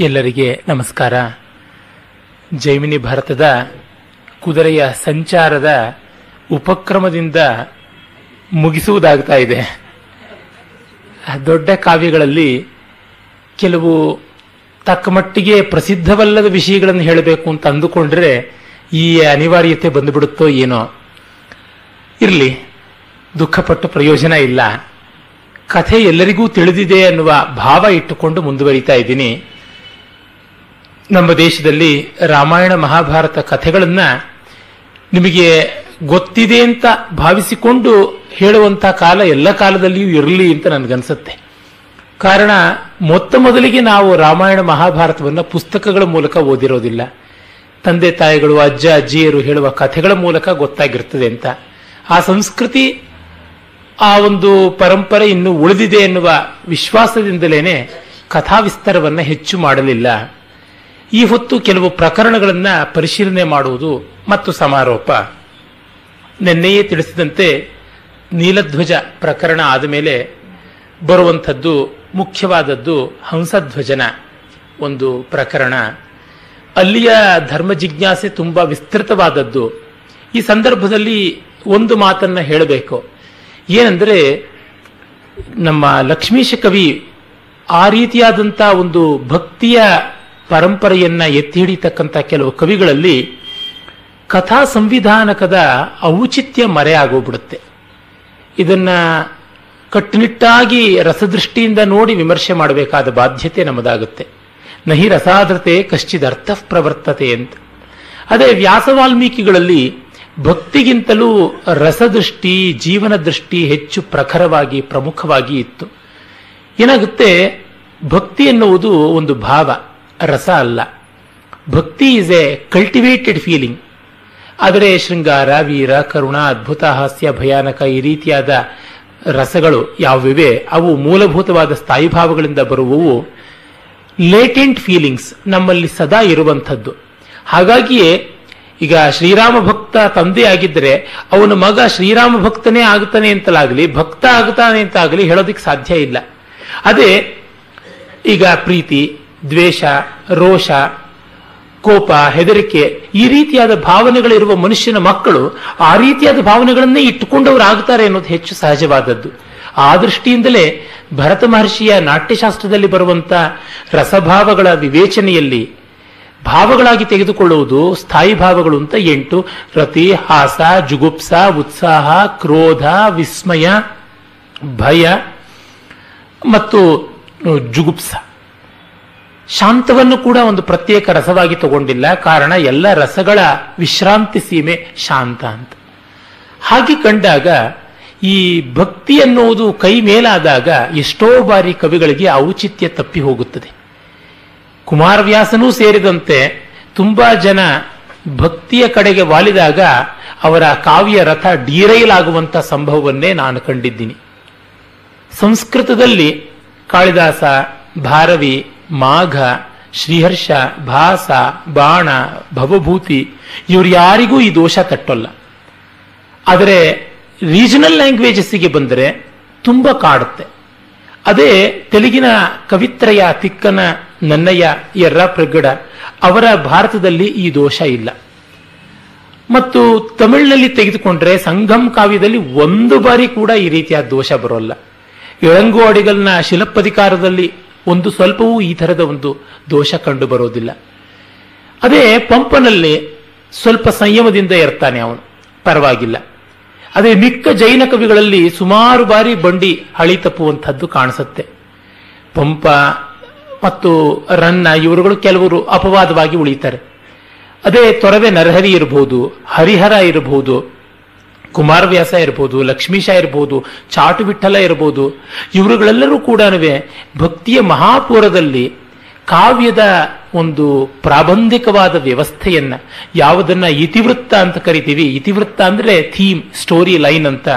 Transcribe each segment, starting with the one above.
ಎಲ್ಲರಿಗೆ ನಮಸ್ಕಾರ. ಜೈಮಿನಿ ಭಾರತದ ಕುದುರೆಯ ಸಂಚಾರದ ಉಪಕ್ರಮದಿಂದ ಮುಗಿಸುವುದಾಗ್ತಾ ಇದೆ. ದೊಡ್ಡ ಕಾವ್ಯಗಳಲ್ಲಿ ಕೆಲವು ತಕ್ಕಮಟ್ಟಿಗೆ ಪ್ರಸಿದ್ಧವಲ್ಲದ ವಿಷಯಗಳನ್ನು ಹೇಳಬೇಕು ಅಂತ ಅಂದುಕೊಂಡ್ರೆ ಈ ಅನಿವಾರ್ಯತೆ ಬಂದುಬಿಡುತ್ತೋ ಏನೋ. ಇರಲಿ, ದುಃಖಪಟ್ಟು ಪ್ರಯೋಜನ ಇಲ್ಲ. ಕಥೆ ಎಲ್ಲರಿಗೂ ತಿಳಿದಿದೆ ಅನ್ನುವ ಭಾವ ಇಟ್ಟುಕೊಂಡು ಮುಂದುವರಿತಾ ಇದ್ದೀನಿ. ನಮ್ಮ ದೇಶದಲ್ಲಿ ರಾಮಾಯಣ ಮಹಾಭಾರತ ಕಥೆಗಳನ್ನ ನಿಮಗೆ ಗೊತ್ತಿದೆ ಅಂತ ಭಾವಿಸಿಕೊಂಡು ಹೇಳುವಂಥ ಕಾಲ ಎಲ್ಲ ಕಾಲದಲ್ಲಿಯೂ ಇರಲಿ ಅಂತ ನನಗನ್ಸುತ್ತೆ. ಕಾರಣ, ಮೊತ್ತ ಮೊದಲಿಗೆ ನಾವು ರಾಮಾಯಣ ಮಹಾಭಾರತವನ್ನು ಪುಸ್ತಕಗಳ ಮೂಲಕ ಓದಿರೋದಿಲ್ಲ. ತಂದೆ, ತಾಯಿಗಳು, ಅಜ್ಜ, ಅಜ್ಜಿಯರು ಹೇಳುವ ಕಥೆಗಳ ಮೂಲಕ ಗೊತ್ತಾಗಿರ್ತದೆ ಅಂತ. ಆ ಸಂಸ್ಕೃತಿ, ಆ ಒಂದು ಪರಂಪರೆ ಇನ್ನು ಉಳಿದಿದೆ ಎನ್ನುವ ವಿಶ್ವಾಸದಿಂದಲೇನೆ ಕಥಾವಿಸ್ತಾರವನ್ನು ಹೆಚ್ಚು ಮಾಡಲಿಲ್ಲ. ಈ ಹೊತ್ತು ಕೆಲವು ಪ್ರಕರಣಗಳನ್ನು ಪರಿಶೀಲನೆ ಮಾಡುವುದು ಮತ್ತು ಸಮಾರೋಪ. ನಿನ್ನೆಯೇ ತಿಳಿಸಿದಂತೆ ನೀಲಧ್ವಜ ಪ್ರಕರಣ ಆದ ಮೇಲೆ ಬರುವಂಥದ್ದು ಮುಖ್ಯವಾದದ್ದು ಹಂಸಧ್ವಜನ ಒಂದು ಪ್ರಕರಣ. ಅಲ್ಲಿಯ ಧರ್ಮ ಜಿಜ್ಞಾಸೆ ತುಂಬ ವಿಸ್ತೃತವಾದದ್ದು. ಈ ಸಂದರ್ಭದಲ್ಲಿ ಒಂದು ಮಾತನ್ನ ಹೇಳಬೇಕು. ಏನೆಂದರೆ, ನಮ್ಮ ಲಕ್ಷ್ಮೀಶ ಕವಿ ಆ ರೀತಿಯಾದಂಥ ಒಂದು ಭಕ್ತಿಯ ಪರಂಪರೆಯನ್ನ ಎತ್ತಿ ಹಿಡಿತಕ್ಕಂಥ ಕೆಲವು ಕವಿಗಳಲ್ಲಿ ಕಥಾ ಸಂವಿಧಾನಕದ ಔಚಿತ್ಯ ಮರೆಯಾಗೋಗ್ಬಿಡುತ್ತೆ ಇದನ್ನ ಕಟ್ಟುನಿಟ್ಟಾಗಿ ರಸದೃಷ್ಟಿಯಿಂದ ನೋಡಿ ವಿಮರ್ಶೆ ಮಾಡಬೇಕಾದ ಬಾಧ್ಯತೆ ನಮ್ಮದಾಗುತ್ತೆ. ನಹಿ ರಸಾದ್ರತೆ ಕಶ್ಚಿದರ್ಥ ಪ್ರವರ್ತತೆ ಅಂತ. ಅದೇ ವ್ಯಾಸ ವಾಲ್ಮೀಕಿಗಳಲ್ಲಿ ಭಕ್ತಿಗಿಂತಲೂ ರಸದೃಷ್ಟಿ ಜೀವನ ದೃಷ್ಟಿ ಹೆಚ್ಚು ಪ್ರಖರವಾಗಿ, ಪ್ರಮುಖವಾಗಿ ಇತ್ತು. ಏನಾಗುತ್ತೆ? ಭಕ್ತಿ ಎನ್ನುವುದು ಒಂದು ಭಾವ. ರಸ ಅಲ್ಲ. ಭಕ್ತಿ ಇಸ್ ಎ ಕಲ್ಟಿವೇಟೆಡ್ ಫೀಲಿಂಗ್ ಆದರೆ ಶೃಂಗಾರ, ವೀರ, ಕರುಣ, ಅದ್ಭುತ, ಹಾಸ್ಯ, ಭಯಾನಕ ಈ ರೀತಿಯಾದ ರಸಗಳು ಯಾವಿವೆ ಅವು ಮೂಲಭೂತವಾದ ಸ್ಥಾಯಿ ಭಾವಗಳಿಂದ ಬರುವವು ಲೇಟೆಂಟ್ ಫೀಲಿಂಗ್ಸ್ ನಮ್ಮಲ್ಲಿ ಸದಾ ಇರುವಂಥದ್ದು. ಹಾಗಾಗಿಯೇ ಈಗ ಶ್ರೀರಾಮ ಭಕ್ತ ತಂದೆ ಆಗಿದ್ದರೆ ಅವನ ಮಗ ಶ್ರೀರಾಮ ಭಕ್ತನೇ ಆಗುತ್ತಾನೆ ಅಂತಲಾಗಲಿ, ಭಕ್ತ ಆಗ್ತಾನೆ ಅಂತಾಗಲಿ ಹೇಳೋದಕ್ಕೆ ಸಾಧ್ಯ ಇಲ್ಲ. ಅದೇ ಈಗ ಪ್ರೀತಿ ದ್ವೇಷ, ರೋಷ, ಕೋಪ, ಹೆದರಿಕೆ ಈ ರೀತಿಯಾದ ಭಾವನೆಗಳಿರುವ ಮನುಷ್ಯನ ಮಕ್ಕಳು ಆ ರೀತಿಯಾದ ಭಾವನೆಗಳನ್ನೇ ಇಟ್ಟುಕೊಂಡವರು ಆಗ್ತಾರೆ ಅನ್ನೋದು ಹೆಚ್ಚು ಸಹಜವಾದದ್ದು. ಆ ದೃಷ್ಟಿಯಿಂದಲೇ ಭರತ ಮಹರ್ಷಿಯ ನಾಟ್ಯಶಾಸ್ತ್ರದಲ್ಲಿ ಬರುವಂತ ರಸಭಾವಗಳ ವಿವೇಚನೆಯಲ್ಲಿ ಭಾವಗಳಾಗಿ ತೆಗೆದುಕೊಳ್ಳುವುದು ಸ್ಥಾಯಿ ಭಾವಗಳು ಅಂತ ಎಂಟು. ರತಿ, ಹಾಸ, ಜುಗುಪ್ಸ, ಉತ್ಸಾಹ, ಕ್ರೋಧ, ವಿಸ್ಮಯ, ಭಯ ಮತ್ತು ಜುಗುಪ್ಸ. ಶಾಂತವನ್ನು ಕೂಡ ಒಂದು ಪ್ರತ್ಯೇಕ ರಸವಾಗಿ ತಗೊಂಡಿಲ್ಲ. ಕಾರಣ ಎಲ್ಲ ರಸಗಳ ವಿಶ್ರಾಂತಿ ಸೀಮೆ ಶಾಂತ ಅಂತ. ಹಾಗೆ ಕಂಡಾಗ ಈ ಭಕ್ತಿ ಅನ್ನುವುದು ಕೈ ಮೇಲಾದಾಗ ಎಷ್ಟೋ ಬಾರಿ ಕವಿಗಳಿಗೆ ಔಚಿತ್ಯ ತಪ್ಪಿ ಹೋಗುತ್ತದೆ. ಕುಮಾರವ್ಯಾಸನೂ ಸೇರಿದಂತೆ ತುಂಬಾ ಜನ ಭಕ್ತಿಯ ಕಡೆಗೆ ವಾಲಿದಾಗ ಅವರ ಕಾವ್ಯ ರಥ ಡೀರೈಲಾಗುವಂಥ ಸಂಭವವನ್ನೇ ನಾನು ಕಂಡಿದ್ದೀನಿ. ಸಂಸ್ಕೃತದಲ್ಲಿ ಕಾಳಿದಾಸ, ಭಾರವಿ ಮಾಘ, ಶ್ರೀಹರ್ಷ, ಭಾಸ, ಬಾಣ, ಭವಭೂತಿ, ಇವರು ಯಾರಿಗೂ ಈ ದೋಷ ತಟ್ಟಲ್ಲ. ಆದರೆ ರೀಜನಲ್ ಲ್ಯಾಂಗ್ವೇಜಸ್ಸಿಗೆ ಬಂದರೆ ತುಂಬ ಕಾಡುತ್ತೆ. ಅದೇ ತೆಲುಗಿನ ಕವಿತ್ರಯ ತಿಕ್ಕನ ನನ್ನಯ್ಯ ಎರ್ರ ಪ್ರಗಡ, ಅವರ ಭಾರತದಲ್ಲಿ ಈ ದೋಷ ಇಲ್ಲ. ಮತ್ತು ತಮಿಳಿನಲ್ಲಿ ತೆಗೆದುಕೊಂಡ್ರೆ ಸಂಗಮ್ ಕಾವ್ಯದಲ್ಲಿ ಒಂದು ಬಾರಿ ಕೂಡ ಈ ರೀತಿಯ ದೋಷ ಬರೋಲ್ಲ. ಇಳಂಗು ಅಡಿಗಲ್ನ ಶಿಲಪ್ಪಧಿಕಾರದಲ್ಲಿ ಒಂದು ಸ್ವಲ್ಪವೂ ಈ ಥರದ ಒಂದು ದೋಷ ಕಂಡು ಬರೋದಿಲ್ಲ. ಅದೇ ಪಂಪನಲ್ಲಿ ಸ್ವಲ್ಪ ಸಂಯಮದಿಂದ ಇರ್ತಾನೆ ಅವನು. ಪರವಾಗಿಲ್ಲ. ಅದೇ ಮಿಕ್ಕ ಜೈನ ಕವಿಗಳಲ್ಲಿ ಸುಮಾರು ಬಾರಿ ಬಂಡಿ ಹಳಿ ತಪ್ಪುವಂಥದ್ದು ಕಾಣಿಸುತ್ತೆ. ಪಂಪ ಮತ್ತು ರನ್ನ ಇವರುಗಳು ಕೆಲವರು ಅಪವಾದವಾಗಿ ಉಳಿತಾರೆ. ಅದೇ ತೊರವೆ ನರಹರಿ ಇರಬಹುದು ಹರಿಹರ ಇರಬಹುದು ಕುಮಾರವ್ಯಾಸ ಇರ್ಬೋದು, ಲಕ್ಷ್ಮೀಶ ಇರ್ಬೋದು ಚಾಟು ವಿಠಲ ಇರ್ಬೋದು, ಇವರುಗಳೆಲ್ಲರೂ ಕೂಡ ಭಕ್ತಿಯ ಮಹಾಪುರದಲ್ಲಿ ಕಾವ್ಯದ ಒಂದು ಪ್ರಾಬಂಧಿಕವಾದ ವ್ಯವಸ್ಥೆಯನ್ನ, ಯಾವುದನ್ನ ಇತಿವೃತ್ತ ಅಂತ ಕರಿತೀವಿ. ಇತಿವೃತ್ತ ಅಂದ್ರೆ ಥೀಮ್, ಸ್ಟೋರಿ ಲೈನ್ ಅಂತ.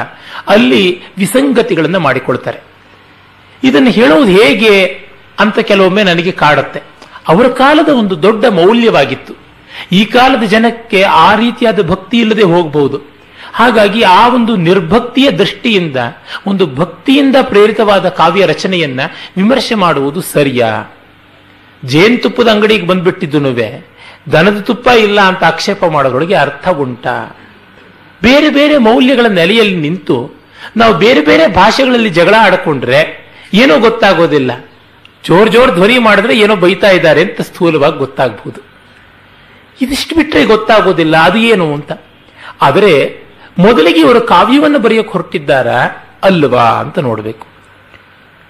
ಅಲ್ಲಿ ವಿಸಂಗತಿಗಳನ್ನು ಮಾಡಿಕೊಳ್ತಾರೆ. ಇದನ್ನು ಹೇಳೋದು ಹೇಗೆ ಅಂತ ಕೆಲವೊಮ್ಮೆ ನನಗೆ ಕಾಡುತ್ತೆ. ಅವರ ಕಾಲದ ಒಂದು ದೊಡ್ಡ ಮೌಲ್ಯವಾಗಿತ್ತು. ಈ ಕಾಲದ ಜನಕ್ಕೆ ಆ ರೀತಿಯಾದ ಭಕ್ತಿ ಇಲ್ಲದೆ ಹೋಗಬಹುದು ಹಾಗಾಗಿ ಆ ಒಂದು ನಿರ್ಭಕ್ತಿಯ ದೃಷ್ಟಿಯಿಂದ, ಒಂದು ಭಕ್ತಿಯಿಂದ ಪ್ರೇರಿತವಾದ ಕಾವ್ಯ ರಚನೆಯನ್ನ ವಿಮರ್ಶೆ ಮಾಡುವುದು ಸರಿಯಾ. ಜೇನುತುಪ್ಪದ ಅಂಗಡಿಗೆ ಬಂದ್ಬಿಟ್ಟಿದ್ದುನುವೆ, ದನದ ತುಪ್ಪ ಇಲ್ಲ ಅಂತ ಆಕ್ಷೇಪ ಮಾಡೋದ್ರೊಳಗೆ ಅರ್ಥ ಉಂಟ. ಬೇರೆ ಬೇರೆ ಮೌಲ್ಯಗಳ ನೆಲೆಯಲ್ಲಿ ನಿಂತು ನಾವು ಬೇರೆ ಬೇರೆ ಭಾಷೆಗಳಲ್ಲಿ ಜಗಳ ಆಡಿಕೊಂಡ್ರೆ ಏನೋ ಗೊತ್ತಾಗೋದಿಲ್ಲ. ಜೋರ್ ಜೋರ್ ಧ್ವನಿ ಮಾಡಿದ್ರೆ ಏನೋ ಬೈತಾ ಇದ್ದಾರೆ ಅಂತ ಸ್ಥೂಲವಾಗಿ ಗೊತ್ತಾಗಬಹುದು ಇದಿಷ್ಟು ಬಿಟ್ಟರೆ ಗೊತ್ತಾಗೋದಿಲ್ಲ, ಅದು ಏನು ಅಂತ. ಆದರೆ ಮೊದಲಿಗೆ ಇವರು ಕಾವ್ಯವನ್ನು ಬರೆಯಕ್ಕೆ ಹೊರಟಿದ್ದಾರ? ಅಲ್ವಾ ಅಂತ ನೋಡಬೇಕು.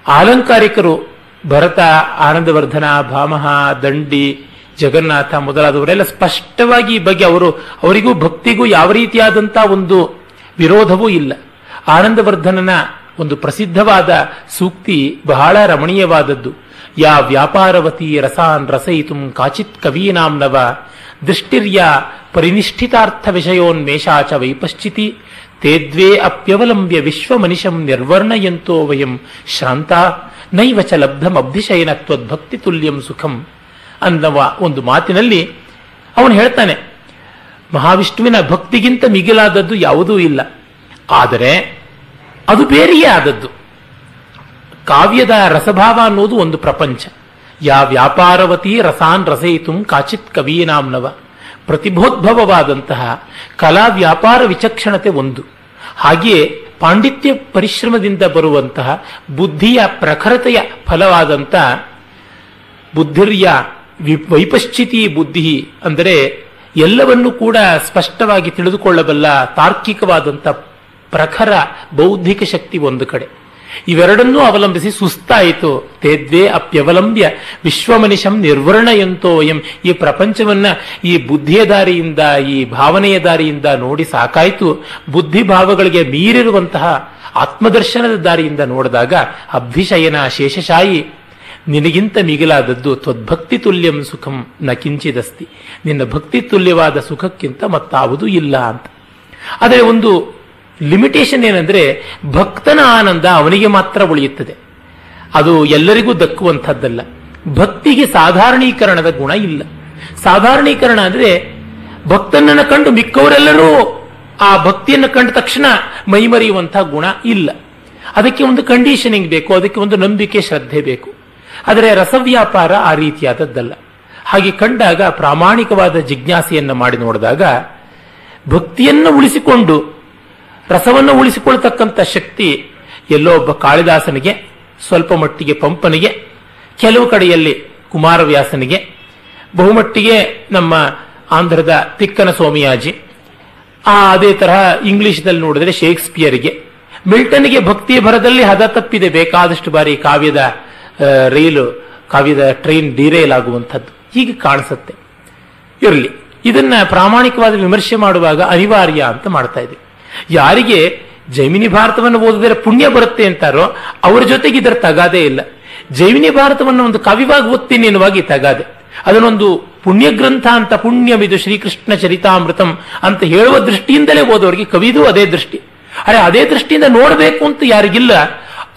ಆಲಂಕಾರಿಕರು ಭರತ, ಆನಂದವರ್ಧನ, ಭಾಮಹ, ದಂಡಿ, ಜಗನ್ನಾಥ ಮೊದಲಾದವರೆಲ್ಲ ಸ್ಪಷ್ಟವಾಗಿ ಈ ಬಗ್ಗೆ ಅವರು, ಅವರಿಗೂ ಭಕ್ತಿಗೂ ಯಾವ ರೀತಿಯಾದಂಥ ಒಂದು ವಿರೋಧವೂ ಇಲ್ಲ. ಆನಂದವರ್ಧನನ ಒಂದು ಪ್ರಸಿದ್ಧವಾದ ಸೂಕ್ತಿ ಬಹಳ ರಮಣೀಯವಾದದ್ದು. ಯಾ ವ್ಯಾಪಾರವತಿ ರಸಾನ್ ರಸಯಿತು ಕಾಚಿತ್ ಕವೀನಾಂನವ ದೃಷ್ಟಿರ್ಯ ಪರಿನಿಷ್ಠಿತಾರ್ಥ ವಿಷಯೋನ್ಮೇಷಾಚ ವೈಪಶ್ಚಿತಿ ತೇದ್ವೇ ಅಪ್ಯವಲಂಬ್ಯ ವಿಶ್ವಮನಿಷಂ ನಿರ್ವರ್ಣಯಂತೋ ವಯಂ ಶ್ರಾಂತ. ನೈವ ಚ ಲಬ್ಧಮಬ್ಧಿಶಯನ ತ್ವದ್ಭಕ್ತಿ ತುಲ್ಯಂ ಸುಖಂ. ಅನ್ನವ ಒಂದು ಮಾತಿನಲ್ಲಿ ಅವನು ಹೇಳ್ತಾನೆ, ಮಹಾವಿಷ್ಣುವಿನ ಭಕ್ತಿಗಿಂತ ಮಿಗಿಲಾದದ್ದು ಯಾವುದೂ ಇಲ್ಲ. ಆದರೆ ಅದು ಬೇರೆಯೇ ಆದದ್ದು. ಕಾವ್ಯದ ರಸಭಾವ ಅನ್ನೋದು ಒಂದು ಪ್ರಪಂಚ. ಯಾ ವ್ಯಾಪಾರವತಿ ರಸಾನ್ ರಸಯಿತು ಕಾಚಿತ್ ಕವೀನಾಂನವ ಪ್ರತಿಭೋದ್ಭವವಾದಂತಹ ಕಲಾ ವ್ಯಾಪಾರ ವಿಚಕ್ಷಣತೆ ಒಂದು. ಹಾಗೆಯೇ ಪಾಂಡಿತ್ಯ ಪರಿಶ್ರಮದಿಂದ ಬರುವಂತಹ ಬುದ್ಧಿಯ ಪ್ರಖರತೆಯ ಫಲವಾದಂಥ ಬುದ್ಧಿರ್ಯ ವೈಪಶ್ಚಿತಿ ಬುದ್ಧಿ ಅಂದರೆ ಎಲ್ಲವನ್ನೂ ಕೂಡ ಸ್ಪಷ್ಟವಾಗಿ ತಿಳಿದುಕೊಳ್ಳಬಲ್ಲ ತಾರ್ಕಿಕವಾದಂಥ ಪ್ರಖರ ಬೌದ್ಧಿಕ ಶಕ್ತಿ ಒಂದು ಕಡೆ. ಇವೆರಡನ್ನೂ ಅವಲಂಬಿಸಿ ಸುಸ್ತಾಯಿತು. ತೇದ್ವೇ ಅಪ್ಯವಲಂಬ್ಯ. ವಿಶ್ವಮನಿಷಂ ನಿರ್ವರ್ಣಯಂತೋ ಎಂ ಈ ಪ್ರಪಂಚವನ್ನ ಈ ಬುದ್ಧಿಯ ದಾರಿಯಿಂದ ಈ ಭಾವನೆಯ ದಾರಿಯಿಂದ ನೋಡಿ ಸಾಕಾಯಿತು. ಬುದ್ಧಿ ಭಾವಗಳಿಗೆ ಮೀರಿರುವಂತಹ ಆತ್ಮದರ್ಶನದ ದಾರಿಯಿಂದ ನೋಡಿದಾಗ ಅಭಿಶಯನ ಶೇಷಶಾಯಿ. ನಿನಗಿಂತ ಮಿಗಿಲಾದದ್ದು ತ್ವದ್ಭಕ್ತಿ ತುಲ್ಯಂ ಸುಖಂ ನ ಕಿಂಚಿದಸ್ತಿ. ನಿನ್ನ ಭಕ್ತಿ ತುಲ್ಯವಾದ ಸುಖಕ್ಕಿಂತ ಮತ್ತಾವುದೂ ಇಲ್ಲ ಅಂತ. ಆದರೆ ಒಂದು ಲಿಮಿಟೇಷನ್ ಏನಂದ್ರೆ ಭಕ್ತನ ಆನಂದ ಅವನಿಗೆ ಮಾತ್ರ ಉಳಿಯುತ್ತದೆ. ಅದು ಎಲ್ಲರಿಗೂ ದಕ್ಕುವಂಥದ್ದಲ್ಲ. ಭಕ್ತಿಗೆ ಸಾಧಾರಣೀಕರಣದ ಗುಣ ಇಲ್ಲ. ಸಾಧಾರಣೀಕರಣ ಅಂದ್ರೆ ಭಕ್ತನನ್ನು ಕಂಡು ಮಿಕ್ಕವರೆಲ್ಲರೂ ಆ ಭಕ್ತಿಯನ್ನು ಕಂಡ ತಕ್ಷಣ ಮೈಮರೆಯುವಂತಹ ಗುಣ ಇಲ್ಲ. ಅದಕ್ಕೆ ಒಂದು ಕಂಡೀಷನಿಂಗ್ ಬೇಕು, ಅದಕ್ಕೆ ಒಂದು ನಂಬಿಕೆ, ಶ್ರದ್ಧೆ ಬೇಕು. ಆದರೆ ರಸವ್ಯಾಪಾರ ಆ ರೀತಿಯಾದದ್ದಲ್ಲ. ಹಾಗೆ ಕಂಡಾಗ ಪ್ರಾಮಾಣಿಕವಾದ ಜಿಜ್ಞಾಸೆಯನ್ನು ಮಾಡಿ ನೋಡಿದಾಗ ಭಕ್ತಿಯನ್ನು ಉಳಿಸಿಕೊಂಡು ರಸವನ್ನು ಉಳಿಸಿಕೊಳ್ತಕ್ಕಂಥ ಶಕ್ತಿ ಎಲ್ಲೋ ಒಬ್ಬ ಕಾಳಿದಾಸನಿಗೆ, ಸ್ವಲ್ಪ ಮಟ್ಟಿಗೆ ಪಂಪನಿಗೆ, ಕೆಲವು ಕಡೆಯಲ್ಲಿ ಕುಮಾರವ್ಯಾಸನಿಗೆ, ಬಹುಮಟ್ಟಿಗೆ ನಮ್ಮ ಆಂಧ್ರದ ತಿಕ್ಕನ ಸ್ವಾಮಿಯಾಜಿ, ಆ ಅದೇ ತರಹ ಇಂಗ್ಲಿಷ್ನಲ್ಲಿ ನೋಡಿದ್ರೆ ಶೇಕ್ಸ್ಪಿಯರ್ಗೆ, ಮಿಲ್ಟನ್ಗೆ ಭಕ್ತಿ ಭರದಲ್ಲಿ ಹದ ತಪ್ಪಿದೆ ಬೇಕಾದಷ್ಟು ಬಾರಿ ಕಾವ್ಯದ ರೈಲು, ಕಾವ್ಯದ ಟ್ರೈನ್ ಡಿರೈಲ್ ಆಗುವಂಥದ್ದು. ಹೀಗೆ ಕಾಣಿಸುತ್ತೆ. ಇರಲಿ. ಇದನ್ನ ಪ್ರಾಮಾಣಿಕವಾದ ವಿಮರ್ಶೆ ಮಾಡುವಾಗ ಅನಿವಾರ್ಯ ಅಂತ ಮಾಡ್ತಾ ಯಾರಿಗೆ ಜೈಮಿನಿ ಭಾರತವನ್ನು ಓದಿದರೆ ಪುಣ್ಯ ಬರುತ್ತೆ ಅಂತಾರೋ ಅವರ ಜೊತೆಗೆ ಇದರ ತಗಾದೆ ಇಲ್ಲ. ಜೈಮಿನಿ ಭಾರತವನ್ನು ಒಂದು ಕವಿವಾಗಿ ಓದ್ತೀನಿ ಎನ್ನುವಾಗಿ ತಗಾದೆ. ಅದನ್ನೊಂದು ಪುಣ್ಯ ಗ್ರಂಥ ಅಂತ ಪುಣ್ಯವಿದು ಶ್ರೀಕೃಷ್ಣ ಚರಿತಾಮೃತಂ ಅಂತ ಹೇಳುವ ದೃಷ್ಟಿಯಿಂದಲೇ ಓದೋರಿಗೆ ಕವಿದು ಅದೇ ದೃಷ್ಟಿ. ಅರೆ ಅದೇ ದೃಷ್ಟಿಯಿಂದ ನೋಡಬೇಕು ಅಂತ ಯಾರಿಗಿಲ್ಲ,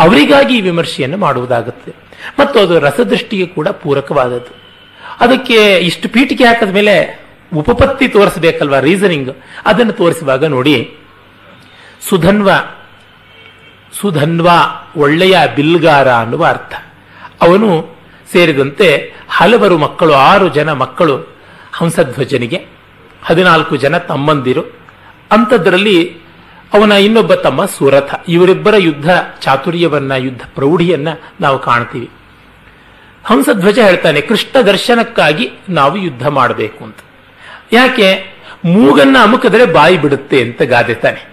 ಅವರಿಗಾಗಿ ಈ ವಿಮರ್ಶೆಯನ್ನು ಮಾಡುವುದಾಗುತ್ತೆ. ಮತ್ತು ಅದು ರಸದೃಷ್ಟಿಗೆ ಕೂಡ ಪೂರಕವಾದದ್ದು. ಅದಕ್ಕೆ ಇಷ್ಟು ಪೀಠಿಕೆ ಹಾಕಿದ ಮೇಲೆ ಉಪಪತ್ತಿ ತೋರಿಸಬೇಕಲ್ವಾ ರೀಸನಿಂಗ್? ಅದನ್ನು ತೋರಿಸುವಾಗ ನೋಡಿ. ಸುಧನ್ವ. ಸುಧನ್ವ ಒಳ್ಳೆಯ ಬಿಲ್ಗಾರ ಅನ್ನುವ ಅರ್ಥ. ಅವನು ಸೇರಿದಂತೆ ಹಲವರು ಮಕ್ಕಳು, ಆರು ಜನ ಮಕ್ಕಳು ಹಂಸಧ್ವಜನಿಗೆ, ಹದಿನಾಲ್ಕು ಜನ ತಮ್ಮಂದಿರು. ಅಂಥದ್ರಲ್ಲಿ ಅವನ ಇನ್ನೊಬ್ಬ ತಮ್ಮ ಸುರಥ. ಇವರಿಬ್ಬರ ಯುದ್ಧ ಚಾತುರ್ಯವನ್ನ, ಯುದ್ಧ ಪ್ರೌಢಿಯನ್ನ ನಾವು ಕಾಣ್ತೀವಿ. ಹಂಸಧ್ವಜ ಹೇಳ್ತಾನೆ, ಕೃಷ್ಣ ದರ್ಶನಕ್ಕಾಗಿ ನಾವು ಯುದ್ಧ ಮಾಡಬೇಕು ಅಂತ. ಯಾಕೆ? ಮೂಗನ್ನ ಅಮುಕಿದ್ರೆ ಬಾಯಿ ಬಿಡುತ್ತೆ ಅಂತ ಗಾದೆತಾನೆ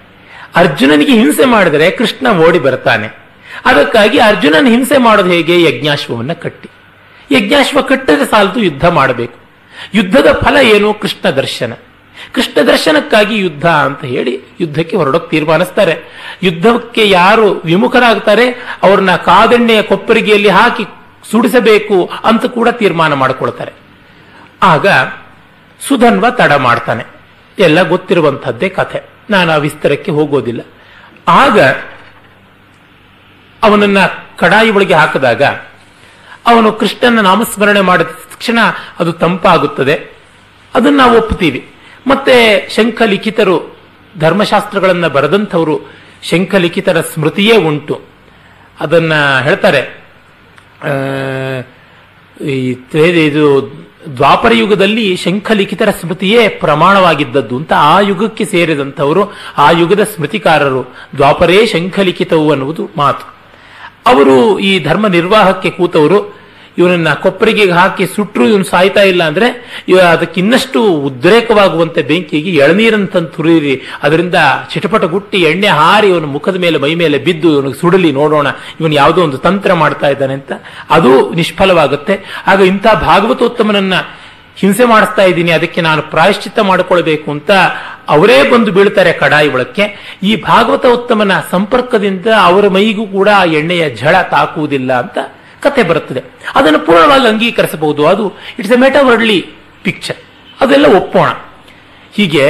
ಅರ್ಜುನನಿಗೆ ಹಿಂಸೆ ಮಾಡಿದರೆ ಕೃಷ್ಣ ಓಡಿ ಬರ್ತಾನೆ. ಅದಕ್ಕಾಗಿ ಅರ್ಜುನನ ಹಿಂಸೆ ಮಾಡೋದು ಹೇಗೆ? ಯಜ್ಞಾಶ್ವವನ್ನು ಕಟ್ಟಿ. ಯಜ್ಞಾಶ್ವ ಕಟ್ಟದ ಸಾಲದು ಯುದ್ಧ ಮಾಡಬೇಕು. ಯುದ್ಧದ ಫಲ ಏನು? ಕೃಷ್ಣ ದರ್ಶನ. ಕೃಷ್ಣ ದರ್ಶನಕ್ಕಾಗಿ ಯುದ್ಧ ಅಂತ ಹೇಳಿ ಯುದ್ಧಕ್ಕೆ ಹೊರಡೋಕೆ ತೀರ್ಮಾನಿಸ್ತಾರೆ. ಯುದ್ಧಕ್ಕೆ ಯಾರು ವಿಮುಖರಾಗ್ತಾರೆ? ಅವ್ರನ್ನ ಕಾದಣ್ಣೆಯ ಕೊಪ್ಪರಿಗೆಯಲ್ಲಿ ಹಾಕಿ ಸುಡಿಸಬೇಕು ಅಂತ ಕೂಡ ತೀರ್ಮಾನ ಮಾಡಿಕೊಳ್ತಾರೆ. ಆಗ ಸುಧನ್ವ ತಡ ಮಾಡ್ತಾನೆ. ಎಲ್ಲ ಗೊತ್ತಿರುವಂಥದ್ದೇ ಕಥೆ. ನಾನು ಆ ವಿಸ್ತಾರಕ್ಕೆ ಹೋಗೋದಿಲ್ಲ. ಆಗ ಅವನನ್ನ ಕಡಾಯಿ ಒಳಗೆ ಹಾಕಿದಾಗ ಅವನು ಕೃಷ್ಣನ ನಾಮಸ್ಮರಣೆ ಮಾಡಿದ ತಕ್ಷಣ ಅದು ತಂಪಾಗುತ್ತದೆ. ಅದನ್ನು ನಾವು ಒಪ್ಪುತ್ತೀವಿ. ಮತ್ತೆ ಶಂಖಲಿಖಿತರು ಧರ್ಮಶಾಸ್ತ್ರಗಳನ್ನು ಬರೆದಂಥವರು ಶಂಖಲಿಖಿತರ ಸ್ಮೃತಿಯೇ ಉಂಟು. ಅದನ್ನ ಹೇಳ್ತಾರೆ ಈ ಇದು ದ್ವಾಪರ ಯುಗದಲ್ಲಿ ಶಂಖಲಿಖಿತರ ಸ್ಮೃತಿಯೇ ಪ್ರಮಾಣವಾಗಿದ್ದದ್ದು ಅಂತ ಆ ಯುಗಕ್ಕೆ ಸೇರಿದಂಥವರು, ಆ ಯುಗದ ಸ್ಮೃತಿಕಾರರು ದ್ವಾಪರೇ ಶಂಖಲಿಖಿತವು ಅನ್ನುವುದು ಮಾತು. ಅವರು ಈ ಧರ್ಮ ನಿರ್ವಾಹಕ್ಕೆ ಕೂತವರು ಇವನನ್ನ ಕೊಪ್ಪರಿಗೆಗೆ ಹಾಕಿ ಸುಟ್ಟರು ಇವನು ಸಾಯ್ತಾ ಇಲ್ಲ ಅಂದ್ರೆ ಇವ ಅದಕ್ಕೆ ಇನ್ನಷ್ಟು ಉದ್ರೇಕವಾಗುವಂತೆ ಬೆಂಕಿಗೆ ಎಳನೀರನ್ನು ತಂದು ತುರಿಯಿರಿ ಅದರಿಂದ ಚಿಟಪಟ ಗುಟ್ಟಿ ಎಣ್ಣೆ ಹಾರಿ ಇವನ ಮುಖದ ಮೇಲೆ ಮೈ ಮೇಲೆ ಬಿದ್ದು ಇವನಿಗೆ ಸುಡಲಿ, ನೋಡೋಣ, ಇವನು ಯಾವುದೋ ಒಂದು ತಂತ್ರ ಮಾಡ್ತಾ ಇದ್ದಾನೆ ಅಂತ. ಅದು ನಿಷ್ಫಲವಾಗುತ್ತೆ. ಆಗ ಇಂಥ ಭಾಗವತೋತ್ತಮನನ್ನ ಹಿಂಸೆ ಮಾಡಿಸ್ತಾ ಇದ್ದೀನಿ, ಅದಕ್ಕೆ ನಾನು ಪ್ರಾಯಶ್ಚಿತ್ತ ಮಾಡಿಕೊಳ್ಬೇಕು ಅಂತ ಅವರೇ ಬಂದು ಬೀಳ್ತಾರೆ ಕಡಾಯಿ ಒಳಕ್ಕೆ. ಈ ಭಾಗವತ ಉತ್ತಮನ ಸಂಪರ್ಕದಿಂದ ಅವರ ಮೈಗೂ ಕೂಡ ಆ ಎಣ್ಣೆಯ ಝಳ ತಾಕುವುದಿಲ್ಲ ಅಂತ ಕತೆ ಬರುತ್ತದೆ. ಅದನ್ನು ಪೂರ್ಣವಾಗಿ ಅಂಗೀಕರಿಸಬಹುದು. ಅದು ಇಟ್ಸ್ ಎ ಮೆಟಾವರ್ಡ್ಲಿ ಪಿಕ್ಚರ್ ಅದೆಲ್ಲ ಒಪ್ಪೋಣ. ಹೀಗೆ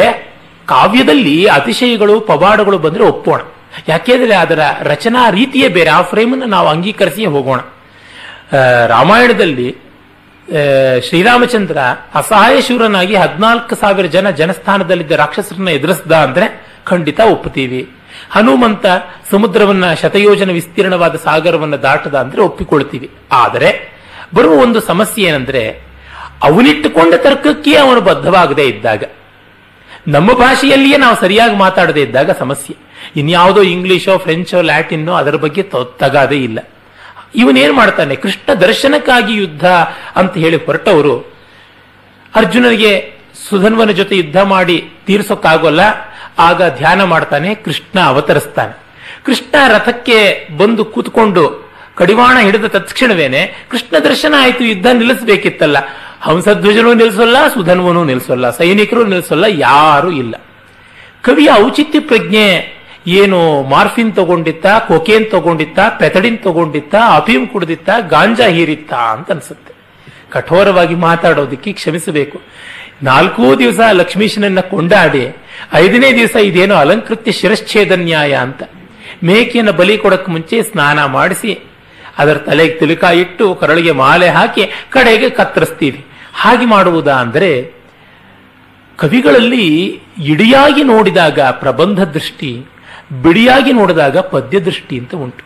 ಕಾವ್ಯದಲ್ಲಿ ಅತಿಶಯಗಳು, ಪವಾಡಗಳು ಬಂದರೆ ಒಪ್ಪೋಣ. ಯಾಕೆಂದರೆ ಅದರ ರಚನಾ ರೀತಿಯೇ ಬೇರೆ. ಆ ಫ್ರೇಮನ್ನು ನಾವು ಅಂಗೀಕರಿಸಿಯೇ ಹೋಗೋಣ. ರಾಮಾಯಣದಲ್ಲಿ ಶ್ರೀರಾಮಚಂದ್ರ ಅಸಹಾಯ ಶೂರನಾಗಿ ಹದಿನಾಲ್ಕು ಸಾವಿರ ಜನ ಜನಸ್ಥಾನದಲ್ಲಿದ್ದ ರಾಕ್ಷಸರನ್ನ ಎದುರಿಸ್ದ ಅಂದರೆ ಖಂಡಿತ ಒಪ್ಪುತ್ತೀವಿ. ಹನುಮಂತ ಸಮುದ್ರವನ್ನ ಶತಯೋಜನ ವಿಸ್ತೀರ್ಣವಾದ ಸಾಗರವನ್ನ ದಾಟದ ಅಂದ್ರೆ ಒಪ್ಪಿಕೊಳ್ತೀವಿ. ಆದರೆ ಬರುವ ಒಂದು ಸಮಸ್ಯೆ ಏನಂದ್ರೆ ಅವನಿಟ್ಟುಕೊಂಡ ತರ್ಕಕ್ಕೆ ಅವನು ಬದ್ಧವಾಗದೇ ಇದ್ದಾಗ, ನಮ್ಮ ಭಾಷೆಯಲ್ಲಿಯೇ ನಾವು ಸರಿಯಾಗಿ ಮಾತಾಡದೇ ಇದ್ದಾಗ ಸಮಸ್ಯೆ. ಇನ್ಯಾವುದೋ ಇಂಗ್ಲಿಷೋ, ಫ್ರೆಂಚೋ, ಲ್ಯಾಟಿನ್ನೋ ಅದರ ಬಗ್ಗೆ ತಗಾದೇ ಇಲ್ಲ. ಇವನೇನ್ ಮಾಡ್ತಾನೆ? ಕೃಷ್ಣ ದರ್ಶನಕ್ಕಾಗಿ ಯುದ್ಧ ಅಂತ ಹೇಳಿ ಹೊರಟವರು, ಅರ್ಜುನನಿಗೆ ಸುಧನ್ವನ ಜೊತೆ ಯುದ್ಧ ಮಾಡಿ ತೀರ್ಸೋಕ್ಕಾಗೋಲ್ಲ ಆಗ ಧ್ಯಾನ ಮಾಡ್ತಾನೆ, ಕೃಷ್ಣ ಅವತರಿಸ್ತಾನೆ. ಕೃಷ್ಣ ರಥಕ್ಕೆ ಬಂದು ಕೂತ್ಕೊಂಡು ಕಡಿವಾಣ ಹಿಡಿದ ತತ್ಕ್ಷಣವೇನೆ ಕೃಷ್ಣ ದರ್ಶನ ಆಯಿತು, ಯುದ್ಧ ನಿಲ್ಲಿಸಬೇಕಿತ್ತಲ್ಲ. ಹಂಸಧ್ವಜನೂ ನಿಲ್ಲಿಸಲ್ಲ ಸುಧನ್ವನೂ ನಿಲ್ಲಿಸಲ್ಲ ಸೈನಿಕರು ನಿಲ್ಲಿಸಲ್ಲ ಯಾರೂ ಇಲ್ಲ. ಕವಿಯ ಔಚಿತ್ಯ ಪ್ರಜ್ಞೆ ಏನು ಮಾರ್ಫಿನ್ ತಗೊಂಡಿತ್ತ, ಕೊಕೇನ್ ತಗೊಂಡಿತ್ತ, ಪೆಥಡಿನ್ ತಗೊಂಡಿತ್ತ, ಅಫೀಮ್ ಕುಡಿದಿತ್ತ, ಗಾಂಜಾ ಹೀರಿತ್ತ ಅಂತ ಅನ್ಸುತ್ತೆ. ಕಠೋರವಾಗಿ ಮಾತಾಡೋದಕ್ಕೆ ಕ್ಷಮಿಸಬೇಕು. ನಾಲ್ಕೂ ದಿವಸ ಲಕ್ಷ್ಮೀಶನನ್ನ ಕೊಂಡಾಡಿ, ಐದನೇ ದಿವಸ ಇದೇನೋ ಅಲಂಕೃತ್ಯ ಶಿರಶ್ಛೇದ ನ್ಯಾಯ ಅಂತ ಮೇಕೆಯನ್ನು ಬಲಿ ಕೊಡಕ್ಕೆ ಮುಂಚೆ ಸ್ನಾನ ಮಾಡಿಸಿ, ಅದರ ತಲೆಗೆ ತಿಲುಕ ಇಟ್ಟು ಕರಳಿಗೆ ಮಾಲೆ ಹಾಕಿ ಕಡೆಗೆ ಕತ್ತರಿಸ್ತೀವಿ ಹಾಗೆ ಮಾಡುವುದಾ ಅಂದರೆ, ಕವಿಗಳಲ್ಲಿ ಇಡಿಯಾಗಿ ನೋಡಿದಾಗ ಪ್ರಬಂಧ ದೃಷ್ಟಿ, ಬಿಡಿಯಾಗಿ ನೋಡಿದಾಗ ಪದ್ಯ ದೃಷ್ಟಿ ಅಂತ ಉಂಟು.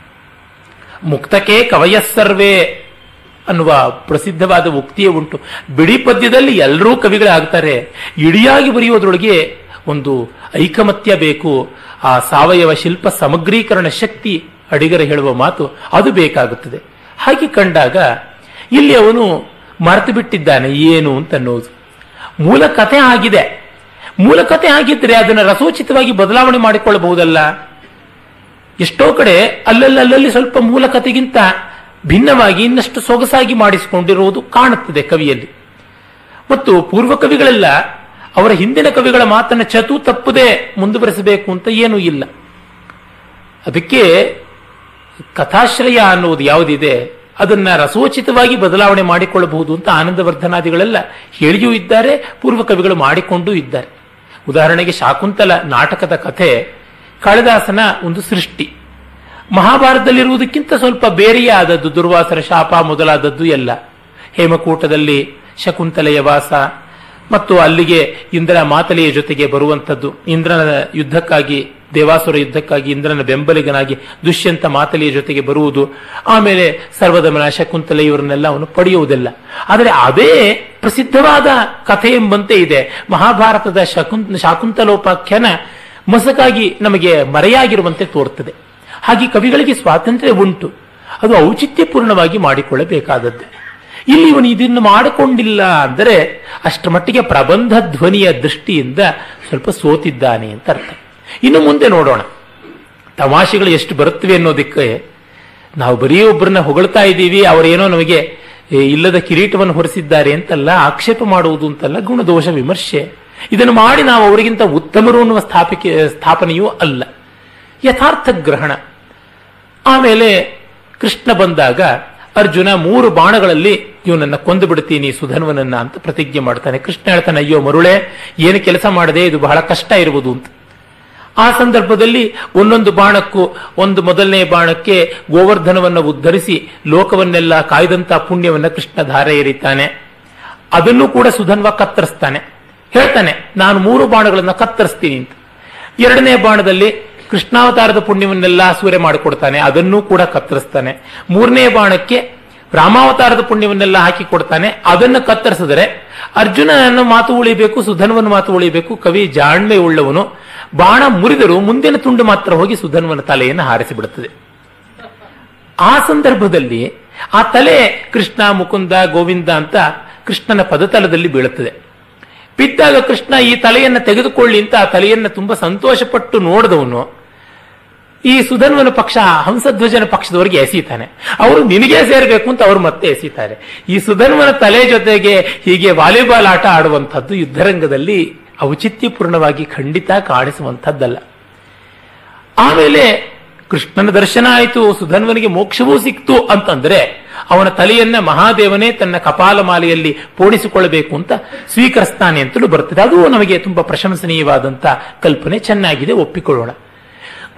ಮುಕ್ತಕ್ಕೆ ಕವಯಸ್ಸರ್ವೇ ಅನ್ನುವ ಪ್ರಸಿದ್ಧವಾದ ಉಕ್ತಿಯೇ ಉಂಟು. ಬಿಡಿ ಪದ್ಯದಲ್ಲಿ ಎಲ್ಲರೂ ಕವಿಗಳಾಗ್ತಾರೆ. ಇಡಿಯಾಗಿ ಬರೆಯೋದ್ರೊಳಗೆ ಒಂದು ಐಕಮತ್ಯ ಬೇಕು. ಆ ಸಾವಯವ ಶಿಲ್ಪ ಸಮಗ್ರೀಕರಣ ಶಕ್ತಿ ಅಡಿಗರ ಹೇಳುವ ಮಾತು ಅದು ಬೇಕಾಗುತ್ತದೆ. ಹಾಗೆ ಕಂಡಾಗ ಇಲ್ಲಿ ಅವನು ಮರೆತು ಬಿಟ್ಟಿದ್ದಾನೆ, ಏನು ಅಂತ ಅನ್ನೋದು ಮೂಲ ಕಥೆ ಆಗಿದೆ. ಮೂಲ ಕಥೆ ಆಗಿದ್ರೆ ಅದನ್ನು ರಸೋಚಿತವಾಗಿ ಬದಲಾವಣೆ ಮಾಡಿಕೊಳ್ಳಬಹುದಲ್ಲ? ಎಷ್ಟೋ ಕಡೆ ಅಲ್ಲಲ್ಲಿ ಸ್ವಲ್ಪ ಮೂಲ ಕಥೆಗಿಂತ ಭಿನ್ನವಾಗಿ ಇನ್ನಷ್ಟು ಸೊಗಸಾಗಿ ಮಾಡಿಸಿಕೊಂಡಿರುವುದು ಕಾಣುತ್ತದೆ ಕವಿಯಲ್ಲಿ. ಮತ್ತು ಪೂರ್ವ ಕವಿಗಳೆಲ್ಲ ಅವರ ಹಿಂದಿನ ಕವಿಗಳ ಮಾತನ್ನು ಚತು ತಪ್ಪದೆ ಮುಂದುವರೆಸಬೇಕು ಅಂತ ಏನೂ ಇಲ್ಲ. ಅದಕ್ಕೆ ಕಥಾಶ್ರಯ ಅನ್ನುವುದು ಯಾವುದಿದೆ, ಅದನ್ನ ರಸೋಚಿತವಾಗಿ ಬದಲಾವಣೆ ಮಾಡಿಕೊಳ್ಳಬಹುದು ಅಂತ ಆನಂದವರ್ಧನಾದಿಗಳೆಲ್ಲ ಹೇಳಿಯೂ ಇದ್ದಾರೆ, ಪೂರ್ವ ಕವಿಗಳು ಮಾಡಿಕೊಂಡೂ ಇದ್ದಾರೆ. ಉದಾಹರಣೆಗೆ ಶಾಕುಂತಲ ನಾಟಕದ ಕಥೆ ಕಾಳಿದಾಸನ ಒಂದು ಸೃಷ್ಟಿ. ಮಹಾಭಾರತದಲ್ಲಿರುವುದಕ್ಕಿಂತ ಸ್ವಲ್ಪ ಬೇರೆಯೇ ಆದದ್ದು ದುರ್ವಾಸರ ಶಾಪ ಮೊದಲಾದದ್ದು ಎಲ್ಲ. ಹೇಮಕೂಟದಲ್ಲಿ ಶಕುಂತಲೆಯ ವಾಸ ಮತ್ತು ಅಲ್ಲಿಗೆ ಇಂದ್ರ ಮಾತಲೆಯ ಜೊತೆಗೆ ಬರುವಂಥದ್ದು. ಇಂದ್ರನ ಯುದ್ಧಕ್ಕಾಗಿ, ದೇವಾಸುರ ಯುದ್ಧಕ್ಕಾಗಿ, ಇಂದ್ರನ ಬೆಂಬಲಿಗನಾಗಿ ದುಷ್ಯಂತ ಮಾತಲೆಯ ಜೊತೆಗೆ ಬರುವುದು. ಆಮೇಲೆ ಸರ್ವದಮನ ಶಕುಂತಲೆ ಇವರನ್ನೆಲ್ಲ ಅವನು ಪಡೆಯುವುದಿಲ್ಲ. ಆದರೆ ಅದೇ ಪ್ರಸಿದ್ಧವಾದ ಕಥೆ ಎಂಬಂತೆ ಇದೆ. ಮಹಾಭಾರತದ ಶಕುಂತ, ಶಾಕುಂತಲೋಪಾಖ್ಯಾನ ಮಸಕಾಗಿ ನಮಗೆ ಮರೆಯಾಗಿರುವಂತೆ ತೋರ್ತದೆ ಹಾಗೆ ಕವಿಗಳಿಗೆ ಸ್ವಾತಂತ್ರ್ಯ ಉಂಟು. ಅದು ಔಚಿತ್ಯಪೂರ್ಣವಾಗಿ ಮಾಡಿಕೊಳ್ಳಬೇಕಾದದ್ದು. ಇಲ್ಲಿ ಇವನು ಇದನ್ನು ಮಾಡಿಕೊಂಡಿಲ್ಲ ಅಂದರೆ ಅಷ್ಟರ ಮಟ್ಟಿಗೆ ಪ್ರಬಂಧ ಧ್ವನಿಯ ದೃಷ್ಟಿಯಿಂದ ಸ್ವಲ್ಪ ಸೋತಿದ್ದಾನೆ ಅಂತ ಅರ್ಥ. ಇನ್ನು ಮುಂದೆ ನೋಡೋಣ. ತಮಾಷೆಗಳು ಎಷ್ಟು ಬರುತ್ತವೆ ಅನ್ನೋದಕ್ಕೆ ನಾವು ಬರೀ ಒಬ್ಬರನ್ನ ಹೊಗಳ್ತಾ ಇದ್ದೀವಿ, ಅವರೇನೋ ನಮಗೆ ಇಲ್ಲದ ಕಿರೀಟವನ್ನು ಹೊರಿಸಿದ್ದಾರೆ ಅಂತಲ್ಲ, ಆಕ್ಷೇಪ ಮಾಡುವುದು ಅಂತಲ್ಲ, ಗುಣದೋಷ ವಿಮರ್ಶೆ. ಇದನ್ನು ಮಾಡಿ ನಾವು ಅವರಿಗಿಂತ ಉತ್ತಮರು ಅನ್ನುವ ಸ್ಥಾಪಿಕೆ, ಸ್ಥಾಪನೆಯೂ ಅಲ್ಲ. ಯಥಾರ್ಥ ಗ್ರಹಣ. ಆಮೇಲೆ ಕೃಷ್ಣ ಬಂದಾಗ, ಅರ್ಜುನ, ಮೂರು ಬಾಣಗಳಲ್ಲಿ ಇವನನ್ನ ಕೊಂದು ಬಿಡ್ತೀನಿ ಸುಧನ್ವನನ್ನ ಅಂತ ಪ್ರತಿಜ್ಞೆ ಮಾಡ್ತಾನೆ. ಕೃಷ್ಣ ಹೇಳ್ತಾನೆ, ಅಯ್ಯೋ ಮರುಳೆ, ಏನು ಕೆಲಸ ಮಾಡದೆ ಇದು ಬಹಳ ಕಷ್ಟ ಇರುವುದು ಅಂತ. ಆ ಸಂದರ್ಭದಲ್ಲಿ ಒಂದೊಂದು ಬಾಣಕ್ಕೂ, ಒಂದು ಮೊದಲನೇ ಬಾಣಕ್ಕೆ ಗೋವರ್ಧನವನ್ನು ಉದ್ಧರಿಸಿ ಲೋಕವನ್ನೆಲ್ಲ ಕಾಯ್ದಂತ ಪುಣ್ಯವನ್ನ ಕೃಷ್ಣ ಧಾರೆ ಎರಿತಾನೆ ಅದನ್ನು ಕೂಡ ಸುಧನ್ವ ಕತ್ತರಿಸ್ತಾನೆ. ಹೇಳ್ತಾನೆ, ನಾನು ಮೂರು ಬಾಣಗಳನ್ನ ಕತ್ತರಿಸ್ತೀನಿ ಅಂತ. ಎರಡನೇ ಬಾಣದಲ್ಲಿ ಕೃಷ್ಣಾವತಾರದ ಪುಣ್ಯವನ್ನೆಲ್ಲ ಸೂರೆ ಮಾಡಿಕೊಡ್ತಾನೆ, ಅದನ್ನೂ ಕೂಡ ಕತ್ತರಿಸ್ತಾನೆ. ಮೂರನೇ ಬಾಣಕ್ಕೆ ರಾಮಾವತಾರದ ಪುಣ್ಯವನ್ನೆಲ್ಲ ಹಾಕಿ ಕೊಡ್ತಾನೆ, ಅದನ್ನು ಕತ್ತರಿಸಿದರೆ ಅರ್ಜುನನ ಮಾತು ಉಳಿಬೇಕು, ಸುಧನ್ವನ ಮಾತು ಉಳಿಬೇಕು, ಕವಿ ಜಾಣ್ಮೆ ಉಳ್ಳವನು. ಬಾಣ ಮುರಿದರೂ ಮುಂದಿನ ತುಂಡು ಮಾತ್ರ ಹೋಗಿ ಸುಧನ್ವನ ತಲೆಯನ್ನು ಹಾರಿಸಿ ಬಿಡುತ್ತದೆ ಆ ಸಂದರ್ಭದಲ್ಲಿ ಆ ತಲೆ ಕೃಷ್ಣ, ಮುಕುಂದ, ಗೋವಿಂದ ಅಂತ ಕೃಷ್ಣನ ಪದತಲದಲ್ಲಿ ಬೀಳುತ್ತದೆ. ಬಿದ್ದಾಗ ಕೃಷ್ಣ ಈ ತಲೆಯನ್ನು ತೆಗೆದುಕೊಳ್ಳಿ ಅಂತ ಆ ತಲೆಯನ್ನು ತುಂಬಾ ಸಂತೋಷಪಟ್ಟು ನೋಡಿದವನು ಈ ಸುಧನ್ವನ ಪಕ್ಷ, ಹಂಸಧ್ವಜನ ಪಕ್ಷದವರಿಗೆ ಎಸೀತಾನೆ. ಅವರು ನಿನಗೆ ಸೇರಬೇಕು ಅಂತ ಅವರು ಮತ್ತೆ ಎಸೀತಾರೆ. ಈ ಸುಧನ್ವನ ತಲೆ ಜೊತೆಗೆ ಹೀಗೆ ವಾಲಿಬಾಲ್ ಆಟ ಆಡುವಂಥದ್ದು ಯುದ್ಧರಂಗದಲ್ಲಿ ಔಚಿತ್ಯಪೂರ್ಣವಾಗಿ ಖಂಡಿತ ಕಾಣಿಸುವಂಥದ್ದಲ್ಲ. ಆಮೇಲೆ ಕೃಷ್ಣನ ದರ್ಶನ ಆಯಿತು, ಸುಧನ್ವನಿಗೆ ಮೋಕ್ಷವೂ ಸಿಕ್ತು ಅಂತಂದ್ರೆ ಅವನ ತಲೆಯನ್ನ ಮಹಾದೇವನೇ ತನ್ನ ಕಪಾಲಮಾಲೆಯಲ್ಲಿ ಪೋಣಿಸಿಕೊಳ್ಳಬೇಕು ಅಂತ ಸ್ವೀಕರಿಸ್ತಾನೆ ಅಂತಲೂ ಬರ್ತದೆ ಅದು ನಮಗೆ ತುಂಬಾ ಪ್ರಶಂಸನೀಯವಾದಂತ ಕಲ್ಪನೆ ಚೆನ್ನಾಗಿದೆ, ಒಪ್ಪಿಕೊಳ್ಳೋಣ.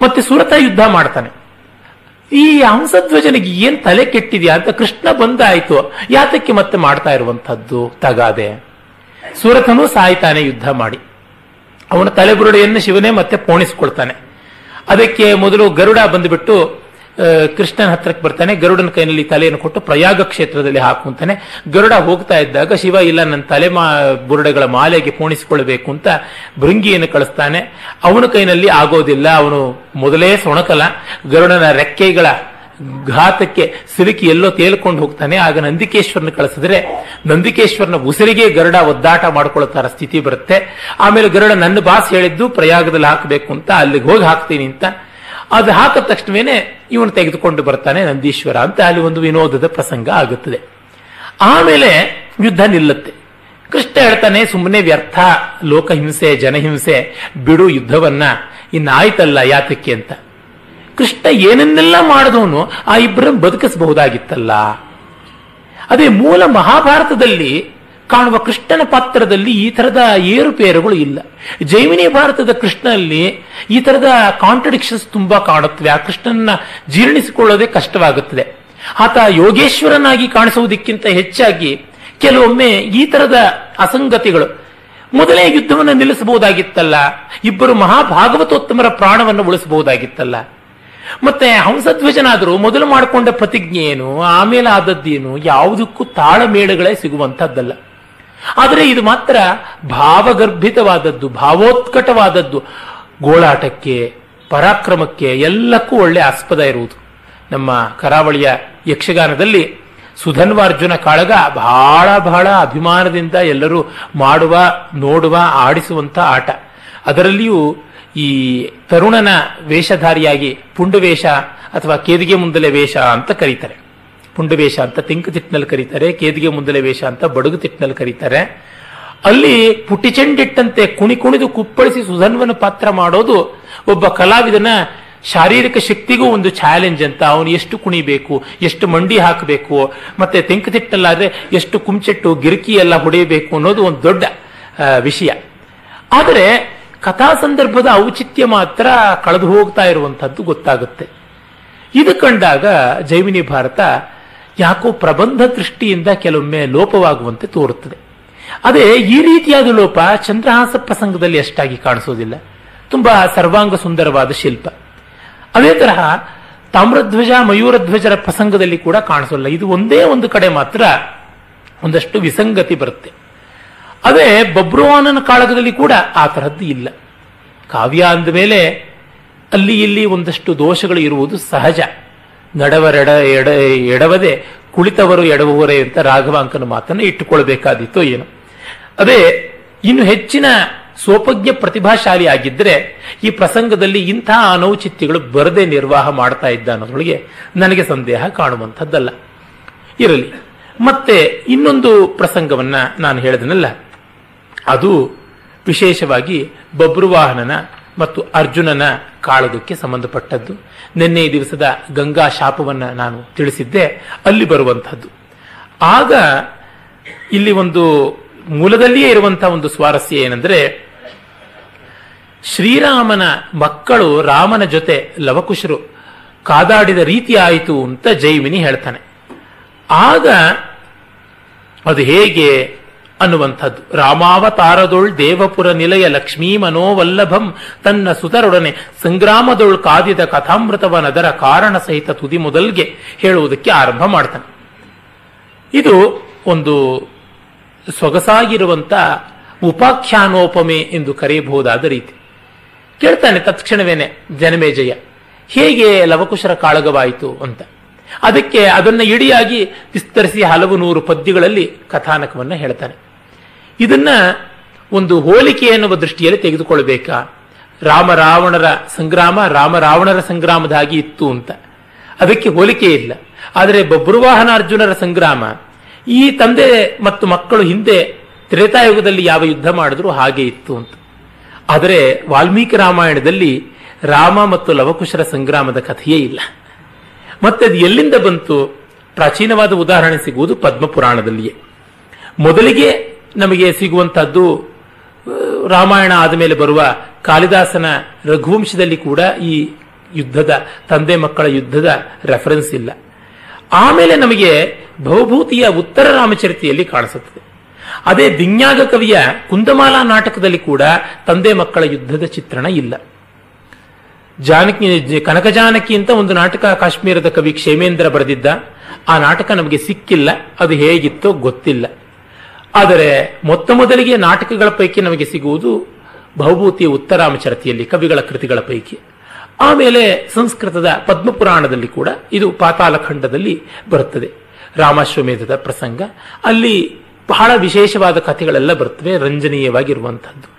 ಮತ್ತೆ ಸುರತ ಯುದ್ಧ ಮಾಡ್ತಾನೆ. ಈ ಹಂಸಧ್ವಜನಿಗೆ ಏನ್ ತಲೆ ಕೆಟ್ಟಿದೆಯಾ ಅಂತ ಕೃಷ್ಣ ಬಂದಾಯ್ತು. ಯಾತಕ್ಕೆ ಮತ್ತೆ ಮಾಡ್ತಾ ಇರುವಂತಹದ್ದು ತಗಾದೆ. ಸುರತನು ಸಾಯ್ತಾನೆ ಯುದ್ಧ ಮಾಡಿ. ಅವನ ತಲೆಬುರುಡೆಯನ್ನು ಶಿವನೇ ಮತ್ತೆ ಪೋಣಿಸ್ಕೊಳ್ತಾನೆ. ಅದಕ್ಕೆ ಮೊದಲು ಗರುಡ ಬಂದುಬಿಟ್ಟು ಕೃಷ್ಣನ ಹತ್ರಕ್ಕೆ ಬರ್ತಾನೆ, ಗರುಡನ ಕೈನಲ್ಲಿ ತಲೆಯನ್ನು ಕೊಟ್ಟು ಪ್ರಯಾಗ ಕ್ಷೇತ್ರದಲ್ಲಿ ಹಾಕುವಂತಾನೆ. ಗರುಡ ಹೋಗ್ತಾ ಇದ್ದಾಗ, ಶಿವ ಇಲ್ಲ, ನನ್ನ ತಲೆ ಮಾ, ಬುರುಡೆಗಳ ಮಾಲೆಗೆ ಪೋಣಿಸಿಕೊಳ್ಬೇಕು ಅಂತ ಭೃಂಗಿಯನ್ನು ಕಳಿಸ್ತಾನೆ. ಅವನ ಕೈನಲ್ಲಿ ಆಗೋದಿಲ್ಲ, ಅವನು ಮೊದಲೇ ಸೊಣಕಲ. ಗರುಡನ ರೆಕ್ಕೆಗಳ ಘಾತಕ್ಕೆ ಸಿಲುಕಿ ಎಲ್ಲೋ ತೇಲ್ಕೊಂಡು ಹೋಗ್ತಾನೆ. ಆಗ ನಂದಿಕೇಶ್ವರನ ಕಳಿಸಿದ್ರೆ, ನಂದಿಕೇಶ್ವರನ ಉಸಿರಿಗೆ ಗರುಡ ಒದ್ದಾಟ ಮಾಡ್ಕೊಳ್ತಾರ ಸ್ಥಿತಿ ಬರುತ್ತೆ. ಆಮೇಲೆ ಗರುಡ, ನನ್ನ ಬಾಸ್ ಹೇಳಿದ್ದು ಪ್ರಯಾಗದಲ್ಲಿ ಹಾಕಬೇಕು ಅಂತ, ಅಲ್ಲಿಗೆ ಹೋಗಿ ಹಾಕ್ತೀನಿ ಅಂತ ಅದು ಹಾಕಿದ ತಕ್ಷಣವೇನೆ ಇವನು ತೆಗೆದುಕೊಂಡು ಬರ್ತಾನೆ, ನಂದೀಶ್ವರ ಅಂತ ಅಲ್ಲಿ ಒಂದು ವಿನೋದದ ಪ್ರಸಂಗ ಆಗುತ್ತದೆ. ಆಮೇಲೆ ಯುದ್ಧ ನಿಲ್ಲುತ್ತೆ. ಕೃಷ್ಣ ಹೇಳ್ತಾನೆ ಸುಮ್ಮನೆ ವ್ಯರ್ಥ, ಲೋಕಹಿಂಸೆ, ಜನಹಿಂಸೆ, ಬಿಡು ಯುದ್ಧವನ್ನ, ಇನ್ನಾಯ್ತಲ್ಲ ಯಾತಕ್ಕೆ ಅಂತ. ಕೃಷ್ಣ ಏನನ್ನೆಲ್ಲ ಮಾಡಿದವನು ಆ ಇಬ್ಬರನ್ನು ಬದುಕಿಸಬಹುದಾಗಿತ್ತಲ್ಲ. ಅದೇ ಮೂಲ ಮಹಾಭಾರತದಲ್ಲಿ ಕಾಣುವ ಕೃಷ್ಣನ ಪಾತ್ರದಲ್ಲಿ ಈ ತರದ ಏರುಪೇರುಗಳು ಇಲ್ಲ. ಜೈವಿನಿ ಭಾರತದ ಕೃಷ್ಣನಲ್ಲಿ ಈ ತರದ ಕಾಂಟ್ರಡಿಕ್ಷನ್ಸ್ ತುಂಬಾ ಕಾಣುತ್ತವೆ. ಆ ಕೃಷ್ಣನ ಜೀರ್ಣಿಸಿಕೊಳ್ಳೋದೇ ಕಷ್ಟವಾಗುತ್ತದೆ. ಆತ ಯೋಗೇಶ್ವರನಾಗಿ ಕಾಣಿಸುವುದಕ್ಕಿಂತ ಹೆಚ್ಚಾಗಿ ಕೆಲವೊಮ್ಮೆ ಈ ತರದ ಅಸಂಗತಿಗಳು. ಮೊದಲೇ ಯುದ್ಧವನ್ನು ನಿಲ್ಲಿಸಬಹುದಾಗಿತ್ತಲ್ಲ, ಇಬ್ಬರು ಮಹಾಭಾಗವತೋತ್ತಮರ ಪ್ರಾಣವನ್ನು ಉಳಿಸಬಹುದಾಗಿತ್ತಲ್ಲ. ಮತ್ತೆ ಹಂಸಧ್ವಜನಾದರೂ ಮೊದಲು ಮಾಡಿಕೊಂಡ ಪ್ರತಿಜ್ಞೆ ಏನು? ಆಮೇಲೆ ಆದದ್ದೇನು ಯಾವುದಕ್ಕೂ ತಾಳಮೇಳಗಳೇ ಸಿಗುವಂತಹದ್ದಲ್ಲ ಆದರೆ ಇದು ಮಾತ್ರ ಭಾವಗರ್ಭಿತವಾದದ್ದು, ಭಾವೋತ್ಕಟವಾದದ್ದು. ಗೋಳಾಟಕ್ಕೆ, ಪರಾಕ್ರಮಕ್ಕೆ ಎಲ್ಲಕ್ಕೂ ಒಳ್ಳೆ ಆಸ್ಪದ ಇರುವುದು. ನಮ್ಮ ಕರಾವಳಿಯ ಯಕ್ಷಗಾನದಲ್ಲಿ ಸುಧನ್ವಾರ್ಜುನ ಕಾಳಗ ಬಹಳ ಬಹಳ ಅಭಿಮಾನದಿಂದ ಎಲ್ಲರೂ ಮಾಡುವ, ನೋಡುವ ಆಡಿಸುವಂತ ಆಟ. ಅದರಲ್ಲಿಯೂ ಈ ತರುಣನ ವೇಷಧಾರಿಯಾಗಿ ಪುಂಡವೇಷ ಅಥವಾ ಕೇದಿಗೆ ಮುಂದಲೆ ವೇಷ ಅಂತ ಕರೀತಾರೆ. ಪುಂಡವೇಷ ಅಂತ ತಿಂಕತಿಟ್ಟಿನಲ್ಲಿ ಕರೀತಾರೆ, ಕೇದಿಗೆ ಮುಂದಲೆ ವೇಷ ಅಂತ ಬಡಗು ತಿಟ್ಟಿನಲ್ಲಿ ಕರೀತಾರೆ. ಅಲ್ಲಿ ಪುಟಿಚೆಂಡಿಟ್ಟಂತೆ ಕುಣಿ ಕುಣಿದು ಕುಪ್ಪಳಿಸಿ ಸುಧನ್ವನ ಪಾತ್ರ ಮಾಡೋದು ಒಬ್ಬ ಕಲಾವಿದನ ಶಾರೀರಿಕ ಶಕ್ತಿಗೂ ಒಂದು ಚಾಲೆಂಜ್ ಅಂತ. ಅವನು ಎಷ್ಟು ಕುಣಿಬೇಕು, ಎಷ್ಟು ಮಂಡಿ ಹಾಕಬೇಕು, ಮತ್ತೆ ತೆಂಕತಿಟ್ಟಲ್ಲಾದ್ರೆ ಎಷ್ಟು ಕುಂಚೆಟ್ಟು ಗಿರಿಕಿ ಎಲ್ಲ ಹೊಡೆಯಬೇಕು ಅನ್ನೋದು ಒಂದು ದೊಡ್ಡ ವಿಷಯ. ಆದರೆ ಕಥಾ ಸಂದರ್ಭದ ಔಚಿತ್ಯ ಮಾತ್ರ ಕಳೆದು ಹೋಗ್ತಾ ಇರುವಂತಹದ್ದು ಗೊತ್ತಾಗುತ್ತೆ. ಇದು ಕಂಡಾಗ ಜೈಮಿನಿ ಭಾರತ ಯಾಕೋ ಪ್ರಬಂಧ ದೃಷ್ಟಿಯಿಂದ ಕೆಲವೊಮ್ಮೆ ಲೋಪವಾಗುವಂತೆ ತೋರುತ್ತದೆ. ಅದೇ ಈ ರೀತಿಯಾದ ಲೋಪ ಚಂದ್ರಹಾಸ ಪ್ರಸಂಗದಲ್ಲಿ ಅಷ್ಟಾಗಿ ಕಾಣಿಸೋದಿಲ್ಲ. ತುಂಬಾ ಸರ್ವಾಂಗ ಸುಂದರವಾದ ಶಿಲ್ಪ. ಅದೇ ತರಹ ತಾಮ್ರಧ್ವಜ, ಮಯೂರಧ್ವಜರ ಪ್ರಸಂಗದಲ್ಲಿ ಕೂಡ ಕಾಣಿಸೋಲ್ಲ. ಇದು ಒಂದೇ ಒಂದು ಕಡೆ ಮಾತ್ರ ಒಂದಷ್ಟು ವಿಸಂಗತಿ ಬರುತ್ತೆ. ಅದೇ ಬಬ್ರುವಾನನ ಕಾಳಗದಲ್ಲಿ ಕೂಡ ಆ ತರಹದ್ದು ಇಲ್ಲ. ಕಾವ್ಯ ಅಂದಮೇಲೆ ಅಲ್ಲಿ ಇಲ್ಲಿ ಒಂದಷ್ಟು ದೋಷಗಳು ಇರುವುದು ಸಹಜ. ನಡವರೆಡ ಎಡ, ಎಡವದೆ ಕುಳಿತವರು ಎಡವರೇ ಅಂತ ರಾಘವಾಂಕನ ಮಾತನ್ನು ಇಟ್ಟುಕೊಳ್ಬೇಕಾದಿತ್ತು ಏನು. ಅದೇ, ಇನ್ನು ಹೆಚ್ಚಿನ ಸೋಪಜ್ಞ ಪ್ರತಿಭಾಶಾಲಿ ಆಗಿದ್ದರೆ ಈ ಪ್ರಸಂಗದಲ್ಲಿ ಇಂಥ ಅನೌಚಿತ್ಯಗಳು ಬರದೆ ನಿರ್ವಾಹ ಮಾಡ್ತಾ ಇದ್ದ ಅನ್ನೋದ್ರೊಳಗೆ ನನಗೆ ಸಂದೇಹ ಕಾಣುವಂಥದ್ದಲ್ಲ. ಇರಲಿ, ಮತ್ತೆ ಇನ್ನೊಂದು ಪ್ರಸಂಗವನ್ನ ನಾನು ಹೇಳಿದನಲ್ಲ. ಅದು ವಿಶೇಷವಾಗಿ ಬಬ್ರುವಾಹನನ ಮತ್ತು ಅರ್ಜುನನ ಕಾಳಗಕ್ಕೆ ಸಂಬಂಧಪಟ್ಟದ್ದು. ನಿನ್ನೆ ದಿವಸದ ಗಂಗಾ ಶಾಪವನ್ನ ನಾನು ತಿಳಿಸಿದ್ದೆ. ಅಲ್ಲಿ ಬರುವಂತಹದ್ದು ಆಗ ಇಲ್ಲಿ ಒಂದು ಮೂಲದಲ್ಲಿಯೇ ಇರುವಂತಹ ಒಂದು ಸ್ವಾರಸ್ಯ ಏನಂದ್ರೆ, ಶ್ರೀರಾಮನ ಮಕ್ಕಳು ರಾಮನ ಜೊತೆ ಲವಕುಶರು ಕಾದಾಡಿದ ರೀತಿ ಆಯಿತು ಅಂತ ಜೈಮಿನಿ ಹೇಳ್ತಾನೆ. ಆಗ ಅದು ಹೇಗೆ ಅನ್ನುವಂಥದ್ದು. ರಾಮಾವತಾರದೊಳ್ ದೇವಪುರ ನಿಲಯ ಲಕ್ಷ್ಮೀ ಮನೋವಲ್ಲಭಂ ತನ್ನ ಸುತರೊಡನೆ ಸಂಗ್ರಾಮದೊಳ್ ಕಾದಿದ ಕಥಾಮೃತವನದರ ಕಾರಣ ಸಹಿತ ತುದಿ ಮೊದಲ್ಗೆ ಹೇಳುವುದಕ್ಕೆ ಆರಂಭ ಮಾಡ್ತಾನೆ. ಇದು ಒಂದು ಸೊಗಸಾಗಿರುವಂತ ಉಪಾಖ್ಯಾನೋಪಮೆ ಎಂದು ಕರೆಯಬಹುದಾದ ರೀತಿ. ಕೇಳ್ತಾನೆ ತತ್ಕ್ಷಣವೇನೆ ಜನಮೇಜಯ, ಹೇಗೆ ಲವಕುಶರ ಕಾಳಗವಾಯಿತು ಅಂತ. ಅದಕ್ಕೆ ಅದನ್ನ ಇಡಿಯಾಗಿ ವಿಸ್ತರಿಸಿ ಹಲವು ನೂರು ಪದ್ಯಗಳಲ್ಲಿ ಕಥಾನಕವನ್ನು ಹೇಳ್ತಾನೆ. ಇದನ್ನ ಒಂದು ಹೋಲಿಕೆ ಎನ್ನುವ ದೃಷ್ಟಿಯಲ್ಲಿ ತೆಗೆದುಕೊಳ್ಬೇಕಾ? ರಾಮ ರಾವಣರ ಸಂಗ್ರಾಮ ರಾಮ ರಾವಣರ ಸಂಗ್ರಾಮದಾಗಿ ಇತ್ತು ಅಂತ. ಅದಕ್ಕೆ ಹೋಲಿಕೆ ಇಲ್ಲ. ಆದರೆ ಬಬ್ರುವಾಹನಾರ್ಜುನರ ಸಂಗ್ರಾಮ, ಈ ತಂದೆ ಮತ್ತು ಮಕ್ಕಳು ಹಿಂದೆ ತ್ರೇತಾಯುಗದಲ್ಲಿ ಯಾವ ಯುದ್ಧ ಮಾಡಿದ್ರು ಹಾಗೆ ಇತ್ತು ಅಂತ. ಆದರೆ ವಾಲ್ಮೀಕಿ ರಾಮಾಯಣದಲ್ಲಿ ರಾಮ ಮತ್ತು ಲವಕುಶರ ಸಂಗ್ರಾಮದ ಕಥೆಯೇ ಇಲ್ಲ. ಮತ್ತೆ ಅದು ಎಲ್ಲಿಂದ ಬಂತು? ಪ್ರಾಚೀನವಾದ ಉದಾಹರಣೆ ಸಿಗುವುದು ಪದ್ಮಪುರಾಣದಲ್ಲಿಯೇ. ಮೊದಲಿಗೆ ನಮಗೆ ಸಿಗುವಂತಹದ್ದು ರಾಮಾಯಣ ಆದ ಮೇಲೆ ಬರುವ ಕಾಳಿದಾಸನ ರಘುವಂಶದಲ್ಲಿ ಕೂಡ ಈ ಯುದ್ಧದ, ತಂದೆ ಮಕ್ಕಳ ಯುದ್ಧದ ರೆಫರೆನ್ಸ್ ಇಲ್ಲ. ಆಮೇಲೆ ನಮಗೆ ಬಹುಭೂತಿಯ ಉತ್ತರ ರಾಮಚರಿತೆಯಲ್ಲಿ ಕಾಣಿಸುತ್ತದೆ. ಅದೇ ದಿನ್ಯಾಗ ಕವಿಯ ಕುಂದಮಾಲಾ ನಾಟಕದಲ್ಲಿ ಕೂಡ ತಂದೆ ಮಕ್ಕಳ ಯುದ್ಧದ ಚಿತ್ರಣ ಇಲ್ಲ. ಜಾನಕಿ, ಕನಕ ಜಾನಕಿ ಅಂತ ಒಂದು ನಾಟಕ ಕಾಶ್ಮೀರದ ಕವಿ ಕ್ಷೇಮೇಂದ್ರ ಬರೆದಿದ್ದ, ಆ ನಾಟಕ ನಮಗೆ ಸಿಕ್ಕಿಲ್ಲ, ಅದು ಹೇಗಿತ್ತೋ ಗೊತ್ತಿಲ್ಲ. ಆದರೆ ಮೊತ್ತ ಮೊದಲಿಗೆ ನಾಟಕಗಳ ಪೈಕಿ ನಮಗೆ ಸಿಗುವುದು ಬಹುಭೂತಿಯ ಉತ್ತರಾಮಚರತಿಯಲ್ಲಿ, ಕವಿಗಳ ಕೃತಿಗಳ ಪೈಕಿ. ಆಮೇಲೆ ಸಂಸ್ಕೃತದ ಪದ್ಮಪುರಾಣದಲ್ಲಿ ಕೂಡ ಇದು ಪಾತಾಳಖಂಡದಲ್ಲಿ ಬರುತ್ತದೆ. ರಾಮಾಶ್ವಮೇಧದ ಪ್ರಸಂಗ. ಅಲ್ಲಿ ಬಹಳ ವಿಶೇಷವಾದ ಕಥೆಗಳೆಲ್ಲ ಬರುತ್ತವೆ ರಂಜನೀಯವಾಗಿರುವಂತಹದ್ದು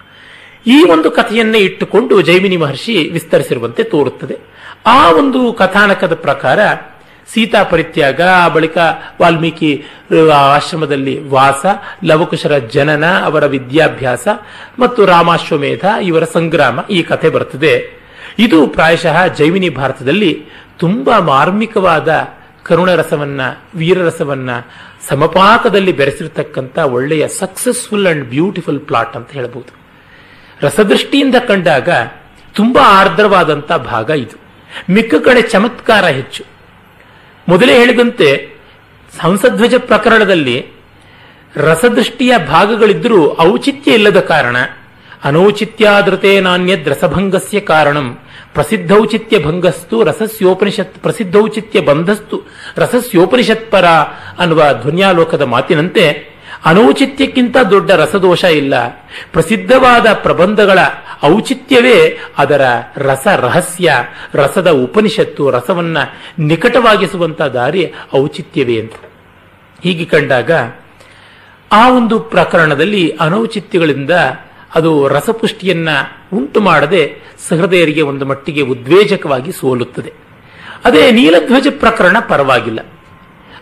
ಈ ಒಂದು ಕಥೆಯನ್ನೇ ಇಟ್ಟುಕೊಂಡು ಜೈಮಿನಿ ಮಹರ್ಷಿ ವಿಸ್ತರಿಸಿರುವಂತೆ ತೋರುತ್ತದೆ. ಆ ಒಂದು ಕಥಾನಕದ ಪ್ರಕಾರ ಸೀತಾ ಪರಿತ್ಯಾಗ, ಆ ಬಳಿಕ ವಾಲ್ಮೀಕಿ ಆಶ್ರಮದಲ್ಲಿ ವಾಸ, ಲವಕುಶರ ಜನನ, ಅವರ ವಿದ್ಯಾಭ್ಯಾಸ ಮತ್ತು ರಾಮಾಶ್ವಮೇಧ, ಇವರ ಸಂಗ್ರಾಮ, ಈ ಕಥೆ ಬರ್ತದೆ ಇದು ಪ್ರಾಯಶಃ ಜೈವಿನಿ ಭಾರತದಲ್ಲಿ ತುಂಬಾ ಮಾರ್ಮಿಕವಾದ ಕರುಣರಸವನ್ನ, ವೀರರಸವನ್ನ ಸಮಪಾಕದಲ್ಲಿ ಬೆರೆಸಿರ್ತಕ್ಕಂಥ ಒಳ್ಳೆಯ ಸಕ್ಸಸ್ಫುಲ್ ಅಂಡ್ ಬ್ಯೂಟಿಫುಲ್ ಪ್ಲಾಟ್ ಅಂತ ಹೇಳಬಹುದು ರಸದೃಷ್ಟಿಯಿಂದ ಕಂಡಾಗ ತುಂಬಾ ಆರ್ದ್ರವಾದಂಥ ಭಾಗ ಇದು. ಮಿಕ್ಕ ಕಡೆ ಚಮತ್ಕಾರ ಹೆಚ್ಚು. ಮೊದಲೇ ಹೇಳಿದಂತೆ ಸಂಸಧ್ವಜ ಪ್ರಕರಣದಲ್ಲಿ ರಸದೃಷ್ಟಿಯ ಭಾಗಗಳಿದ್ದರೂ ಔಚಿತ್ಯ ಇಲ್ಲದ ಕಾರಣ ಅನೌಚಿತ್ಯಾದೃತೆ ನಾಣ್ಯದ್ ರಸಭಂಗಸ್ಯ ಕಾರಣಂ ಪ್ರಸಿದ್ಧೌಚಿತ್ಯ ಭಂಗಸ್ತು ರಸಸ್ಯೋಪನಿಷತ್ ಪ್ರಸಿದ್ಧೌಚಿತ್ಯ ಬಂಧಸ್ತು ರಸಸ್ಯೋಪನಿಷತ್ ಪರ ಅನ್ನುವ ಧ್ವನ್ಯಾಲೋಕದ ಮಾತಿನಂತೆ ಅನೌಚಿತ್ಯಕ್ಕಿಂತ ದೊಡ್ಡ ರಸದೋಷ ಇಲ್ಲ. ಪ್ರಸಿದ್ಧವಾದ ಪ್ರಬಂಧಗಳ ಔಚಿತ್ಯವೇ ಅದರ ರಸ ರಹಸ್ಯ, ರಸದ ಉಪನಿಷತ್ತು, ರಸವನ್ನ ನಿಕಟವಾಗಿಸುವಂತ ದಾರಿ ಔಚಿತ್ಯವೇ ಅಂತ. ಹೀಗೆ ಕಂಡಾಗ ಆ ಒಂದು ಪ್ರಕರಣದಲ್ಲಿ ಅನೌಚಿತ್ಯಗಳಿಂದ ಅದು ರಸಪುಷ್ಟಿಯನ್ನ ಉಂಟು ಮಾಡದೆ ಸಹೃದಯರಿಗೆ ಒಂದು ಮಟ್ಟಿಗೆ ಉದ್ವೇಜಕವಾಗಿ ಸೋಲುತ್ತದೆ. ಅದೇ ನೀಲಧ್ವಜ ಪ್ರಕರಣ ಪರವಾಗಿಲ್ಲ.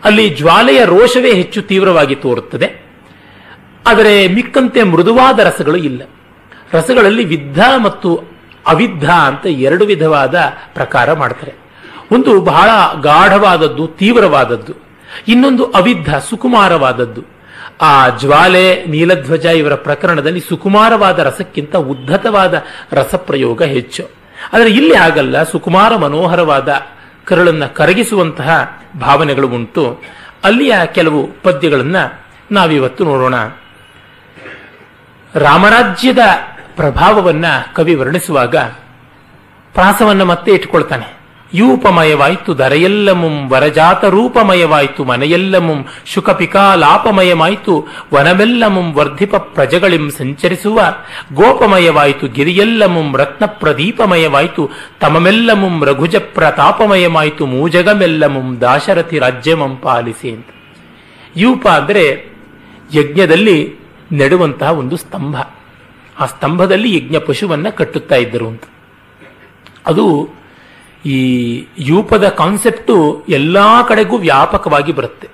ಅಲ್ಲಿ ಜ್ವಾಲೆಯ ರೋಷವೇ ಹೆಚ್ಚು ತೀವ್ರವಾಗಿ ತೋರುತ್ತದೆ. ಆದರೆ ಮಿಕ್ಕಂತೆ ಮೃದುವಾದ ರಸಗಳು ಇಲ್ಲ. ರಸಗಳಲ್ಲಿ ವಿದ್ಧ ಮತ್ತು ಅವಿದ್ಧ ಅಂತ ಎರಡು ವಿಧವಾದ ಪ್ರಕಾರ ಮಾಡ್ತಾರೆ. ಒಂದು ಬಹಳ ಗಾಢವಾದದ್ದು, ತೀವ್ರವಾದದ್ದು. ಇನ್ನೊಂದು ಅವಿದ್ಧ, ಸುಕುಮಾರವಾದದ್ದು. ಆ ಜ್ವಾಲೆ, ನೀಲಧ್ವಜ ಇವರ ಪ್ರಕರಣದಲ್ಲಿ ಸುಕುಮಾರವಾದ ರಸಕ್ಕಿಂತ ಉದ್ಧತವಾದ ರಸಪ್ರಯೋಗ ಹೆಚ್ಚು. ಆದರೆ ಇಲ್ಲಿ ಆಗಲ್ಲ ಸುಕುಮಾರ ಮನೋಹರವಾದ ಕರಳನ್ನ ಕರಗಿಸುವಂತಹ ಭಾವನೆಗಳು ಉಂಟು. ಅಲ್ಲಿಯ ಕೆಲವು ಪದ್ಯಗಳನ್ನು ನಾವಿವತ್ತು ನೋಡೋಣ. ರಾಮರಾಜ್ಯದ ಪ್ರಭಾವವನ್ನ ಕವಿ ವರ್ಣಿಸುವಾಗ ಪ್ರಾಸವನ್ನ ಮತ್ತೆ ಇಟ್ಕೊಳ್ತಾನೆ ಯೂಪಮಯವಾಯ್ತು ದರೆಯೆಲ್ಲಮುಂ, ವರಜಾತ ರೂಪಮಯವಾಯ್ತು ಮನೆಯೆಲ್ಲಮುಂ ಶುಕಪಿಕಾಲಾಪಮಯಮಾಯಿತು ವನವೆಲ್ಲಮುಂ, ವರ್ಧಿಪ ಪ್ರಜೆಗಳಿಂ ಸಂಚರಿಸುವ ಗೋಪಮಯವಾಯಿತು ಗಿರಿಯೆಲ್ಲಮುಂ ರತ್ನ ಪ್ರದೀಪಮಯವಾಯ್ತು ತಮಮೆಲ್ಲಮುಂ ರಘುಜ ಪ್ರತಾಪಮಯಮಾಯಿತು ಮೂಜಗಮೆಲ್ಲಮುಂ, ದಾಶರಥಿ ರಾಜ್ಯಮಂ ಪಾಲಿಸಿ ಅಂತ. ಯೂಪ ಅಂದರೆ ಯಜ್ಞದಲ್ಲಿ ನೆಡುವಂತಹ ಒಂದು ಸ್ತಂಭ. ಆ ಸ್ತಂಭದಲ್ಲಿ ಯಜ್ಞ ಪಶುವನ್ನು ಕಟ್ಟುತ್ತಾ ಇದ್ದರು ಅಂತ. ಅದು ಈ ಯೂಪದ ಕಾನ್ಸೆಪ್ಟು ಎಲ್ಲ ಕಡೆಗೂ ವ್ಯಾಪಕವಾಗಿ ಬರುತ್ತೆ.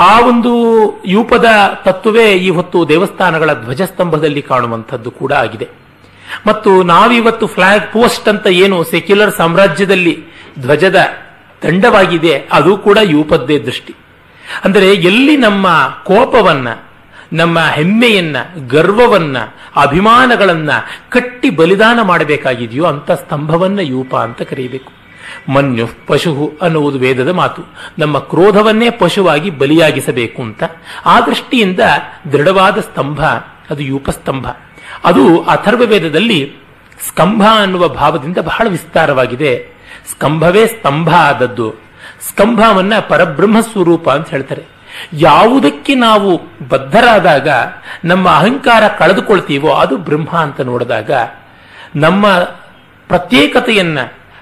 ಆ ಒಂದು ಯೂಪದ ತತ್ವವೇ ಈ ಹೊತ್ತು ದೇವಸ್ಥಾನಗಳ ಧ್ವಜಸ್ತಂಭದಲ್ಲಿ ಕಾಣುವಂಥದ್ದು ಕೂಡ ಆಗಿದೆ. ಮತ್ತು ನಾವಿವತ್ತು ಫ್ಲಾಗ್ ಪೋಸ್ಟ್ ಅಂತ ಏನು ಸೆಕ್ಯುಲರ್ ಸಾಮ್ರಾಜ್ಯದಲ್ಲಿ ಧ್ವಜದ ದಂಡವಾಗಿದೆ ಅದು ಕೂಡ ಯೂಪದ್ದೇ ದೃಷ್ಟಿ. ಅಂದರೆ ಎಲ್ಲಿ ನಮ್ಮ ಕೋಪವನ್ನ ನಮ್ಮ ಹೆಮ್ಮೆಯನ್ನ, ಗರ್ವವನ್ನ, ಅಭಿಮಾನಗಳನ್ನ ಕಟ್ಟಿ ಬಲಿದಾನ ಮಾಡಬೇಕಾಗಿದೆಯೋ ಅಂತ ಸ್ತಂಭವನ್ನ ಯೂಪ ಅಂತ ಕರೀಬೇಕು. ಮನ್ಯು ಪಶು ಅನ್ನುವುದು ವೇದದ ಮಾತು. ನಮ್ಮ ಕ್ರೋಧವನ್ನೇ ಪಶುವಾಗಿ ಬಲಿಯಾಗಿಸಬೇಕು ಅಂತ. ಆ ದೃಷ್ಟಿಯಿಂದ ದೃಢವಾದ ಸ್ತಂಭ, ಅದು ಯೂಪಸ್ತಂಭ ಅದು ಅಥರ್ವ ವೇದದಲ್ಲಿ ಸ್ಕಂಭ ಅನ್ನುವ ಭಾವದಿಂದ ಬಹಳ ವಿಸ್ತಾರವಾಗಿದೆ. ಸ್ಕಂಭವೇ ಸ್ತಂಭ ಆದದ್ದು. ಸ್ಕಂಭವನ್ನ ಪರಬ್ರಹ್ಮ ಸ್ವರೂಪ ಅಂತ ಹೇಳ್ತಾರೆ. ಯಾವುದಕ್ಕೆ ನಾವು ಬದ್ಧರಾದಾಗ, ನಮ್ಮ ಅಹಂಕಾರ ಕಳೆದುಕೊಳ್ತೀವೋ ಅದು ಬ್ರಹ್ಮ ಅಂತ ನೋಡಿದಾಗ, ನಮ್ಮ ಪ್ರತ್ಯೇಕತೆಯನ್ನ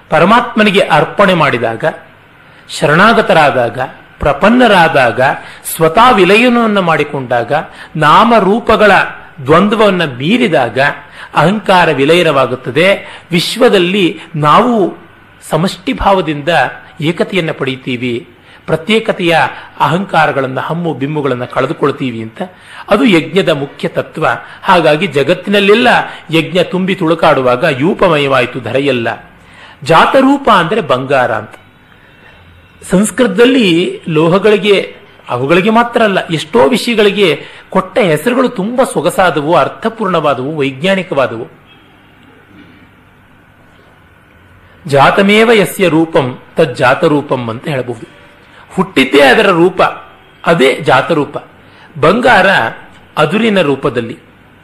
ಪರಮಾತ್ಮನಿಗೆ ಅರ್ಪಣೆ ಮಾಡಿದಾಗ, ಶರಣಾಗತರಾದಾಗ, ಪ್ರಪನ್ನರಾದಾಗ, ಸ್ವತಃ ವಿಲಯನವನ್ನು ಮಾಡಿಕೊಂಡಾಗ ನಾಮರೂಪಗಳ ದ್ವಂದ್ವವನ್ನು ಮೀರಿದಾಗ ಅಹಂಕಾರ ವಿಲಯನವಾಗುತ್ತದೆ. ವಿಶ್ವದಲ್ಲಿ ನಾವು ಸಮಷ್ಟಿ ಭಾವದಿಂದ ಏಕತೆಯನ್ನು ಪಡೆಯುತ್ತೀವಿ. ಪ್ರತ್ಯೇಕತೆಯ ಅಹಂಕಾರಗಳನ್ನು, ಹಮ್ಮು ಬಿಮ್ಮುಗಳನ್ನು ಕಳೆದುಕೊಳ್ತೀವಿ ಅಂತ. ಅದು ಯಜ್ಞದ ಮುಖ್ಯ ತತ್ವ. ಹಾಗಾಗಿ ಜಗತ್ತಿನಲ್ಲೆಲ್ಲ ಯಜ್ಞ ತುಂಬಿ ತುಳುಕಾಡುವಾಗ ಯೂಪಮಯವಾಯಿತು ಧರೆಯಲ್ಲ. ಜಾತರೂಪ ಅಂದರೆ ಬಂಗಾರ ಅಂತ. ಸಂಸ್ಕೃತದಲ್ಲಿ ಲೋಹಗಳಿಗೆ, ಅವುಗಳಿಗೆ ಮಾತ್ರ ಅಲ್ಲ, ಎಷ್ಟೋ ವಿಷಯಗಳಿಗೆ ಕೊಟ್ಟ ಹೆಸರುಗಳು ತುಂಬಾ ಸೊಗಸಾದವು, ಅರ್ಥಪೂರ್ಣವಾದವು, ವೈಜ್ಞಾನಿಕವಾದವು. ಜಾತಮೇವ ಯಸ್ಯ ರೂಪಂ, ತಜ್ಜಾತರೂಪಂ ಅಂತ ಹೇಳಬಹುದು. ಹುಟ್ಟಿದ್ದೇ ಅದರ ರೂಪ. ಅದೇ ಜಾತರೂಪ. ಬಂಗಾರ ಅದುರಿನ ರೂಪದಲ್ಲಿ.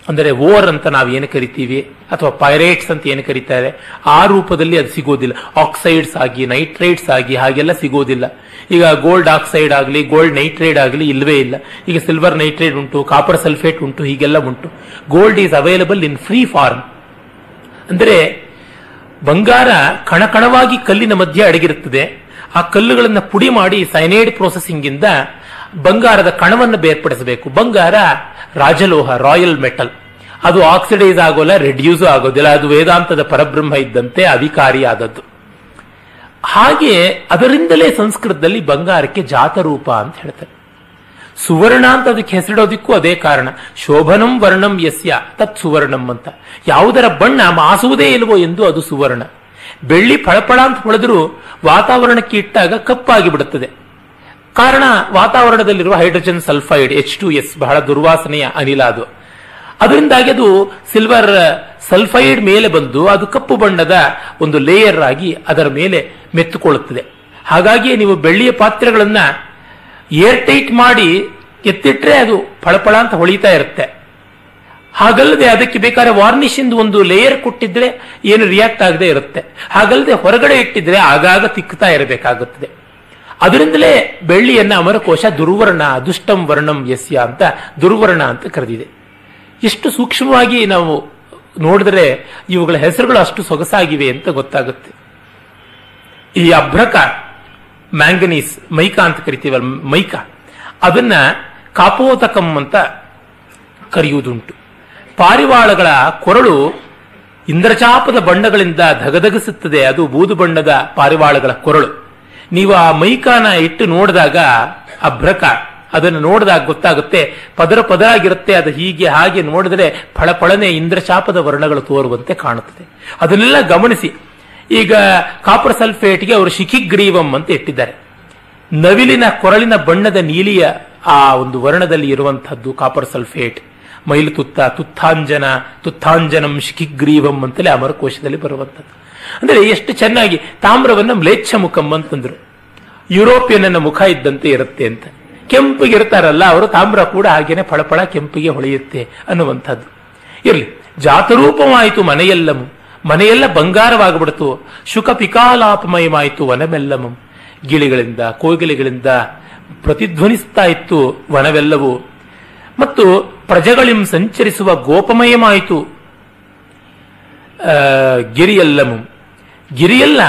ಅಂದರೆ ಓರ್ ಅಂತ ನಾವು ಏನು ಕರಿತೀವಿ, ಅಥವಾ ಪೈರೇಟ್ಸ್ ಅಂತ ಏನು ಕರೀತಾರೆ, ಆ ರೂಪದಲ್ಲಿ ಅದು ಸಿಗೋದಿಲ್ಲ. ಆಕ್ಸೈಡ್ಸ್ ಆಗಿ, ನೈಟ್ರೇಟ್ಸ್ ಆಗಿ, ಹಾಗೆಲ್ಲ ಸಿಗೋದಿಲ್ಲ. ಈಗ ಗೋಲ್ಡ್ ಆಕ್ಸೈಡ್ ಆಗಲಿ, ಗೋಲ್ಡ್ ನೈಟ್ರೈಡ್ ಆಗಲಿ ಇಲ್ಲವೇ ಇಲ್ಲ. ಈಗ ಸಿಲ್ವರ್ ನೈಟ್ರೈಡ್ ಉಂಟು, ಕಾಪರ್ ಸಲ್ಫೇಟ್ ಉಂಟು, ಹೀಗೆಲ್ಲ ಉಂಟು. Gold is available in free form. ಅಂದರೆ ಬಂಗಾರ ಕಣಕಣವಾಗಿ ಕಲ್ಲಿನ ಮಧ್ಯೆ ಅಡಗಿರುತ್ತದೆ. ಆ ಕಲ್ಲುಗಳನ್ನು ಪುಡಿ ಮಾಡಿ ಸೈನೈಡ್ ಪ್ರೊಸೆಸಿಂಗ್ ಇಂದ ಬಂಗಾರದ ಕಣವನ್ನು ಬೇರ್ಪಡಿಸಬೇಕು. ಬಂಗಾರ ರಾಜಲೋಹ, ರಾಯಲ್ ಮೆಟಲ್. ಅದು ಆಕ್ಸಿಡೈಸ್ ಆಗೋಲ್ಲ ರೆಡ್ಯೂಸ್ ಆಗೋದಿಲ್ಲ. ಅದು ವೇದಾಂತದ ಪರಬ್ರಹ್ಮ ಇದ್ದಂತೆ ಅಧಿಕಾರಿಯಾದದ್ದು. ಹಾಗೆ ಅದರಿಂದಲೇ ಸಂಸ್ಕೃತದಲ್ಲಿ ಬಂಗಾರಕ್ಕೆ ಜಾತರೂಪ ಅಂತ ಹೇಳ್ತಾರೆ. ಸುವರ್ಣ ಅಂತ ಅದಕ್ಕೆ ಹೆಸರಿಡೋದಿಕ್ಕೂ ಅದೇ ಕಾರಣ. ಶೋಭನಂ ವರ್ಣಂ ಯಸ್ಯ, ತತ್ ಸುವರ್ಣಂ ಅಂತ. ಯಾವುದರ ಬಣ್ಣ ಮಾಸುವುದೇ ಇಲ್ವೋ ಎಂದು ಅದು ಸುವರ್ಣ. ಬೆಳ್ಳಿ ಫಳಫಳ ಅಂತ ಹೊಳೆದರೂ ವಾತಾವರಣಕ್ಕೆ ಇಟ್ಟಾಗ ಕಪ್ಪಾಗಿ ಬಿಡುತ್ತದೆ. ಕಾರಣ, ವಾತಾವರಣದಲ್ಲಿರುವ hydrogen sulphide H two S ಬಹಳ ದುರ್ವಾಸನೆಯ ಅನಿಲ ಅದು. ಅದರಿಂದಾಗಿ ಅದು ಸಿಲ್ವರ್ ಸಲ್ಫೈಡ್ ಮೇಲೆ ಬಂದು ಅದು ಕಪ್ಪು ಬಣ್ಣದ ಒಂದು ಲೇಯರ್ ಆಗಿ ಅದರ ಮೇಲೆ ಮೆತ್ತುಕೊಳ್ಳುತ್ತದೆ. ಹಾಗಾಗಿ ನೀವು ಬೆಳ್ಳಿಯ ಪಾತ್ರೆಗಳನ್ನ ಏರ್ ಟೈಟ್ ಮಾಡಿ ಎತ್ತಿಟ್ರೆ ಅದು ಫಳಫಳ ಅಂತ ಹೊಳಿತಾ ಇರುತ್ತೆ. ಹಾಗಲ್ಲದೆ ಅದಕ್ಕೆ ಬೇಕಾದ್ರೆ ಇಂದ ಒಂದು ಲೇಯರ್ ಕೊಟ್ಟಿದ್ರೆ ಏನು ರಿಯಾಕ್ಟ್ ಆಗದೆ ಇರುತ್ತೆ. ಹಾಗಲ್ಲದೆ ಹೊರಗಡೆ ಇಟ್ಟಿದ್ರೆ ಆಗಾಗ ತಿಕ್ಕುತ್ತಾ ಇರಬೇಕಾಗುತ್ತದೆ. ಅದರಿಂದಲೇ ಬೆಳ್ಳಿಯನ್ನ ಅಮರಕೋಶ ದುರ್ವರ್ಣ ದುಷ್ಟಂ ವರ್ಣಂ ಯಸ್ಯ ಅಂತ ದುರ್ವರ್ಣ ಅಂತ ಕರೆದಿದೆ. ಎಷ್ಟು ಸೂಕ್ಷ್ಮವಾಗಿ ನಾವು ನೋಡಿದ್ರೆ ಇವುಗಳ ಹೆಸರುಗಳು ಅಷ್ಟು ಸೊಗಸಾಗಿವೆ ಅಂತ ಗೊತ್ತಾಗುತ್ತೆ. ಈ ಅಭ್ರಕ, ಮ್ಯಾಂಗನೀಸ್, ಮೈಕಾ ಅಂತ ಕರಿತೀವಲ್ಲ, ಮೈಕಾ, ಅದನ್ನ ಕಾಪೋತಕಂ ಅಂತ ಕರೆಯುವುದುಂಟು. ಪಾರಿವಾಳಗಳ ಕೊರಳು ಇಂದ್ರಚಾಪದ ಬಣ್ಣಗಳಿಂದ ಧಗಧಗಿಸುತ್ತದೆ. ಅದು ಬೂದು ಬಣ್ಣದ ಪಾರಿವಾಳಗಳ ಕೊರಳು. ನೀವು ಆ ಮೈಕಾನ ಇಟ್ಟು ನೋಡಿದಾಗ ಅಭ್ರಕ. ಅದನ್ನು ನೋಡಿದಾಗ ಗೊತ್ತಾಗುತ್ತೆ, ಪದರ ಪದರಾಗಿರುತ್ತೆ, ಅದು ಹೀಗೆ ಹಾಗೆ ನೋಡಿದ್ರೆ ಫಳಫಳನೆ ಇಂದ್ರಚಾಪದ ವರ್ಣಗಳು ತೋರುವಂತೆ ಕಾಣುತ್ತದೆ. ಅದನ್ನೆಲ್ಲ ಗಮನಿಸಿ. ಈಗ ಕಾಪರ್ ಸಲ್ಫೇಟ್ಗೆ ಅವರು ಶಿಖಿಗ್ರೀವಂ ಅಂತ ಇಟ್ಟಿದ್ದಾರೆ. ನವಿಲಿನ ಕೊರಳಿನ ಬಣ್ಣದ ನೀಲಿಯ ಆ ಒಂದು ವರ್ಣದಲ್ಲಿ ಇರುವಂತಹದ್ದು ಕಾಪರ್ ಸಲ್ಫೇಟ್. ಮೈಲು ತುತ್ತ, ತುತ್ತಾಂಜನ, ತುತ್ತಾಂಜನಂ ಶಿಖಿಗ್ರೀವಂ ಅಂತಲೇ ಅಮರಕೋಶದಲ್ಲಿ ಬರುವಂಥದ್ದು. ಅಂದರೆ ಎಷ್ಟು ಚೆನ್ನಾಗಿ ತಾಮ್ರವನ್ನ ಮ್ಲೇಚ್ಛ ಮುಖಂ ಅಂತಂದ್ರು. ಯುರೋಪಿಯನ್ನ ಮುಖ ಇದ್ದಂತೆ ಇರುತ್ತೆ ಅಂತ. ಕೆಂಪಿಗೆ ಇರ್ತಾರಲ್ಲ, ಅವರು ತಾಮ್ರ ಕೂಡ ಹಾಗೇನೆ ಫಳಫಳ ಕೆಂಪಿಗೆ ಹೊಳೆಯುತ್ತೆ ಅನ್ನುವಂಥದ್ದು. ಇರಲಿ, ಜಾತರೂಪವಾಯಿತು ಮನೆಯೆಲ್ಲಮು. ಮನೆಯೆಲ್ಲ ಬಂಗಾರವಾಗಿಬಿಡ್ತು. ಶುಕ ಪಿಕಾಲಾಪಮಯಮಾಯಿತು ವನಮೆಲ್ಲಮು ಗಿಳಿಗಳಿಂದ, ಕೋಗಿಲೆಗಳಿಂದ ಪ್ರತಿಧ್ವನಿಸ್ತಾ ಇತ್ತು ವನವೆಲ್ಲವೂ. ಮತ್ತು ಪ್ರಜೆಗಳಿಂ ಸಂಚರಿಸುವ ಗೋಪಮಯಮಾಯಿತು. ಗಿರಿಯಲ್ಲಮು. ಗಿರಿಯಲ್ಲ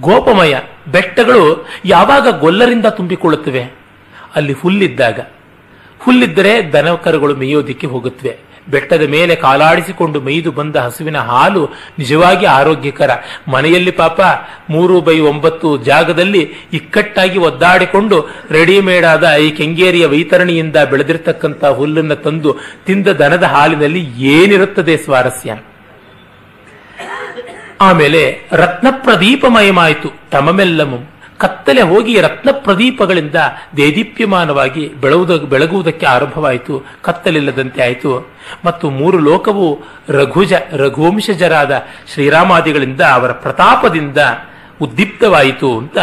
ಗೋಪಮಯ. ಬೆಟ್ಟಗಳು ಯಾವಾಗ ಗೊಲ್ಲರಿಂದ ತುಂಬಿಕೊಳ್ಳುತ್ತವೆ? ಅಲ್ಲಿ ಹುಲ್ಲಿದ್ದಾಗ. ಹುಲ್ಲಿದ್ದರೆ ದನಕರುಗಳು ಮೇಯೋದಿಕ್ಕೆ ಹೋಗುತ್ತವೆ. ಬೆಟ್ಟದ ಮೇಲೆ ಕಾಲಾಡಿಸಿಕೊಂಡು ಮೈದು ಬಂದ ಹಸುವಿನ ಹಾಲು ನಿಜವಾಗಿ ಆರೋಗ್ಯಕರ. ಮನೆಯಲ್ಲಿ ಪಾಪ ಮೂರು ಬೈ ಒಂಬತ್ತು ಜಾಗದಲ್ಲಿ ಇಕ್ಕಟ್ಟಾಗಿ ಒದ್ದಾಡಿಕೊಂಡು ರೆಡಿಮೇಡ್ ಆದ ಈ ಕೆಂಗೇರಿಯ ವೈತರಣಿಯಿಂದ ಬೆಳೆದಿರ್ತಕ್ಕಂಥ ಹುಲ್ಲನ್ನು ತಂದು ತಿಂದ ದನದ ಹಾಲಿನಲ್ಲಿ ಏನಿರುತ್ತದೆ ಸ್ವಾರಸ್ಯ? ಆಮೇಲೆ ರತ್ನ ಪ್ರದೀಪಮಯಮಾಯಿತು ತಮಮೆಲ್ಲಮು ಕತ್ತಲೆ ಹೋಗಿ ರತ್ನ ಪ್ರದೀಪಗಳಿಂದ ದೇದೀಪ್ಯಮಾನವಾಗಿ ಬೆಳಗುವುದ ಬೆಳಗುವುದಕ್ಕೆ ಆರಂಭವಾಯಿತು. ಕತ್ತಲಿಲ್ಲದಂತೆ ಆಯಿತು. ಮತ್ತು ಮೂರು ಲೋಕವು ರಘುಜ, ರಘುವಂಶಜರಾದ ಶ್ರೀರಾಮಾದಿಗಳಿಂದ ಅವರ ಪ್ರತಾಪದಿಂದ ಉದ್ದೀಪ್ತವಾಯಿತು ಅಂತ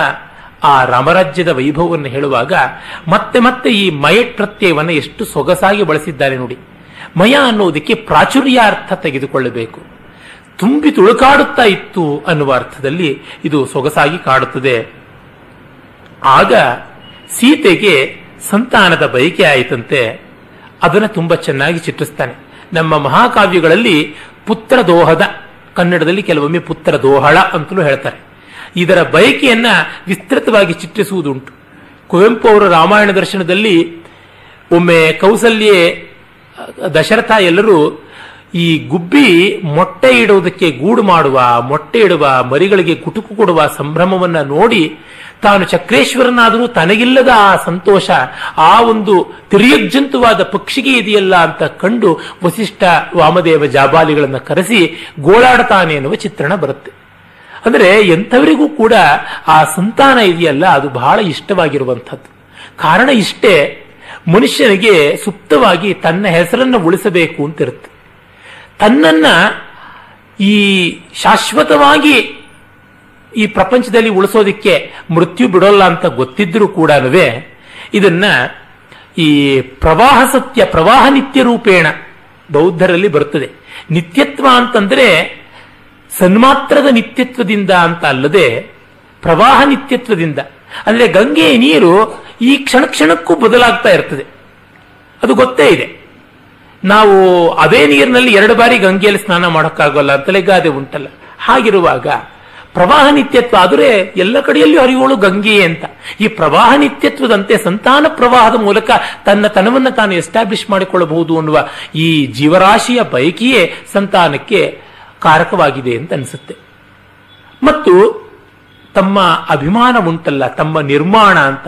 ಆ ರಾಮರಾಜ್ಯದ ವೈಭವವನ್ನು ಹೇಳುವಾಗ, ಮತ್ತೆ ಮತ್ತೆ ಈ ಮಯ ಪ್ರತ್ಯಯವನ್ನು ಎಷ್ಟು ಸೊಗಸಾಗಿ ಬಳಸಿದ್ದಾರೆ ನೋಡಿ. ಮಯ ಅನ್ನುವುದಕ್ಕೆ ಪ್ರಾಚುರ್ಯಾರ್ಥ ತೆಗೆದುಕೊಳ್ಳಬೇಕು. ತುಂಬಿ ತುಳುಕಾಡುತ್ತಾ ಇತ್ತು ಅನ್ನುವ ಅರ್ಥದಲ್ಲಿ ಇದು ಸೊಗಸಾಗಿ ಕಾಡುತ್ತದೆ. ಆಗ ಸೀತೆಗೆ ಸಂತಾನದ ಬಯಕೆ ಆಯಿತಂತೆ. ಅದನ್ನು ತುಂಬಾ ಚೆನ್ನಾಗಿ ಚಿತ್ರಿಸ್ತಾನೆ. ನಮ್ಮ ಮಹಾಕಾವ್ಯಗಳಲ್ಲಿ ಪುತ್ರ ದೋಹದ ಕನ್ನಡದಲ್ಲಿ ಕೆಲವೊಮ್ಮೆ ಪುತ್ರ ದೋಹಳ ಅಂತಲೂ ಹೇಳ್ತಾರೆ. ಇದರ ಬಯಕೆಯನ್ನ ವಿಸ್ತೃತವಾಗಿ ಚಿತ್ರಿಸುವುದುಂಟು. ಕುವೆಂಪು ಅವರ ರಾಮಾಯಣ ದರ್ಶನದಲ್ಲಿ ಒಮ್ಮೆ ಕೌಸಲ್ಯೆ, ದಶರಥ ಎಲ್ಲರೂ ಈ ಗುಬ್ಬಿ ಮೊಟ್ಟೆ ಇಡುವುದಕ್ಕೆ ಗೂಡು ಮಾಡುವ, ಮೊಟ್ಟೆ ಇಡುವ, ಮರಿಗಳಿಗೆ ಕುಟುಕು ಕೊಡುವ ಸಂಭ್ರಮವನ್ನ ನೋಡಿ ತಾನು ಚಕ್ರೇಶ್ವರನಾದರೂ ತನಗಿಲ್ಲದ ಆ ಸಂತೋಷ, ಆ ಒಂದು ತಿರಿಯಜ್ಜಂತುವಾದ ಪಕ್ಷಿಗೆ ಇದೆಯಲ್ಲ ಅಂತ ಕಂಡು ವಸಿಷ್ಠ ವಾಮದೇವ ಜಾಬಾಲಿಗಳನ್ನು ಕರೆಸಿ ಗೋಳಾಡ್ತಾನೆ ಎನ್ನುವ ಚಿತ್ರಣ ಬರುತ್ತೆ. ಅಂದರೆ ಎಂಥವರಿಗೂ ಕೂಡ ಆ ಸಂತಾನ ಇದೆಯಲ್ಲ, ಅದು ಬಹಳ ಇಷ್ಟವಾಗಿರುವಂಥದ್ದು. ಕಾರಣ ಇಷ್ಟೇ, ಮನುಷ್ಯನಿಗೆ ಸುಪ್ತವಾಗಿ ತನ್ನ ಹೆಸರನ್ನು ಉಳಿಸಬೇಕು ಅಂತಿರುತ್ತೆ. ತನ್ನನ್ನ ಈ ಶಾಶ್ವತವಾಗಿ ಈ ಪ್ರಪಂಚದಲ್ಲಿ ಉಳಿಸೋದಿಕ್ಕೆ ಮೃತ್ಯು ಬಿಡೋಲ್ಲ ಅಂತ ಗೊತ್ತಿದ್ರೂ ಕೂಡ ಇದನ್ನ ಈ ಪ್ರವಾಹ ಸತ್ಯ, ಪ್ರವಾಹ ನಿತ್ಯ ರೂಪೇಣ ಬೌದ್ಧರಲ್ಲಿ ಬರುತ್ತದೆ. ನಿತ್ಯತ್ವ ಅಂತಂದ್ರೆ ಸನ್ಮಾತ್ರದ ನಿತ್ಯತ್ವದಿಂದ ಅಂತ ಅಲ್ಲದೆ ಪ್ರವಾಹ ನಿತ್ಯತ್ವದಿಂದ. ಅಂದ್ರೆ ಗಂಗೆಯ ನೀರು ಈ ಕ್ಷಣ ಕ್ಷಣಕ್ಕೂ ಬದಲಾಗ್ತಾ ಇರ್ತದೆ. ಅದು ಗೊತ್ತೇ ಇದೆ. ನಾವು ಅದೇ ನೀರಿನಲ್ಲಿ ಎರಡು ಬಾರಿ ಗಂಗೆಯಲ್ಲಿ ಸ್ನಾನ ಮಾಡೋಕ್ಕಾಗೋಲ್ಲ ಅಂತಲೇ ಗಾದೆ ಉಂಟಲ್ಲ. ಹಾಗಿರುವಾಗ ಪ್ರವಾಹ ನಿತ್ಯತ್ವ ಆದರೆ ಎಲ್ಲ ಕಡೆಯಲ್ಲಿಯೂ ಹರಿಯೋಳು ಗಂಗೆಯೇ ಅಂತ. ಈ ಪ್ರವಾಹ ನಿತ್ಯತ್ವದಂತೆ ಸಂತಾನ ಪ್ರವಾಹದ ಮೂಲಕ ತನ್ನ ತನವನ್ನು ತಾನು ಎಸ್ಟಾಬ್ಲಿಷ್ ಮಾಡಿಕೊಳ್ಳಬಹುದು ಅನ್ನುವ ಈ ಜೀವರಾಶಿಯ ಬಯಕೆಯೇ ಸಂತಾನಕ್ಕೆ ಕಾರಕವಾಗಿದೆ ಅಂತ ಅನಿಸುತ್ತೆ. ಮತ್ತು ತಮ್ಮ ಅಭಿಮಾನ ಉಂಟಲ್ಲ, ತಮ್ಮ ನಿರ್ಮಾಣ ಅಂತ.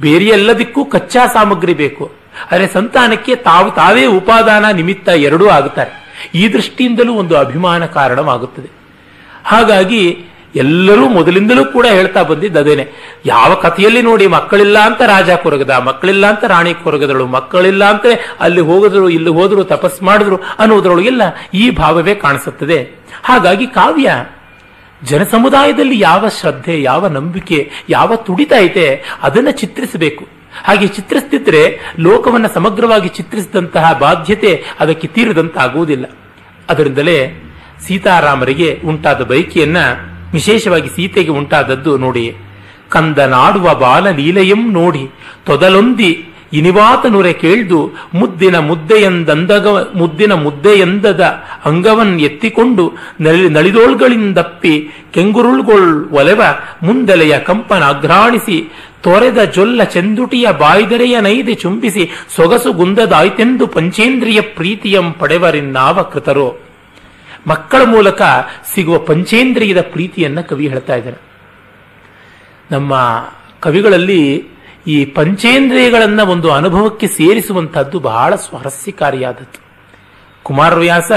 ಬೇರೆ ಎಲ್ಲದಕ್ಕೂ ಕಚ್ಚಾ ಸಾಮಗ್ರಿ ಬೇಕು. ಆದರೆ ಸಂತಾನಕ್ಕೆ ತಾವು ತಾವೇ ಉಪಾದಾನ ನಿಮಿತ್ತ ಎರಡೂ ಆಗುತ್ತಾರೆ. ಈ ದೃಷ್ಟಿಯಿಂದಲೂ ಒಂದು ಅಭಿಮಾನ ಕಾರಣವಾಗುತ್ತದೆ. ಹಾಗಾಗಿ ಎಲ್ಲರೂ ಮೊದಲಿಂದಲೂ ಕೂಡ ಹೇಳ್ತಾ ಬಂದಿದ್ದು ಅದೇನೆ. ಯಾವ ಕಥೆಯಲ್ಲಿ ನೋಡಿ ಮಕ್ಕಳಿಲ್ಲ ಅಂತ ರಾಜ ಕೊರಗದ ಮಕ್ಕಳಿಲ್ಲ ಅಂತ ರಾಣಿ ಕೊರಗದಳು ಮಕ್ಕಳಿಲ್ಲ ಅಂತ ಅಲ್ಲಿ ಹೋಗಿದ್ರು, ಇಲ್ಲಿ ಹೋದ್ರು ತಪಸ್ ಮಾಡಿದ್ರು ಅನ್ನೋದ್ರೊಳಗೆಲ್ಲ ಈ ಭಾವವೇ ಕಾಣಿಸುತ್ತದೆ. ಹಾಗಾಗಿ ಕಾವ್ಯ ಜನಸಮುದಾಯದಲ್ಲಿ ಯಾವ ಶ್ರದ್ಧೆ, ಯಾವ ನಂಬಿಕೆ, ಯಾವ ತುಡಿತ ಐತೆ ಅದನ್ನ ಚಿತ್ರಿಸಬೇಕು. ಹಾಗೆ ಚಿತ್ರಿಸ್ತಿದ್ರೆ ಲೋಕವನ್ನ ಸಮಗ್ರವಾಗಿ ಚಿತ್ರಿಸಿದಂತಹ ಬಾಧ್ಯತೆ ಅದಕ್ಕೆ ತೀರದಂತಾಗುವುದಿಲ್ಲ. ಅದರಿಂದಲೇ ಸೀತಾರಾಮರಿಗೆ ಉಂಟಾದ ಬೈಕಿಯನ್ನ ವಿಶೇಷವಾಗಿ ಸೀತೆಗೆ ಉಂಟಾದದ್ದು ನೋಡಿ. ಕಂದನಾಡುವ ಬಾಲಲೀಲೆಯಂ ನೋಡಿ, ತೊದಲೊಂದಿ ಇನಿವಾತನುರೆ ಕೇಳ್ದು ಮುದ್ದಿನ ಮುದ್ದೆಯಂದಂದಗ ಮುದ್ದಿನ ಮುದ್ದೆಯಂದದ ಅಂಗವನ್ ಎತ್ತಿಕೊಂಡು ನಳಿ ನಳಿದೋಳ್ಗಳಿಂದಪ್ಪಿ ಕೆಂಗುರುಳ್ಗೊಳ್ ಒಲೆವ ಮುಂದಲೆಯ ಕಂಪನ ಅಘ್ರಾಣಿಸಿ ತೊರೆದ ಜೊಲ್ಲ ಚೆಂದುಟಿಯ ಬಾಯ್ದರೆಯ ನೈದೆ ಚುಂಬಿಸಿ ಸೊಗಸು ಗುಂದದಾಯ್ತೆಂದು ಪಂಚೇಂದ್ರಿಯ ಪ್ರೀತಿಯಂ ಪಡೆವರಿನ್ನಾವ ಕೃತರು. ಮಕ್ಕಳ ಮೂಲಕ ಸಿಗುವ ಪಂಚೇಂದ್ರಿಯದ ಪ್ರೀತಿಯನ್ನ ಕವಿ ಹೇಳ್ತಾ ಇದ್ದಾರೆ ನಮ್ಮ ಕವಿಗಳಲ್ಲಿ ಈ ಪಂಚೇಂದ್ರಿಯಗಳನ್ನು ಒಂದು ಅನುಭವಕ್ಕೆ ಸೇರಿಸುವಂತಹದ್ದು ಬಹಳ ಸ್ವಾರಸ್ಯಕಾರಿಯಾದದ್ದು. ಕುಮಾರವ್ಯಾಸ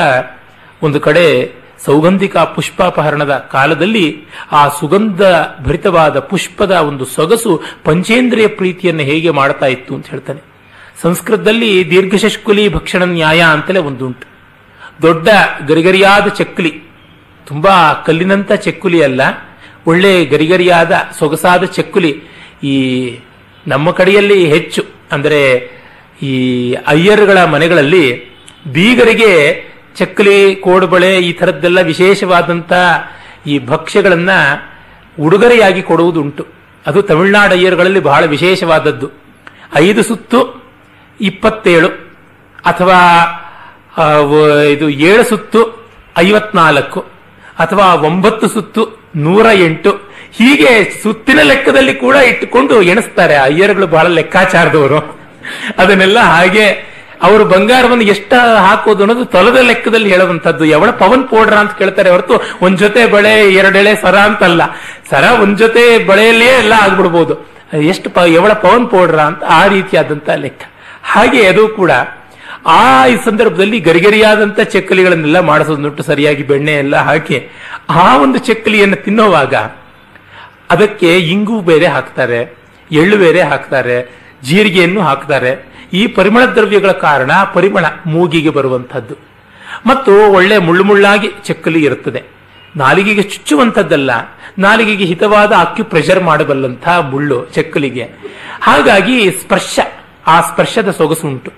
ಒಂದು ಕಡೆ ಸೌಗಂಧಿಕ ಪುಷ್ಪಾಪಹರಣದ ಕಾಲದಲ್ಲಿ ಆ ಸುಗಂಧ ಭರಿತವಾದ ಪುಷ್ಪದ ಒಂದು ಸೊಗಸು ಪಂಚೇಂದ್ರಿಯ ಪ್ರೀತಿಯನ್ನು ಹೇಗೆ ಮಾಡ್ತಾ ಇತ್ತು ಅಂತ ಹೇಳ್ತಾನೆ. ಸಂಸ್ಕೃತದಲ್ಲಿ ದೀರ್ಘಶಷ್ಕುಲಿ ಭಕ್ಷಣ ನ್ಯಾಯ ಅಂತಲೇ ಒಂದುಂಟು. ದೊಡ್ಡ ಗರಿಗರಿಯಾದ ಚಕ್ಕುಲಿ, ತುಂಬಾ ಕಲ್ಲಿನಂತ ಚಕ್ಕುಲಿ ಅಲ್ಲ, ಒಳ್ಳೆ ಗರಿಗರಿಯಾದ ಸೊಗಸಾದ ಚಕ್ಕುಲಿ ಈ ನಮ್ಮ ಕಡೆಯಲ್ಲಿ ಹೆಚ್ಚು ಅಂದರೆ ಈ ಅಯ್ಯರ್ಗಳ ಮನೆಗಳಲ್ಲಿ ಬೀಗರಿಗೆ ಚಕ್ಕಲಿ ಕೋಡುಬಳೆ ಈ ಥರದ್ದೆಲ್ಲ ವಿಶೇಷವಾದಂಥ ಈ ಭಕ್ಷ್ಯಗಳನ್ನು ಉಡುಗೊರೆಯಾಗಿ ಕೊಡುವುದುಂಟು. ಅದು ತಮಿಳುನಾಡು ಅಯ್ಯರ್ಗಳಲ್ಲಿ ಬಹಳ ವಿಶೇಷವಾದದ್ದು. ಐದು ಸುತ್ತು, ಇಪ್ಪತ್ತೇಳು ಅಥವಾ ಇದು ಏಳು ಸುತ್ತು, ಐವತ್ನಾಲ್ಕು ಅಥವಾ ಒಂಬತ್ತು ಸುತ್ತು, ನೂರ ಎಂಟು ಹೀಗೆ ಸುತ್ತಿನ ಲೆಕ್ಕದಲ್ಲಿ ಕೂಡ ಇಟ್ಟುಕೊಂಡು ಎಣಿಸ್ತಾರೆ. ಅಯ್ಯರ್ಗಳು ಬಹಳ ಲೆಕ್ಕಾಚಾರದವರು. ಅದನ್ನೆಲ್ಲ ಹಾಗೆ ಅವರು ಬಂಗಾರವನ್ನು ಎಷ್ಟ ಹಾಕೋದು ಅನ್ನೋದು ತೊಲದ ಲೆಕ್ಕದಲ್ಲಿ ಹೇಳುವಂತದ್ದು ಎವಳ ಪವನ್ ಪೌಡ್ರ ಅಂತ ಕೇಳ್ತಾರೆ ಹೊರತು ಒಂದ್ ಜೊತೆ ಬಳೆ ಎರಡೆಳೆ ಸರ ಅಂತಲ್ಲ. ಸರ ಒಂದ್ ಜೊತೆ ಬಳೆಯಲ್ಲೇ ಎಲ್ಲ ಆಗ್ಬಿಡ್ಬೋದು. ಎಷ್ಟು ಪ ಎವಳ ಪವನ್ ಪೌಡ್ರ ಅಂತ ಆ ರೀತಿಯಾದಂತಹ ಲೆಕ್ಕ. ಹಾಗೆ ಅದು ಕೂಡ ಆ ಈ ಸಂದರ್ಭದಲ್ಲಿ ಗರಿಗರಿಯಾದಂತ ಚಕ್ಕಲಿಗಳನ್ನೆಲ್ಲ ಮಾಡಿಸೋದುಂಟು ಸರಿಯಾಗಿ ಬೆಣ್ಣೆ ಎಲ್ಲ ಹಾಕಿ ಆ ಒಂದು ಚಕ್ಕಲಿಯನ್ನು ತಿನ್ನೋವಾಗ ಅದಕ್ಕೆ ಇಂಗು ಬೇರೆ ಹಾಕ್ತಾರೆ, ಎಳ್ಳು ಬೇರೆ ಹಾಕ್ತಾರೆ, ಜೀರಿಗೆಯನ್ನು ಹಾಕ್ತಾರೆ. ಈ ಪರಿಮಳ ದ್ರವ್ಯಗಳ ಕಾರಣ ಪರಿಮಳ ಮೂಗಿಗೆ ಬರುವಂಥದ್ದು. ಮತ್ತು ಒಳ್ಳೆ ಮುಳ್ಳು ಮುಳ್ಳಾಗಿ ಚಕ್ಕಲಿ ಇರುತ್ತದೆ. ನಾಲಿಗೆಗೆ ಚುಚ್ಚುವಂಥದ್ದಲ್ಲ, ನಾಲಿಗೆಗೆ ಹಿತವಾದ ಅಕ್ಕಿ ಪ್ರೆಷರ್ ಮಾಡಬಲ್ಲಂತಹ ಮುಳ್ಳು ಚಕ್ಕಲಿಗೆ. ಹಾಗಾಗಿ ಸ್ಪರ್ಶ, ಆ ಸ್ಪರ್ಶದ ಸೊಗಸುಂಟು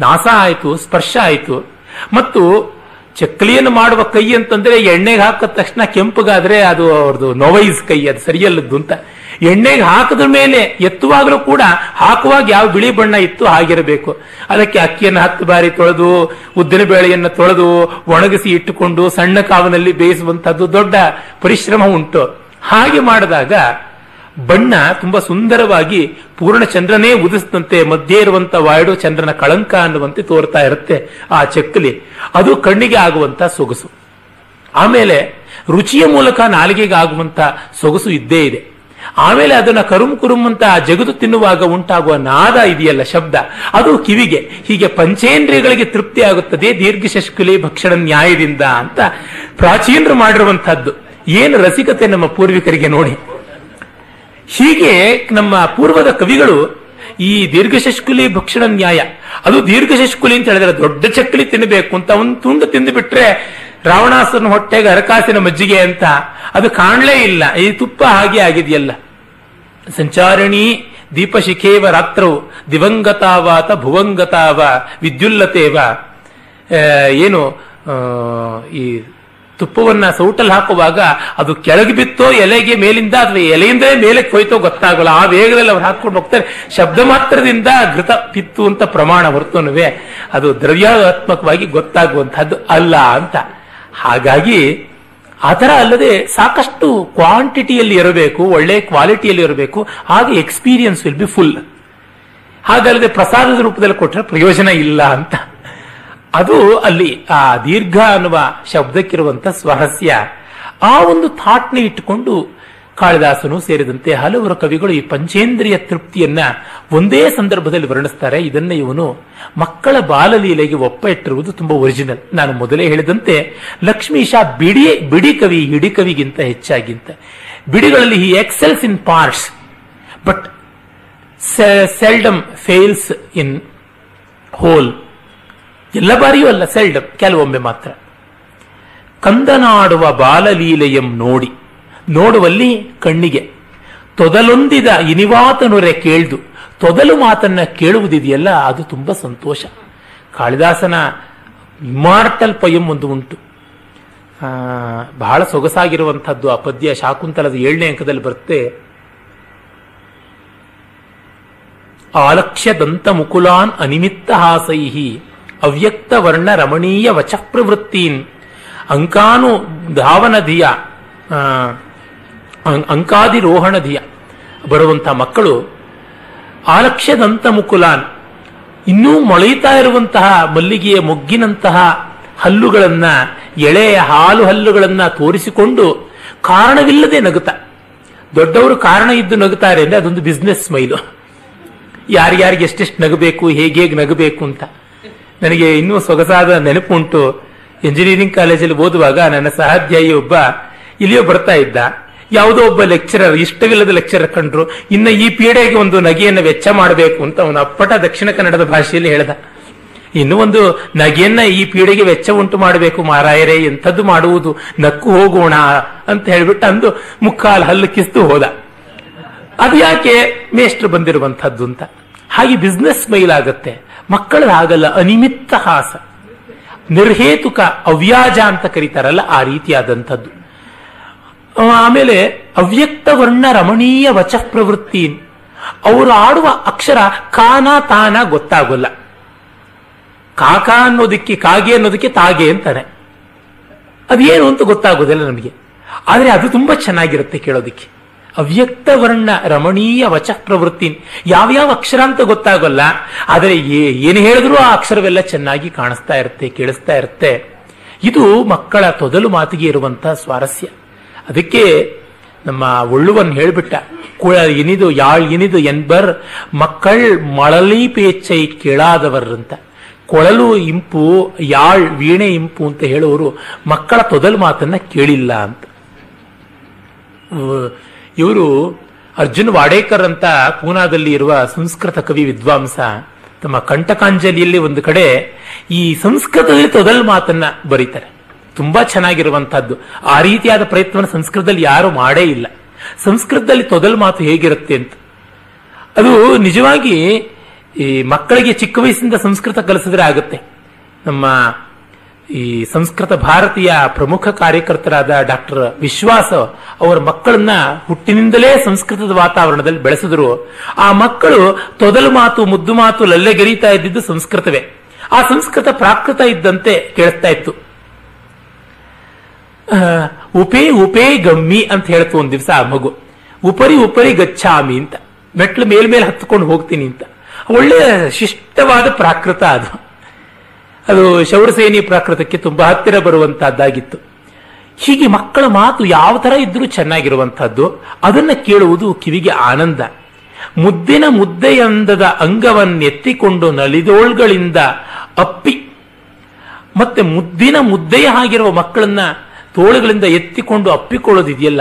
ನಾಸ ಆಯಿತು, ಸ್ಪರ್ಶ ಆಯಿತು. ಮತ್ತು ಚಕ್ಕಲಿಯನ್ನು ಮಾಡುವ ಕೈ ಅಂತಂದ್ರೆ ಎಣ್ಣೆಗೆ ಹಾಕಿದ ತಕ್ಷಣ ಕೆಂಪಗಾದ್ರೆ ಅದು ಅವ್ರದ್ದು ನೋವೈಸ್ ಕೈ, ಅದು ಸರಿಯಲ್ಲದ್ದು ಅಂತ. ಎಣ್ಣೆಗೆ ಹಾಕಿದ ಮೇಲೆ ಎತ್ತುವಾಗಲೂ ಕೂಡ ಹಾಕುವಾಗ ಯಾವ ಬಿಳಿ ಬಣ್ಣ ಇತ್ತು ಹಾಗಿರಬೇಕು. ಅದಕ್ಕೆ ಅಕ್ಕಿಯನ್ನು ಹತ್ತು ಬಾರಿ ತೊಳೆದು, ಉದ್ದಿನ ಬೇಳೆಯನ್ನು ತೊಳೆದು, ಒಣಗಿಸಿ ಇಟ್ಟುಕೊಂಡು ಸಣ್ಣ ಕಾವಿನಲ್ಲಿ ಬೇಯಿಸುವಂತಹದ್ದು ದೊಡ್ಡ ಪರಿಶ್ರಮ ಉಂಟು. ಹಾಗೆ ಮಾಡಿದಾಗ ಬಣ್ಣ ತುಂಬಾ ಸುಂದರವಾಗಿ ಪೂರ್ಣ ಚಂದ್ರನೇ ಉದಿಸಿದಂತೆ ಮಧ್ಯೆ ಇರುವಂತ ವಾಯುಡು ಚಂದ್ರನ ಕಳಂಕ ಅನ್ನುವಂತೆ ತೋರ್ತಾ ಇರುತ್ತೆ ಆ ಚಕ್ಕಲಿ. ಅದು ಕಣ್ಣಿಗೆ ಆಗುವಂತ ಸೊಗಸು. ಆಮೇಲೆ ರುಚಿಯ ಮೂಲಕ ನಾಲಿಗೆಗೆ ಆಗುವಂತ ಸೊಗಸು ಇದ್ದೇ ಇದೆ. ಆಮೇಲೆ ಅದನ್ನ ಕರುಮ್ ಕುರುಮ್ ಅಂತ ಜಗದು ತಿನ್ನುವಾಗ ಉಂಟಾಗುವ ನಾದ ಇದೆಯಲ್ಲ ಶಬ್ದ. ಅದು ಕಿವಿಗೆ, ಹೀಗೆ ಪಂಚೇಂದ್ರಿಯಗಳಿಗೆ ತೃಪ್ತಿ ಆಗುತ್ತದೆ ದೀರ್ಘ ಶಶ್ಕುಲಿ ಭಕ್ಷಣ ನ್ಯಾಯದಿಂದ ಅಂತ ಪ್ರಾಚೀನರು ಮಾಡಿರುವಂತಹದ್ದು ಏನು ರಸಿಕತೆ ನಮ್ಮ ಪೂರ್ವಿಕರಿಗೆ ನೋಡಿ. ಹೀಗೆ ನಮ್ಮ ಪೂರ್ವದ ಕವಿಗಳು ಈ ದೀರ್ಘಶಷ್ಕುಲಿ ಭಕ್ಷಣ ನ್ಯಾಯ, ಅದು ದೀರ್ಘಶಷ್ಕುಲಿ ಅಂತ ಹೇಳಿದ್ರೆ ದೊಡ್ಡ ಚಕ್ಕಲಿ ತಿನ್ನಬೇಕು ಅಂತ ಒಂದು ತುಂಡು ತಿಂದು ಬಿಟ್ರೆ ರಾವಣಾಸನ ಹೊಟ್ಟೆಗೆ ಅರಕಾಸಿನ ಮಜ್ಜಿಗೆ ಅಂತ, ಅದು ಕಾಣಲೇ ಇಲ್ಲ. ಈ ತುಪ್ಪ ಹಾಗೆ ಆಗಿದೆಯಲ್ಲ. ಸಂಚಾರಣಿ ದೀಪಶಿಖೇವ ರಾತ್ರವು ದಿವಂಗತಾವಾತ ಭುವಂಗತಾವ, ವಿದ್ಯುಲ್ಲತೇವ. ಏನು ಈ ತುಪ್ಪವನ್ನ ಸೌಟಲ್ಲಿ ಹಾಕುವಾಗ ಅದು ಕೆಳಗೆ ಬಿತ್ತೋ ಎಲೆಗೆ ಮೇಲಿಂದ ಅಥವಾ ಎಲೆಯಿಂದ ಮೇಲೆ ಕೊಯ್ತೋ ಗೊತ್ತಾಗಲ್ಲ. ಆ ವೇಗದಲ್ಲಿ ಅವ್ರು ಹಾಕೊಂಡು ಹೋಗ್ತಾರೆ. ಶಬ್ದ ಮಾತ್ರದಿಂದ ಘೃತ ಪಿತ್ತು ಅಂತ ಪ್ರಮಾಣ ಹೊರತುನುವೆ. ಅದು ದ್ರವ್ಯಾತ್ಮಕವಾಗಿ ಗೊತ್ತಾಗುವಂತಹದ್ದು ಅಲ್ಲ ಅಂತ. ಹಾಗಾಗಿ ಆ ಅಲ್ಲದೆ ಸಾಕಷ್ಟು ಕ್ವಾಂಟಿಟಿಯಲ್ಲಿ ಇರಬೇಕು, ಒಳ್ಳೆ ಕ್ವಾಲಿಟಿಯಲ್ಲಿ ಇರಬೇಕು. ಹಾಗೆ ಎಕ್ಸ್ಪೀರಿಯನ್ಸ್ ವಿಲ್ ಬಿ ಫುಲ್. ಹಾಗಲ್ಲದೆ ಪ್ರಸಾದದ ರೂಪದಲ್ಲಿ ಕೊಟ್ಟರೆ ಪ್ರಯೋಜನ ಇಲ್ಲ ಅಂತ. ಅದು ಅಲ್ಲಿ, ಆ, ದೀರ್ಘ ಅನ್ನುವ ಶಬ್ದಕ್ಕಿರುವಂಥ ಸ್ವರಸ್ಯ. ಆ ಒಂದು ಥಾಟ್ನ ಇಟ್ಟುಕೊಂಡು ಕಾಳಿದಾಸನು ಸೇರಿದಂತೆ ಹಲವರು ಕವಿಗಳು ಈ ಪಂಚೇಂದ್ರಿಯ ತೃಪ್ತಿಯನ್ನ ಒಂದೇ ಸಂದರ್ಭದಲ್ಲಿ ವರ್ಣಿಸ್ತಾರೆ. ಇದನ್ನ ಇವನು ಮಕ್ಕಳ ಬಾಲಲೀಲೆಗೆ ಒಪ್ಪ ಇಟ್ಟಿರುವುದು ತುಂಬಾ ಒರಿಜಿನಲ್ ನಾನು ಮೊದಲೇ ಹೇಳಿದಂತೆ ಲಕ್ಷ್ಮೀಶ ಬಿಡಿ ಬಿಡಿ ಕವಿ, ಹಿಡಿ ಕವಿಗಿಂತ ಹೆಚ್ಚಾಗಿಂತ. ಬಿಡಿಗಳಲ್ಲಿ he excels in parts but seldom fails in whole ಎಲ್ಲ ಬಾರಿಯೂ ಅಲ್ಲ ಸೆಲ್ಡ್ ಕೆಲವೊಮ್ಮೆ ಮಾತ್ರ. ಕಂದನಾಡುವ ಬಾಲಲೀಲೆಯಂ ನೋಡಿ, ನೋಡುವಲ್ಲಿ ಕಣ್ಣಿಗೆ. ತೊದಲೊಂದಿದ ಇನಿವಾತನೊರೆ ಕೇಳ್ದು, ತೊದಲು ಮಾತನ್ನ ಕೇಳುವುದಿದೆಯಲ್ಲ, ಅದು ತುಂಬಾ ಸಂತೋಷ. ಕಾಳಿದಾಸನ ಇಮಾರ್ಟಲ್ ಪಯಂ ಒಂದು ಉಂಟು. ಬಹಳ ಸೊಗಸಾಗಿರುವಂತಹದ್ದು ಆ ಪದ್ಯ ಶಾಕುಂತಲದ ಏಳನೇ ಅಂಕದಲ್ಲಿ ಬರುತ್ತೆ. ಆಲಕ್ಷ್ಯ ದಂತ ಮುಕುಲಾನ್ ಅನಿಮಿತ್ತ ಹಾಸೈಹಿ ಅವ್ಯಕ್ತ ವರ್ಣ ರಮಣೀಯ ವಚ ಪ್ರವೃತ್ತೀನ್ ಅಂಕಾನು ಧಾವನ ಧಿಯ ಆ, ಅಂ- ಅಂಕಾದಿರೋಹಣ ಧಿಯ ಬರುವಂತಹ ಮಕ್ಕಳು ಆಲಕ್ಷ್ಯದಂತ ಮುಕುಲಾನ್ ಇನ್ನೂ ಮೊಳೆಯುತ್ತಾ ಇರುವಂತಹ ಮಲ್ಲಿಗೆಯ ಮೊಗ್ಗಿನಂತಹ ಹಲ್ಲುಗಳನ್ನ ಎಳೆಯ ಹಾಲು ಹಲ್ಲುಗಳನ್ನ ತೋರಿಸಿಕೊಂಡು ಕಾರಣವಿಲ್ಲದೆ ನಗುತ್ತ. ದೊಡ್ಡವರು ಕಾರಣ ಇದ್ದು ನಗುತ್ತಾರೆ ಅಂದ್ರೆ ಅದೊಂದು ಬಿಸ್ನೆಸ್ ಸ್ಮೈಲು ಯಾರ್ಯಾರಿಗೆ ಎಷ್ಟೆಷ್ಟು ನಗಬೇಕು ಹೇಗೆ ನಗಬೇಕು ಅಂತ. ನನಗೆ ಇನ್ನೂ ಸೊಗಸಾದ ನೆನಪುಂಟು. ಇಂಜಿನಿಯರಿಂಗ್ ಕಾಲೇಜಲ್ಲಿ ಓದುವಾಗ ನನ್ನ ಸಹಾಧ್ಯಾಯಿ ಒಬ್ಬ ಇಲ್ಲಿಯೋ ಬರ್ತಾ ಇದ್ದ. ಯಾವುದೋ ಒಬ್ಬ ಲೆಕ್ಚರರ್ ಇಷ್ಟವಿಲ್ಲದ ಲೆಕ್ಚರರ್ ಕಂಡ್ರು, ಇನ್ನ ಈ ಪೀಡೆಗೆ ಒಂದು ನಗೆಯನ್ನು ವೆಚ್ಚ ಮಾಡಬೇಕು ಅಂತ ಅವನು ಅಪ್ಪಟ ದಕ್ಷಿಣ ಕನ್ನಡದ ಭಾಷೆಯಲ್ಲಿ ಹೇಳ್ದ. ಇನ್ನು ಒಂದು ನಗೆಯನ್ನ ಈ ಪೀಡೆಗೆ ವೆಚ್ಚ ಉಂಟು ಮಾಡಬೇಕು ಮಾರಾಯರೇ, ಎಂಥದ್ದು ಮಾಡುವುದು, ನಕ್ಕು ಹೋಗೋಣ ಅಂತ ಹೇಳ್ಬಿಟ್ಟು ಅಂದು ಮುಕ್ಕಾಲು ಹಲ್ಲು ಕಿಸ್ತು ಹೋದ. ಅದು ಯಾಕೆ ಮೇಷ್ಟ್ರು ಬಂದಿರುವಂಥದ್ದು ಅಂತ? ಹಾಗೆ ಬಿಸ್ನೆಸ್ ಮೈಲ್ ಆಗುತ್ತೆ. ಮಕ್ಕಳ ಆಗಲ್ಲ, ಅನಿಮಿತ್ತ ಹಾಸ. ನಿರ್ಹೇತುಕ ಅವ್ಯಾಜ ಅಂತ ಕರೀತಾರಲ್ಲ, ಆ ರೀತಿಯಾದಂಥದ್ದು. ಆಮೇಲೆ ಅವ್ಯಕ್ತ ವರ್ಣ ರಮಣೀಯ ವಚ ಪ್ರವೃತ್ತಿ. ಅವರು ಆಡುವ ಅಕ್ಷರ ಕಾನ ತಾನ ಗೊತ್ತಾಗೋಲ್ಲ. ಕಾಕ ಅನ್ನೋದಕ್ಕೆ, ಕಾಗೆ ಅನ್ನೋದಕ್ಕೆ ತಾಗೆ ಅಂತಾನೆ. ಅದೇನು ಅಂತ ಗೊತ್ತಾಗೋದಿಲ್ಲ ನಮಗೆ. ಆದರೆ ಅದು ತುಂಬಾ ಚೆನ್ನಾಗಿರುತ್ತೆ ಕೇಳೋದಕ್ಕೆ. ಅವ್ಯಕ್ತ ವರ್ಣ ರಮಣೀಯ ವಚ ಪ್ರವೃತ್ತಿ ಯಾವ್ಯಾವ ಅಕ್ಷರ ಅಂತ ಗೊತ್ತಾಗಲ್ಲ, ಆದರೆ ಏನು ಹೇಳಿದ್ರೂ ಆ ಅಕ್ಷರವೆಲ್ಲ ಚೆನ್ನಾಗಿ ಕಾಣಿಸ್ತಾ ಇರುತ್ತೆ, ಕೇಳಿಸ್ತಾ ಇರುತ್ತೆ. ಇದು ಮಕ್ಕಳ ತೊದಲು ಮಾತಿಗೆ ಇರುವಂತಹ ಸ್ವಾರಸ್ಯ. ಅದಕ್ಕೆ ನಮ್ಮ ಒಳ್ಳುವನ್ ಹೇಳ್ಬಿಟ್ಟ, ಕುಳ ಏನಿದು ಯಾಳ್ ಏನಿದು ಎನ್ಬರ್, ಮಕ್ಕಳ್ ಮಳಲಿ ಪೇಚೈ ಕೇಳಾದವರ್ ಅಂತ. ಕೊಳಲು ಇಂಪು, ಯಾಳ್ ವೀಣೆ ಇಂಪು ಅಂತ ಹೇಳುವವರು ಮಕ್ಕಳ ತೊದಲು ಮಾತನ್ನ ಕೇಳಿಲ್ಲ ಅಂತ. ಇವರು ಅರ್ಜುನ್ ವಾಡೇಕರ್ ಅಂತ ಪೂನಾದಲ್ಲಿ ಇರುವ ಸಂಸ್ಕೃತ ಕವಿ ವಿದ್ವಾಂಸ. ತಮ್ಮ ಕಂಟಕಾಂಜಲಿಯಲ್ಲಿ ಒಂದು ಕಡೆ ಈ ಸಂಸ್ಕೃತದಲ್ಲಿ ತೊದಲ್ ಮಾತನ್ನ ಬರೀತಾರೆ. ತುಂಬಾ ಚೆನ್ನಾಗಿರುವಂತಹದ್ದು ಆ ರೀತಿಯಾದ ಪ್ರಯತ್ನವನ್ನು ಸಂಸ್ಕೃತದಲ್ಲಿ ಯಾರು ಮಾಡೇ ಇಲ್ಲ. ಸಂಸ್ಕೃತದಲ್ಲಿ ತೊದಲ್ ಮಾತು ಹೇಗಿರುತ್ತೆ ಅಂತ. ಅದು ನಿಜವಾಗಿ ಈ ಮಕ್ಕಳಿಗೆ ಚಿಕ್ಕ ವಯಸ್ಸಿಂದ ಸಂಸ್ಕೃತ ಕಲಿಸಿದ್ರೆ ಆಗುತ್ತೆ. ನಮ್ಮ ಈ ಸಂಸ್ಕೃತ ಭಾರತೀಯ ಪ್ರಮುಖ ಕಾರ್ಯಕರ್ತರಾದ ಡಾಕ್ಟರ್ ವಿಶ್ವಾಸ ಅವರ ಮಕ್ಕಳನ್ನ ಹುಟ್ಟಿನಿಂದಲೇ ಸಂಸ್ಕೃತದ ವಾತಾವರಣದಲ್ಲಿ ಬೆಳೆಸಿದ್ರು. ಆ ಮಕ್ಕಳು ತೊದಲು ಮಾತು, ಮುದ್ದು ಮಾತು ಲಲ್ಲೆಗೆರೀತಾ ಇದ್ದಿದ್ದು ಸಂಸ್ಕೃತವೇ. ಆ ಸಂಸ್ಕೃತ ಪ್ರಾಕೃತ ಇದ್ದಂತೆ ಕೇಳಿಸ್ತಾ ಇತ್ತು. ಉಪೇ ಉಪೇ ಗಮ್ಮಿ ಅಂತ ಹೇಳ್ತು ಒಂದ್ ದಿವಸ ಆ ಮಗು. ಉಪರಿ ಉಪರಿ ಗಚ್ಚಾಮಿ ಅಂತ. ಮೆಟ್ಲು ಮೇಲ್ಮೇಲೆ ಹತ್ಕೊಂಡು ಹೋಗ್ತೀನಿ ಅಂತ. ಒಳ್ಳೆ ಶಿಷ್ಟವಾದ ಪ್ರಾಕೃತ ಅದು. ಅದು ಶೌರಸೇನಿ ಪ್ರಾಕೃತಕ್ಕೆ ತುಂಬಾ ಹತ್ತಿರ ಬರುವಂತಹದ್ದಾಗಿತ್ತು. ಹೀಗೆ ಮಕ್ಕಳ ಮಾತು ಯಾವ ತರ ಇದ್ರೂ ಚೆನ್ನಾಗಿರುವಂತಹದ್ದು, ಅದನ್ನ ಕೇಳುವುದು ಕಿವಿಗೆ ಆನಂದ. ಮುದ್ದಿನ ಮುದ್ದೆಯಂದದ ಅಂಗವನ್ನೆತ್ತಿಕೊಂಡು ನಲಿದೋಳ್ಗಳಿಂದ ಅಪ್ಪಿ. ಮತ್ತೆ ಮುದ್ದಿನ ಮುದ್ದೆಯ ಆಗಿರುವ ಮಕ್ಕಳನ್ನ ತೋಳುಗಳಿಂದ ಎತ್ತಿಕೊಂಡು ಅಪ್ಪಿಕೊಳ್ಳೋದಿದೆಯಲ್ಲ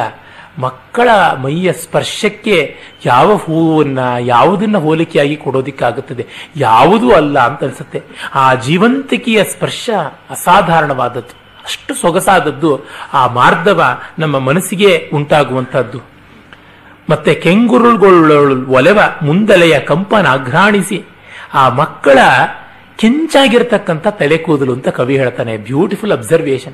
ಮಕ್ಕಳ ಮೈಯ ಸ್ಪರ್ಶಕ್ಕೆ ಯಾವ ಹೂವನ್ನ, ಯಾವುದನ್ನ ಹೋಲಿಕೆಯಾಗಿ ಕೊಡೋದಿಕ್ಕಾಗುತ್ತದೆ? ಯಾವುದೂ ಅಲ್ಲ ಅಂತ ಅನ್ಸುತ್ತೆ. ಆ ಜೀವಂತಿಕೆಯ ಸ್ಪರ್ಶ ಅಸಾಧಾರಣವಾದದ್ದು. ಅಷ್ಟು ಸೊಗಸಾದದ್ದು ಆ ಮಾರ್ಧವ ನಮ್ಮ ಮನಸ್ಸಿಗೆ ಉಂಟಾಗುವಂತಹದ್ದು ಮತ್ತೆ ಕೆಂಗುರುಳುಗಳು ಒಲೆವ ಮುಂದಲೆಯ ಕಂಪನ ಅಘ್ರಾಣಿಸಿ ಆ ಮಕ್ಕಳ ಕೆಂಚಾಗಿರ್ತಕ್ಕಂಥ ತಲೆ ಕೂದಲು ಅಂತ ಕವಿ ಹೇಳ್ತಾನೆ. ಬ್ಯೂಟಿಫುಲ್ ಅಬ್ಸರ್ವೇಷನ್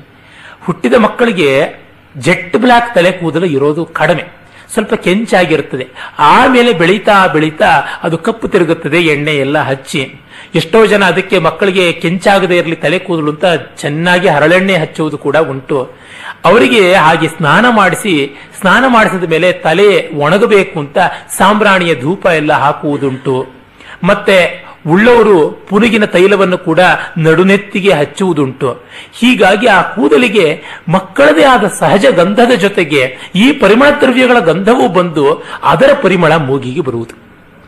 ಹುಟ್ಟಿದ ಮಕ್ಕಳಿಗೆ ಜೆಟ್ ಬ್ಲ್ಯಾಕ್ ತಲೆ ಕೂದಲು ಇರೋದು ಕಡಿಮೆ. ಸ್ವಲ್ಪ ಕೆಂಚಾಗಿರುತ್ತದೆ. ಆಮೇಲೆ ಬೆಳೀತಾ ಬೆಳೀತಾ ಅದು ಕಪ್ಪು ತಿರುಗುತ್ತದೆ, ಎಣ್ಣೆ ಎಲ್ಲ ಹಚ್ಚಿ. ಎಷ್ಟೋ ಜನ ಅದಕ್ಕೆ ಮಕ್ಕಳಿಗೆ ಕೆಂಚಾಗದೇ ಇರಲಿ ತಲೆ ಕೂದಲು ಅಂತ ಚೆನ್ನಾಗಿ ಹರಳೆಣ್ಣೆ ಹಚ್ಚುವುದು ಕೂಡ ಉಂಟು. ಅವರಿಗೆ ಹಾಗೆ ಸ್ನಾನ ಮಾಡಿಸಿ, ಸ್ನಾನ ಮಾಡಿಸಿದ ಮೇಲೆ ತಲೆ ಒಣಗಬೇಕು ಅಂತ ಸಾಂಬ್ರಾಣಿಯ ಧೂಪ ಎಲ್ಲ ಹಾಕುವುದುಂಟು. ಮತ್ತೆ ಉಳ್ಳವರು ಪುನುಗಿನ ತೈಲವನ್ನು ಕೂಡ ನಡುನೆತ್ತಿಗೆ ಹಚ್ಚುವುದುಂಟು. ಹೀಗಾಗಿ ಆ ಕೂದಲಿಗೆ ಮಕ್ಕಳದೇ ಆದ ಸಹಜ ಗಂಧದ ಜೊತೆಗೆ ಈ ಪರಿಮಳ ದ್ರವ್ಯಗಳ ಗಂಧವೂ ಬಂದು ಅದರ ಪರಿಮಳ ಮೂಗಿಗೆ ಬರುವುದು.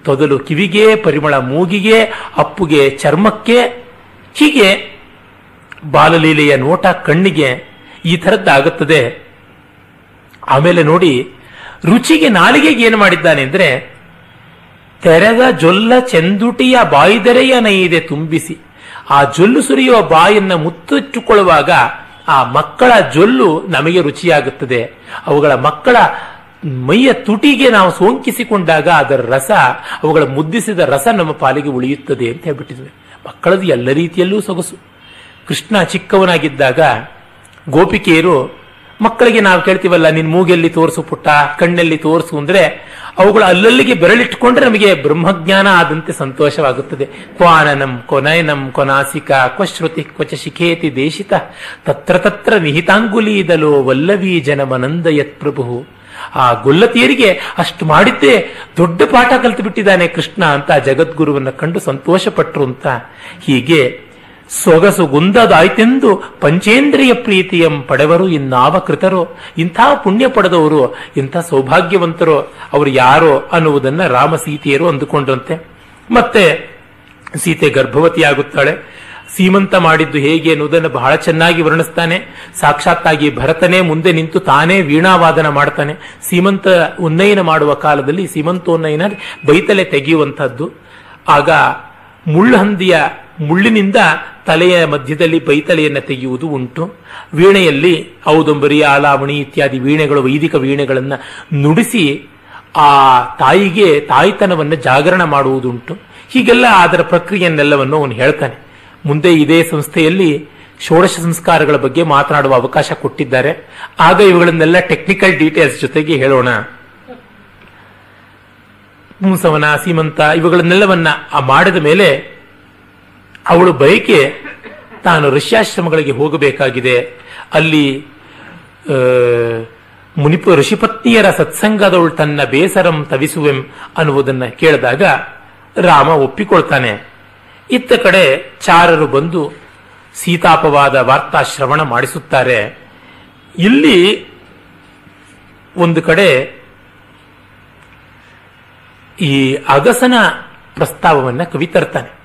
ತೊದಲು ಕಿವಿಗೆ, ಪರಿಮಳ ಮೂಗಿಗೆ, ಅಪ್ಪುಗೆ, ಚರ್ಮಕ್ಕೆ, ಹೀಗೆ ಬಾಲಲೀಲೆಯ ನೋಟ ಕಣ್ಣಿಗೆ ಈ ಥರದ್ದಾಗುತ್ತದೆ. ಆಮೇಲೆ ನೋಡಿ, ರುಚಿಗೆ ನಾಲಿಗೆಗೆ ಏನು ಮಾಡಿದ್ದಾನೆ ಅಂದ್ರೆ ತೆರೆದ ಜೊಲ್ಲ ಚೆಂದುಟಿಯ ಬಾಯಿದೆರೆಯ ನೈದೆ ತುಂಬಿಸಿ, ಆ ಜೊಲ್ಲು ಸುರಿಯುವ ಬಾಯನ್ನು ಮುತ್ತಿಟ್ಟುಕೊಳ್ಳುವಾಗ ಆ ಮಕ್ಕಳ ಜೊಲ್ಲು ನಮಗೆ ರುಚಿಯಾಗುತ್ತದೆ. ಅವುಗಳ ಮಕ್ಕಳ ಮೈಯ ತುಟಿಗೆ ನಾವು ಸೋಂಕಿಸಿಕೊಂಡಾಗ ಅದರ ರಸ, ಅವುಗಳ ಮುದ್ದಿಸಿದ ರಸ ನಮ್ಮ ಪಾಲಿಗೆ ಉಳಿಯುತ್ತದೆ ಅಂತ ಹೇಳ್ಬಿಟ್ಟಿದ್ವಿ. ಮಕ್ಕಳದು ಎಲ್ಲ ರೀತಿಯಲ್ಲೂ ಸೊಗಸು. ಕೃಷ್ಣ ಚಿಕ್ಕವನಾಗಿದ್ದಾಗ ಗೋಪಿಕೆಯರು ಮಕ್ಕಳಿಗೆ ನಾವು ಕೇಳ್ತೀವಲ್ಲ, ನಿನ್ ಮೂಗೆಲ್ಲಿ ತೋರಿಸು ಪುಟ್ಟ, ಕಣ್ಣಲ್ಲಿ ತೋರಿಸು ಅಂದ್ರೆ, ಅವುಗಳು ಅಲ್ಲಲ್ಲಿಗೆ ಬೆರಳಿಟ್ಕೊಂಡ್ರೆ ನಮಗೆ ಬ್ರಹ್ಮಜ್ಞಾನ ಆದಂತೆ ಸಂತೋಷವಾಗುತ್ತದೆ. ಕ್ವಾನನಂ ಕೊನಯನಂ ಕೊನಾಸಿಕ ಕ್ವಶ್ರುತಿ ಕ್ವಚ ಶಿಖೇತಿ ದೇಶಿತ, ತತ್ರ ತತ್ರ ನಿಹಿತಾಂಗುಲೀದಲೋ ವಲ್ಲವೀ ಜನಮನಂದಯತ್ ಪ್ರಭು. ಆ ಗುಲ್ಲತಿಯರಿಗೆ ಅಷ್ಟು ಮಾಡಿದ್ದೇ ದೊಡ್ಡ ಪಾಠ ಕಲಿತು ಬಿಟ್ಟಿದ್ದಾನೆ ಕೃಷ್ಣ ಅಂತ ಜಗದ್ಗುರುವನ್ನ ಕಂಡು ಸಂತೋಷಪಟ್ರು ಅಂತ. ಹೀಗೆ ಸೊಗಸು ಗುಂದದಾಯ್ತೆಂದು ಪಂಚೇಂದ್ರಿಯ ಪ್ರೀತಿಯಂ ಪಡೆವರು ಇನ್ನಾವ ಕೃತರು. ಇಂಥ ಪುಣ್ಯ ಪಡೆದವರು, ಇಂಥ ಸೌಭಾಗ್ಯವಂತರು ಅವರು ಯಾರೋ ಅನ್ನುವುದನ್ನ ರಾಮ ಸೀತೆಯರು ಅಂದುಕೊಂಡ್ರಂತೆ ಮತ್ತೆ ಸೀತೆ ಗರ್ಭವತಿಯಾಗುತ್ತಾಳೆ. ಸೀಮಂತ ಮಾಡಿದ್ದು ಹೇಗೆ ಅನ್ನುವುದನ್ನು ಬಹಳ ಚೆನ್ನಾಗಿ ವರ್ಣಿಸ್ತಾನೆ. ಸಾಕ್ಷಾತ್ತಾಗಿ ಭರತನೇ ಮುಂದೆ ನಿಂತು ತಾನೇ ವೀಣಾವಾದನ ಮಾಡ್ತಾನೆ. ಸೀಮಂತ ಉನ್ನಯನ ಮಾಡುವ ಕಾಲದಲ್ಲಿ ಸೀಮಂತೋನ್ನಯನ ಬೈತಲೆ ತೆಗೆಯುವಂಥದ್ದು. ಆಗ ಮುಳ್ಳಹಂದಿಯ ಮುಳ್ಳಿನಿಂದ ತಲೆಯ ಮಧ್ಯದಲ್ಲಿ ಬೈತಲೆಯನ್ನು ತೆಗೆಯುವುದು ಉಂಟು. ವೀಣೆಯಲ್ಲಿ ಔದಂಬರಿ ಆಲಾವಣಿ ಇತ್ಯಾದಿ ವೀಣೆಗಳು, ವೈದಿಕ ವೀಣೆಗಳನ್ನು ನುಡಿಸಿ ಆ ತಾಯಿಗೆ, ತಾಯ್ತನವನ್ನು ಜಾಗರಣ ಮಾಡುವುದುಂಟು. ಹೀಗೆಲ್ಲ ಅದರ ಪ್ರಕ್ರಿಯೆಯನ್ನೆಲ್ಲವನ್ನು ಅವನು ಹೇಳ್ತಾನೆ. ಮುಂದೆ ಇದೇ ಸಂಸ್ಥೆಯಲ್ಲಿ ಷೋಡಶ ಸಂಸ್ಕಾರಗಳ ಬಗ್ಗೆ ಮಾತನಾಡುವ ಅವಕಾಶ ಕೊಟ್ಟಿದ್ದಾರೆ. ಆಗ ಇವುಗಳನ್ನೆಲ್ಲ ಟೆಕ್ನಿಕಲ್ ಡೀಟೇಲ್ಸ್ ಜೊತೆಗೆ ಹೇಳೋಣ. ಪುಂಸವನ ಸೀಮಂತ, ಇವುಗಳನ್ನೆಲ್ಲವನ್ನ ಮಾಡಿದ ಮೇಲೆ ಅವಳು ಬಯಕೆ ತಾನು ಋಷ್ಯಾಶ್ರಮಗಳಿಗೆ ಹೋಗಬೇಕಾಗಿದೆ. ಅಲ್ಲಿ ಮುನಿಪ, ಋಷಿಪತ್ನಿಯರ ಸತ್ಸಂಗದವಳು ತನ್ನ ಬೇಸರಂ ತವಿಸುವೆಂ ಅನ್ನುವುದನ್ನು ಕೇಳಿದಾಗ ರಾಮ ಒಪ್ಪಿಕೊಳ್ತಾನೆ. ಇತ್ತ ಕಡೆ ಚಾರರು ಬಂದು ಸೀತಾಪವಾದ ವಾರ್ತಾ ಶ್ರವಣ ಮಾಡಿಸುತ್ತಾರೆ. ಇಲ್ಲಿ ಒಂದು ಕಡೆ ಈ ಅಗಸನ ಪ್ರಸ್ತಾವವನ್ನ ಕವಿ ತರ್ತಾನೆ.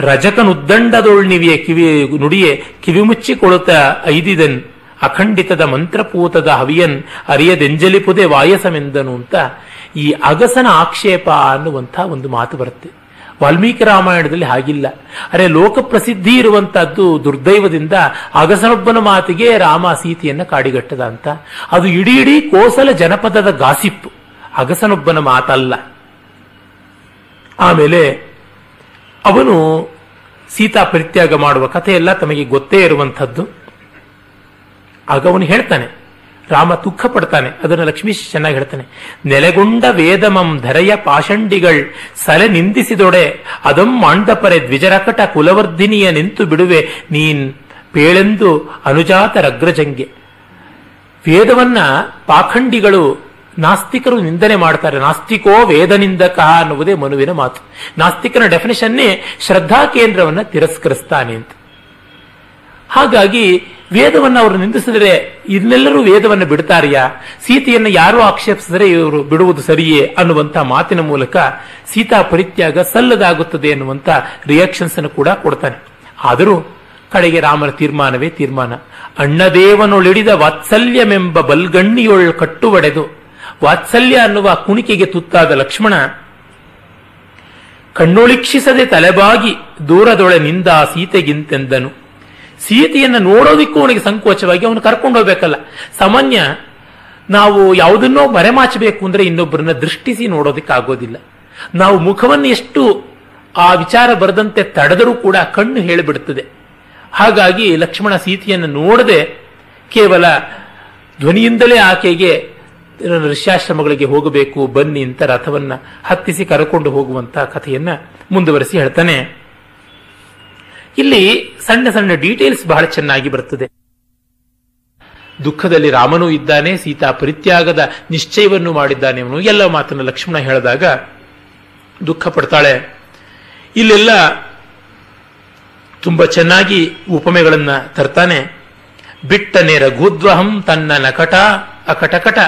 ರಜಕನುದ್ದಂಡದೊಳ್ನಿವಿಯ ಕಿವಿ ನುಡಿಯೇ ಕಿವಿ ಮುಚ್ಚಿಕೊಳ್ಳುತ್ತ ಐದಿದನ್ ಅಖಂಡಿತದ ಮಂತ್ರಪೂತದ ಹವಿಯನ್ ಅರಿಯದೆಂಜಲಿಪುದೆ ವಾಯಸಮೆಂದನು ಅಂತ ಈ ಅಗಸನ ಆಕ್ಷೇಪ ಅನ್ನುವಂಥ ಒಂದು ಮಾತು ಬರುತ್ತೆ. ವಾಲ್ಮೀಕಿ ರಾಮಾಯಣದಲ್ಲಿ ಹಾಗಿಲ್ಲ. ಅರೆ ಲೋಕ ಪ್ರಸಿದ್ಧಿ ಇರುವಂತಹದ್ದು ದುರ್ದೈವದಿಂದ ಅಗಸನೊಬ್ಬನ ಮಾತಿಗೆ ರಾಮ ಸೀತೆಯನ್ನ ಕಾಡಿಗಟ್ಟದ ಅಂತ. ಅದು ಇಡೀ ಇಡೀ ಕೋಸಲ ಜನಪದದ ಗಾಸಿಪ್. ಅಗಸನೊಬ್ಬನ ಮಾತಲ್ಲ. ಆಮೇಲೆ ಅವನು ಸೀತಾ ಪರಿತ್ಯಾಗ ಮಾಡುವ ಕಥೆ ಎಲ್ಲ ತಮಗೆ ಗೊತ್ತೇ ಇರುವಂಥದ್ದು. ಆಗ ಅವನು ಹೇಳ್ತಾನೆ, ರಾಮ ದುಃಖ ಪಡ್ತಾನೆ, ಅದನ್ನು ಲಕ್ಷ್ಮೀಶ್ ಚೆನ್ನಾಗಿ ಹೇಳ್ತಾನೆ, ನೆಲೆಗೊಂಡ ವೇದಮಂ ಧರೆಯ ಪಾಷಂಡಿಗಳ್ ಸಲೆ ನಿಂದಿಸಿದೊಡೆ, ಅದಂ ಮಾಂಡಪರೆ ದ್ವಿಜರಕಟ ಕುಲವರ್ಧಿನಿಯ ನಿಂತು ಬಿಡುವೆ, ನೀನ್ ಪೇಳೆಂದು ಅನುಜಾತ ರಗ್ರಜಂಗೆ ವೇದವನ್ನ ಪಾಖಂಡಿಗಳು ನಾಸ್ತಿಕರು ನಿಂದನೆ ಮಾಡ್ತಾರೆ. ನಾಸ್ತಿಕೋ ವೇದನಿಂದಕ ಅನ್ನುವುದೇ ಮನುವಿನ ಮಾತು. ನಾಸ್ತಿಕನ ಡೆಫಿನೇಷನ್ನೇ ಶ್ರದ್ಧಾ ಕೇಂದ್ರವನ್ನ ತಿರಸ್ಕರಿಸ್ತಾನೆ ಅಂತ. ಹಾಗಾಗಿ ವೇದವನ್ನು ಅವರು ನಿಂದಿಸಿದರೆ ಇನ್ನೆಲ್ಲರೂ ವೇದವನ್ನು ಬಿಡ್ತಾರೆಯಾ? ಸೀತೆಯನ್ನು ಯಾರು ಆಕ್ಷೇಪಿಸಿದರೆ ಇವರು ಬಿಡುವುದು ಸರಿಯೇ ಅನ್ನುವಂಥ ಮಾತಿನ ಮೂಲಕ ಸೀತಾ ಪರಿತ್ಯಾಗ ಸಲ್ಲದಾಗುತ್ತದೆ ಎನ್ನುವಂಥ ರಿಯಾಕ್ಷನ್ಸ್ ಅನ್ನು ಕೂಡ ಕೊಡ್ತಾನೆ. ಆದರೂ ಕಡೆಗೆ ರಾಮನ ತೀರ್ಮಾನವೇ ತೀರ್ಮಾನ. ಅಣ್ಣದೇವನೊಳಿಡಿದ ವಾತ್ಸಲ್ಯಮೆಂಬ ಬಲ್ಗಣ್ಣಿಯೊಳ್ ಕಟ್ಟುವಡೆದು ವಾತ್ಸಲ್ಯ ಅನ್ನುವ ಕುಣಿಕೆಗೆ ತುತ್ತಾದ ಲಕ್ಷ್ಮಣ ಕಣ್ಣೊಳಿಕ್ಷಿಸದೆ ತಲೆಬಾಗಿ ದೂರದೊಳೆ ನಿಂದ ಸೀತೆಗಿಂತೆಂದನು. ಸೀತೆಯನ್ನು ನೋಡೋದಿಕ್ಕೂ ಅವನಿಗೆ ಸಂಕೋಚವಾಗಿ ಅವನು ಕರ್ಕೊಂಡು ಹೋಗ್ಬೇಕಲ್ಲ. ಸಾಮಾನ್ಯ ನಾವು ಯಾವುದನ್ನೋ ಮರೆಮಾಚಬೇಕು ಅಂದ್ರೆ ಇನ್ನೊಬ್ಬರನ್ನ ದೃಷ್ಟಿಸಿ ನೋಡೋದಿಕ್ಕಾಗೋದಿಲ್ಲ. ನಾವು ಮುಖವನ್ನು ಎಷ್ಟು ಆ ವಿಚಾರ ಬರದಂತೆ ತಡೆದರೂ ಕೂಡ ಕಣ್ಣು ಹೇಳಿಬಿಡುತ್ತದೆ ಹಾಗಾಗಿ ಲಕ್ಷ್ಮಣ ಸೀತೆಯನ್ನು ನೋಡದೆ ಕೇವಲ ಧ್ವನಿಯಿಂದಲೇ ಆಕೆಗೆ ಋಷ್ಯಾಶ್ರಮಗಳಿಗೆ ಹೋಗಬೇಕು, ಬನ್ನಿ ಅಂತ ರಥವನ್ನ ಹತ್ತಿಸಿ ಕರಕೊಂಡು ಹೋಗುವಂತ ಕಥೆಯನ್ನ ಮುಂದುವರೆಸಿ ಹೇಳ್ತಾನೆ. ಇಲ್ಲಿ ಸಣ್ಣ ಸಣ್ಣ ಡೀಟೇಲ್ಸ್ ಬಹಳ ಚೆನ್ನಾಗಿ ಬರುತ್ತದೆ ದುಃಖದಲ್ಲಿ ರಾಮನೂ ಇದ್ದಾನೆ, ಸೀತಾ ಪರಿತ್ಯಾಗದ ನಿಶ್ಚಯವನ್ನು ಮಾಡಿದ್ದಾನೆ ಅವನು. ಎಲ್ಲ ಮಾತನ್ನು ಲಕ್ಷ್ಮಣ ಹೇಳಿದಾಗ ದುಃಖ ಪಡ್ತಾಳೆ. ಇಲ್ಲೆಲ್ಲ ತುಂಬಾ ಚೆನ್ನಾಗಿ ಉಪಮೆಗಳನ್ನ ತರ್ತಾನೆ. ಬಿಟ್ಟನೆ ರಘುದ್ವಹಂ ತನ್ನ ನಕಟ ಅಕಟಕಟ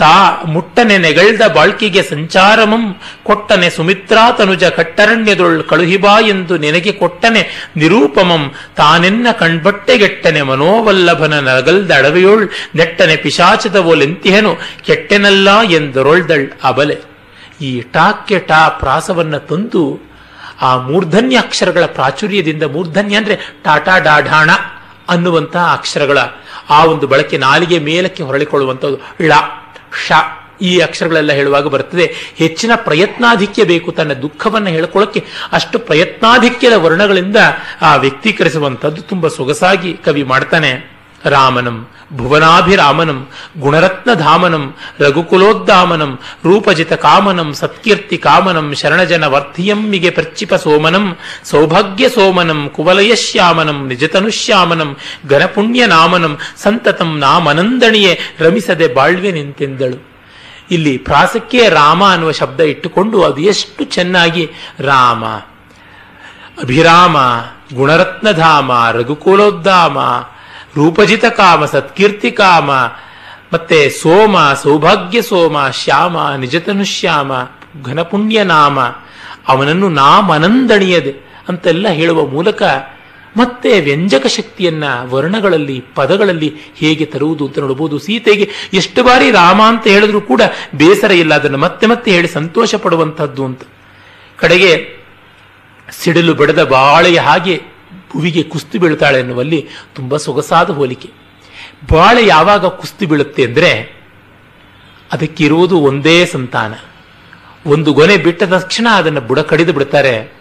ತಾ ಮುಟ್ಟನೆ ನೆಗಳ್ದ ಬಾಳ್ಕಿಗೆ ಸಂಚಾರಮಂ, ಕೊಟ್ಟನೆ ಸುಮಿತ್ರಾ ತನುಜ ಕಟ್ಟರಣ್ಯದೊಳ್ ಕಳುಹಿಬಾ ಎಂದು ನಿನಗೆ ಕೊಟ್ಟನೆ ನಿರೂಪಮಂ, ತಾನೆನ್ನ ಕಣ್ಬಟ್ಟೆಗೆಟ್ಟನೆ ಮನೋವಲ್ಲಭನ ನಗಲ್ದ ಅಡವೆಯೊಳ್ ನೆಟ್ಟನೆ ಪಿಶಾಚದವೋಲೆಂತಿಹೆನು ಕೆಟ್ಟೆನಲ್ಲ ಎಂದರೊಳ್ದಳ್ ಅಬಲೆ. ಈ ಟಾಕ್ಕೆ ಟಾ ಪ್ರಾಸವನ್ನ ತಂದು, ಆ ಮೂರ್ಧನ್ಯ ಅಕ್ಷರಗಳ ಪ್ರಾಚುರ್ಯದಿಂದ ಮೂರ್ಧನ್ಯ ಅಂದ್ರೆ ಟಾಟಾ ಡಾಢಾಣ ಅನ್ನುವಂತಹ ಅಕ್ಷರಗಳ, ಆ ಒಂದು ಬಳಕೆ ನಾಲಿಗೆ ಮೇಲಕ್ಕೆ ಹೊರಳಿಕೊಳ್ಳುವಂಥದ್ದು ಳ. ಶ, ಈ ಅಕ್ಷರಗಳೆಲ್ಲ ಹೇಳುವಾಗ ಬರ್ತದೆ ಹೆಚ್ಚಿನ ಪ್ರಯತ್ನಾಧಿಕ್ಯ ಬೇಕು ತನ್ನ ದುಃಖವನ್ನು ಹೇಳ್ಕೊಳ್ಳೋಕೆ ಅಷ್ಟು ಪ್ರಯತ್ನಾಧಿಕ್ಯದ ವರ್ಣಗಳಿಂದ ಆ ವ್ಯಕ್ತೀಕರಿಸುವಂಥದ್ದು ತುಂಬಾ ಸೊಗಸಾಗಿ ಕವಿ ಮಾಡ್ತಾನೆ. ರಾಮನಂ ಭುವನಾಭಿರಾಮನಂ ಗುಣರತ್ನಧಾಮನಂ ರಘುಕುಲೋದ್ದಾಮನಂ ರೂಪಜಿತ ಕಾಮನಂ ಸತ್ಕೀರ್ತಿ ಕಾಮನಂ ಶರಣಜನ ವರ್ಧಿಯಮ್ಮಿಗೆ ಪ್ರಚಿಪ ಸೋಮನಂ ಸೌಭಾಗ್ಯ ಸೋಮನಂ ಕುವಲಯಶ್ಯಾಮನಂ ನಿಜತನುಶ್ಯಾಮನಂ ಘನಪುಣ್ಯ ನಾಮನಂ ಸಂತತಂ ನಾಮನಂದಣಿಯೇ ರಮಿಸದೆ ಬಾಳ್ವೆ ನಿಂತೆಂದಳು. ಇಲ್ಲಿ ಪ್ರಾಸಕ್ಕೆ ರಾಮ ಅನ್ನುವ ಶಬ್ದ ಇಟ್ಟುಕೊಂಡು ಅದು ಎಷ್ಟು ಚೆನ್ನಾಗಿ, ರಾಮ, ಅಭಿರಾಮ, ಗುಣರತ್ನಧಾಮ ರಘುಕುಲೋದ್ದಾಮ ರೂಪಜಿತ ಕಾಮ, ಸತ್ಕೀರ್ತಿ ಕಾಮ, ಮತ್ತೆ ಸೋಮ, ಸೌಭಾಗ್ಯ ಸೋಮ, ಶ್ಯಾಮ ನಿಜತನು ಶ್ಯಾಮ ಘನಪುಣ್ಯ ನಾಮ, ಅವನನ್ನು ನಾಮನಂದಣಿಯದೆ ಅಂತೆಲ್ಲ ಹೇಳುವ ಮೂಲಕ ಮತ್ತೆ ವ್ಯಂಜಕ ಶಕ್ತಿಯನ್ನ ವರ್ಣಗಳಲ್ಲಿ, ಪದಗಳಲ್ಲಿ ಹೇಗೆ ತರುವುದು ಅಂತ ನೋಡಬಹುದು. ಸೀತೆಗೆ ಎಷ್ಟು ಬಾರಿ ರಾಮ ಅಂತ ಹೇಳಿದ್ರು ಕೂಡ ಬೇಸರ ಇಲ್ಲ, ಅದನ್ನು ಮತ್ತೆ ಮತ್ತೆ ಹೇಳಿ ಸಂತೋಷ ಪಡುವಂತಹದ್ದು ಅಂತ. ಕಡೆಗೆ ಸಿಡಿಲು ಬಡದ ಬಾಳೆಯ ಹಾಗೆ ಭುವಿಗೆ ಕುಸ್ತಿ ಬೀಳ್ತಾಳೆ ಎನ್ನುವಲ್ಲಿ ತುಂಬ ಸೊಗಸಾದ ಹೋಲಿಕೆ. ಬಾಳೆ ಯಾವಾಗ ಕುಸ್ತಿ ಬೀಳುತ್ತೆ ಅಂದರೆ ಅದಕ್ಕಿರುವುದು ಒಂದೇ ಸಂತಾನ. ಒಂದು ಗೊನೆ ಬಿಟ್ಟ ತಕ್ಷಣ ಅದನ್ನು ಬುಡ ಕಡಿದು ಬಿಡ್ತಾರೆ.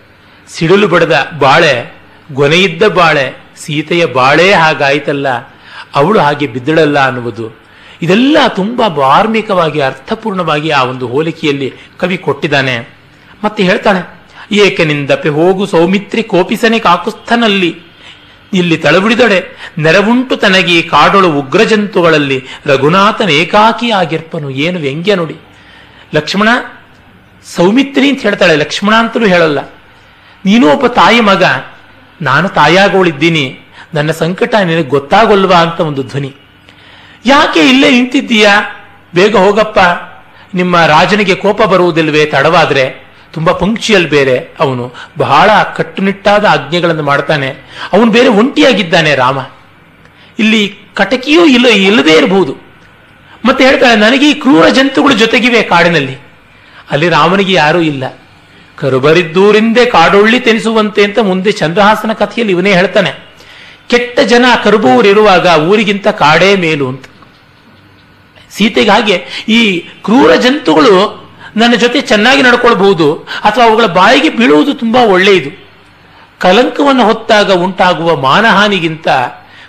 ಸಿಡಿಲು ಬಡದ ಬಾಳೆ, ಗೊನೆಯಿದ್ದ ಬಾಳೆ, ಸೀತೆಯ ಬಾಳೆ ಹಾಗಾಯ್ತಲ್ಲ, ಅವಳು ಹಾಗೆ ಬಿದ್ದಳಲ್ಲ ಅನ್ನುವುದು. ಇದೆಲ್ಲ ತುಂಬಾ ಮಾರ್ಮಿಕವಾಗಿ ಅರ್ಥಪೂರ್ಣವಾಗಿ ಆ ಒಂದು ಹೋಲಿಕೆಯಲ್ಲಿ ಕವಿ ಕೊಟ್ಟಿದ್ದಾನೆ. ಮತ್ತೆ ಹೇಳ್ತಾಳೆ ಏಕನಿಂದಪೆ ಹೋಗು ಸೌಮಿತ್ರಿ ಕೋಪಿಸನೆ ಕಾಕುಸ್ಥನಲ್ಲಿ. ಇಲ್ಲಿ ತಳಬಿಡಿದೊಡೆ ನೆರವುಂಟು ತನಗಿ ಕಾಡೊಳು ಉಗ್ರ ಜಂತುಗಳಲ್ಲಿ ರಘುನಾಥನ ಏಕಾಕಿ ಆಗಿರ್ಪನು. ಏನು ವ್ಯಂಗ್ಯ ನೋಡಿ. ಲಕ್ಷ್ಮಣ, ಸೌಮಿತ್ರಿ ಅಂತ ಹೇಳ್ತಾಳೆ. ಲಕ್ಷ್ಮಣ ಅಂತಲೂ ಹೇಳಲ್ಲ. ನೀನು ಒಬ್ಬ ತಾಯಿ ಮಗ. ನಾನು ತಾಯಾಗೋಳಿದ್ದೀನಿ ನನ್ನ ಸಂಕಟ ನಿನಗೆ ಗೊತ್ತಾಗೋಲ್ವಾ ಅಂತ ಒಂದು ಧ್ವನಿ. ಯಾಕೆ ಇಲ್ಲೇ ನಿಂತಿದ್ದೀಯಾ? ಬೇಗ ಹೋಗಪ್ಪ. ನಿಮ್ಮ ರಾಜನಿಗೆ ಕೋಪ ಬರುವುದಿಲ್ವೇ ತಡವಾದ್ರೆ. ತುಂಬಾ ಪಂಕ್ಚುಯಲ್ ಬೇರೆ ಅವನು ಬಹಳ ಕಟ್ಟುನಿಟ್ಟಾದ ಆಜ್ಞೆಗಳನ್ನು ಮಾಡ್ತಾನೆ. ಅವನು ಬೇರೆ ಒಂಟಿಯಾಗಿದ್ದಾನೆ ರಾಮ. ಇಲ್ಲಿ ಕಟಕಿಯೂ ಇಲ್ಲ, ಇಲ್ಲದೇ ಇರಬಹುದು. ಮತ್ತೆ ಹೇಳ್ತಾಳೆ ನನಗೆ ಈ ಕ್ರೂರ ಜಂತುಗಳು ಜೊತೆಗಿವೆ ಕಾಡಿನಲ್ಲಿ. ಅಲ್ಲಿ ರಾಮನಿಗೆ ಯಾರೂ ಇಲ್ಲ. ಕರುಬರಿದ್ದೂರಿಂದೇ ಕಾಡೊಳ್ಳಿ ತೆನಿಸುವಂತೆ ಅಂತ ಮುಂದೆ ಚಂದ್ರಹಾಸನ ಕಥೆಯಲ್ಲಿ ಇವನೇ ಹೇಳ್ತಾನೆ. ಕೆಟ್ಟ ಜನ ಕರುಬೂರಿರುವಾಗ ಊರಿಗಿಂತ ಕಾಡೇ ಮೇಲು ಅಂತ. ಸೀತೆಗೆ ಹಾಗೆ ಈ ಕ್ರೂರ ಜಂತುಗಳು ನನ್ನ ಜೊತೆ ಚೆನ್ನಾಗಿ ನಡ್ಕೊಳ್ಬಹುದು ಅಥವಾ ಅವುಗಳ ಬಾಯಿಗೆ ಬೀಳುವುದು ತುಂಬಾ ಒಳ್ಳೆಯದು. ಕಲಂಕವನ್ನು ಹೊತ್ತಾಗ ಉಂಟಾಗುವ ಮಾನಹಾನಿಗಿಂತ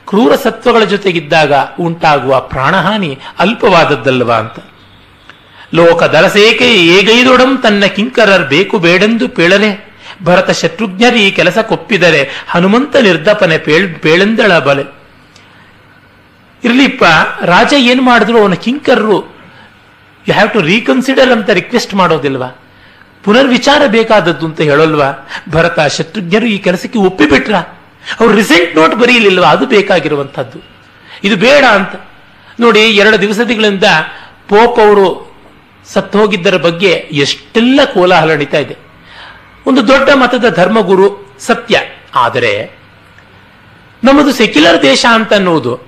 ಕ್ರೂರ ಸತ್ವಗಳ ಜೊತೆಗಿದ್ದಾಗ ಉಂಟಾಗುವ ಪ್ರಾಣಹಾನಿ ಅಲ್ಪವಾದದ್ದಲ್ವಾ ಅಂತ. ಲೋಕ ದರಸೇಕೆ ಏಗೈದೊಡಂ ತನ್ನ ಕಿಂಕರರ್ ಬೇಕು ಬೇಡೆಂದು ಪೇಳಲೆ ಭರತ ಶತ್ರುಘ್ನರಿ ಕೆಲಸ ಕೊಪ್ಪಿದರೆ ಹನುಮಂತ ನಿರ್ದಪನೆ ಪೇಳ್ ಪೇಳೆಂದಳ ಬಲೆ. ಇರ್ಲಿಪ್ಪ ರಾಜ ಏನು ಮಾಡಿದ್ರು ಅವನ ಕಿಂಕರರು ಯು ಹ್ಯಾವ್ ಟು ರೀಕನ್ಸಿಡರ್ ಅಂತ ರಿಕ್ವೆಸ್ಟ್ ಮಾಡೋದಿಲ್ವಾ? ಪುನರ್ವಿಚಾರ ಬೇಕಾದದ್ದು ಅಂತ ಹೇಳೋಲ್ವಾ? ಭರತ, ಶತ್ರುಘ್ನರು ಈ ಕೆಲಸಕ್ಕೆ ಒಪ್ಪಿಬಿಟ್ರ? ಅವ್ರು ರಿಸೆಂಟ್ ನೋಟ್ ಬರೀಲಿಲ್ವಾ? ಅದು ಬೇಕಾಗಿರುವಂಥದ್ದು. ಇದು ಬೇಡ ಅಂತ. ನೋಡಿ, ಎರಡು ದಿವಸಗಳಿಂದ ಪೋಪ್ ಅವರು ಸತ್ತು ಹೋಗಿದ್ದರ ಬಗ್ಗೆ ಎಷ್ಟೆಲ್ಲ ಕೋಲಾಹಲ ನಡೀತಾ ಇದೆ. ಒಂದು ದೊಡ್ಡ ಮತದ ಧರ್ಮಗುರು ಸತ್ಯ. ಆದರೆ, ನಮ್ಮದು ಸೆಕ್ಯುಲರ್ ದೇಶ ಅಂತ ಅನ್ನುವುದು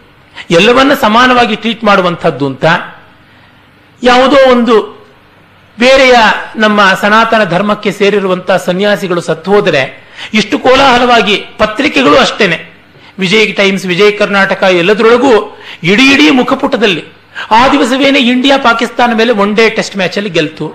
ಎಲ್ಲವನ್ನ ಸಮಾನವಾಗಿ ಟ್ರೀಟ್ ಮಾಡುವಂಥದ್ದು ಅಂತ ಯಾವುದೋ ಒಂದು ಬೇರೆಯ ನಮ್ಮ ಸನಾತನ ಧರ್ಮಕ್ಕೆ ಸೇರಿರುವಂತಹ ಸನ್ಯಾಸಿಗಳು ಸತ್ತು ಹೋದರೆ ಇಷ್ಟು ಕೋಲಾಹಲವಾಗಿ ಪತ್ರಿಕೆಗಳು ಅಷ್ಟೇನೆ. ವಿಜಯ್ ಟೈಮ್ಸ್, ವಿಜಯ್ ಕರ್ನಾಟಕ ಎಲ್ಲದರೊಳಗೂ ಇಡೀ ಇಡೀ ಮುಖಪುಟದಲ್ಲಿ, ಆ ದಿವಸವೇನೆ ಇಂಡಿಯಾ ಪಾಕಿಸ್ತಾನ ಮೇಲೆ ಒನ್ ಡೇ ಟೆಸ್ಟ್ ಮ್ಯಾಚ್ ಅಲ್ಲಿ ಗೆಲ್ತು.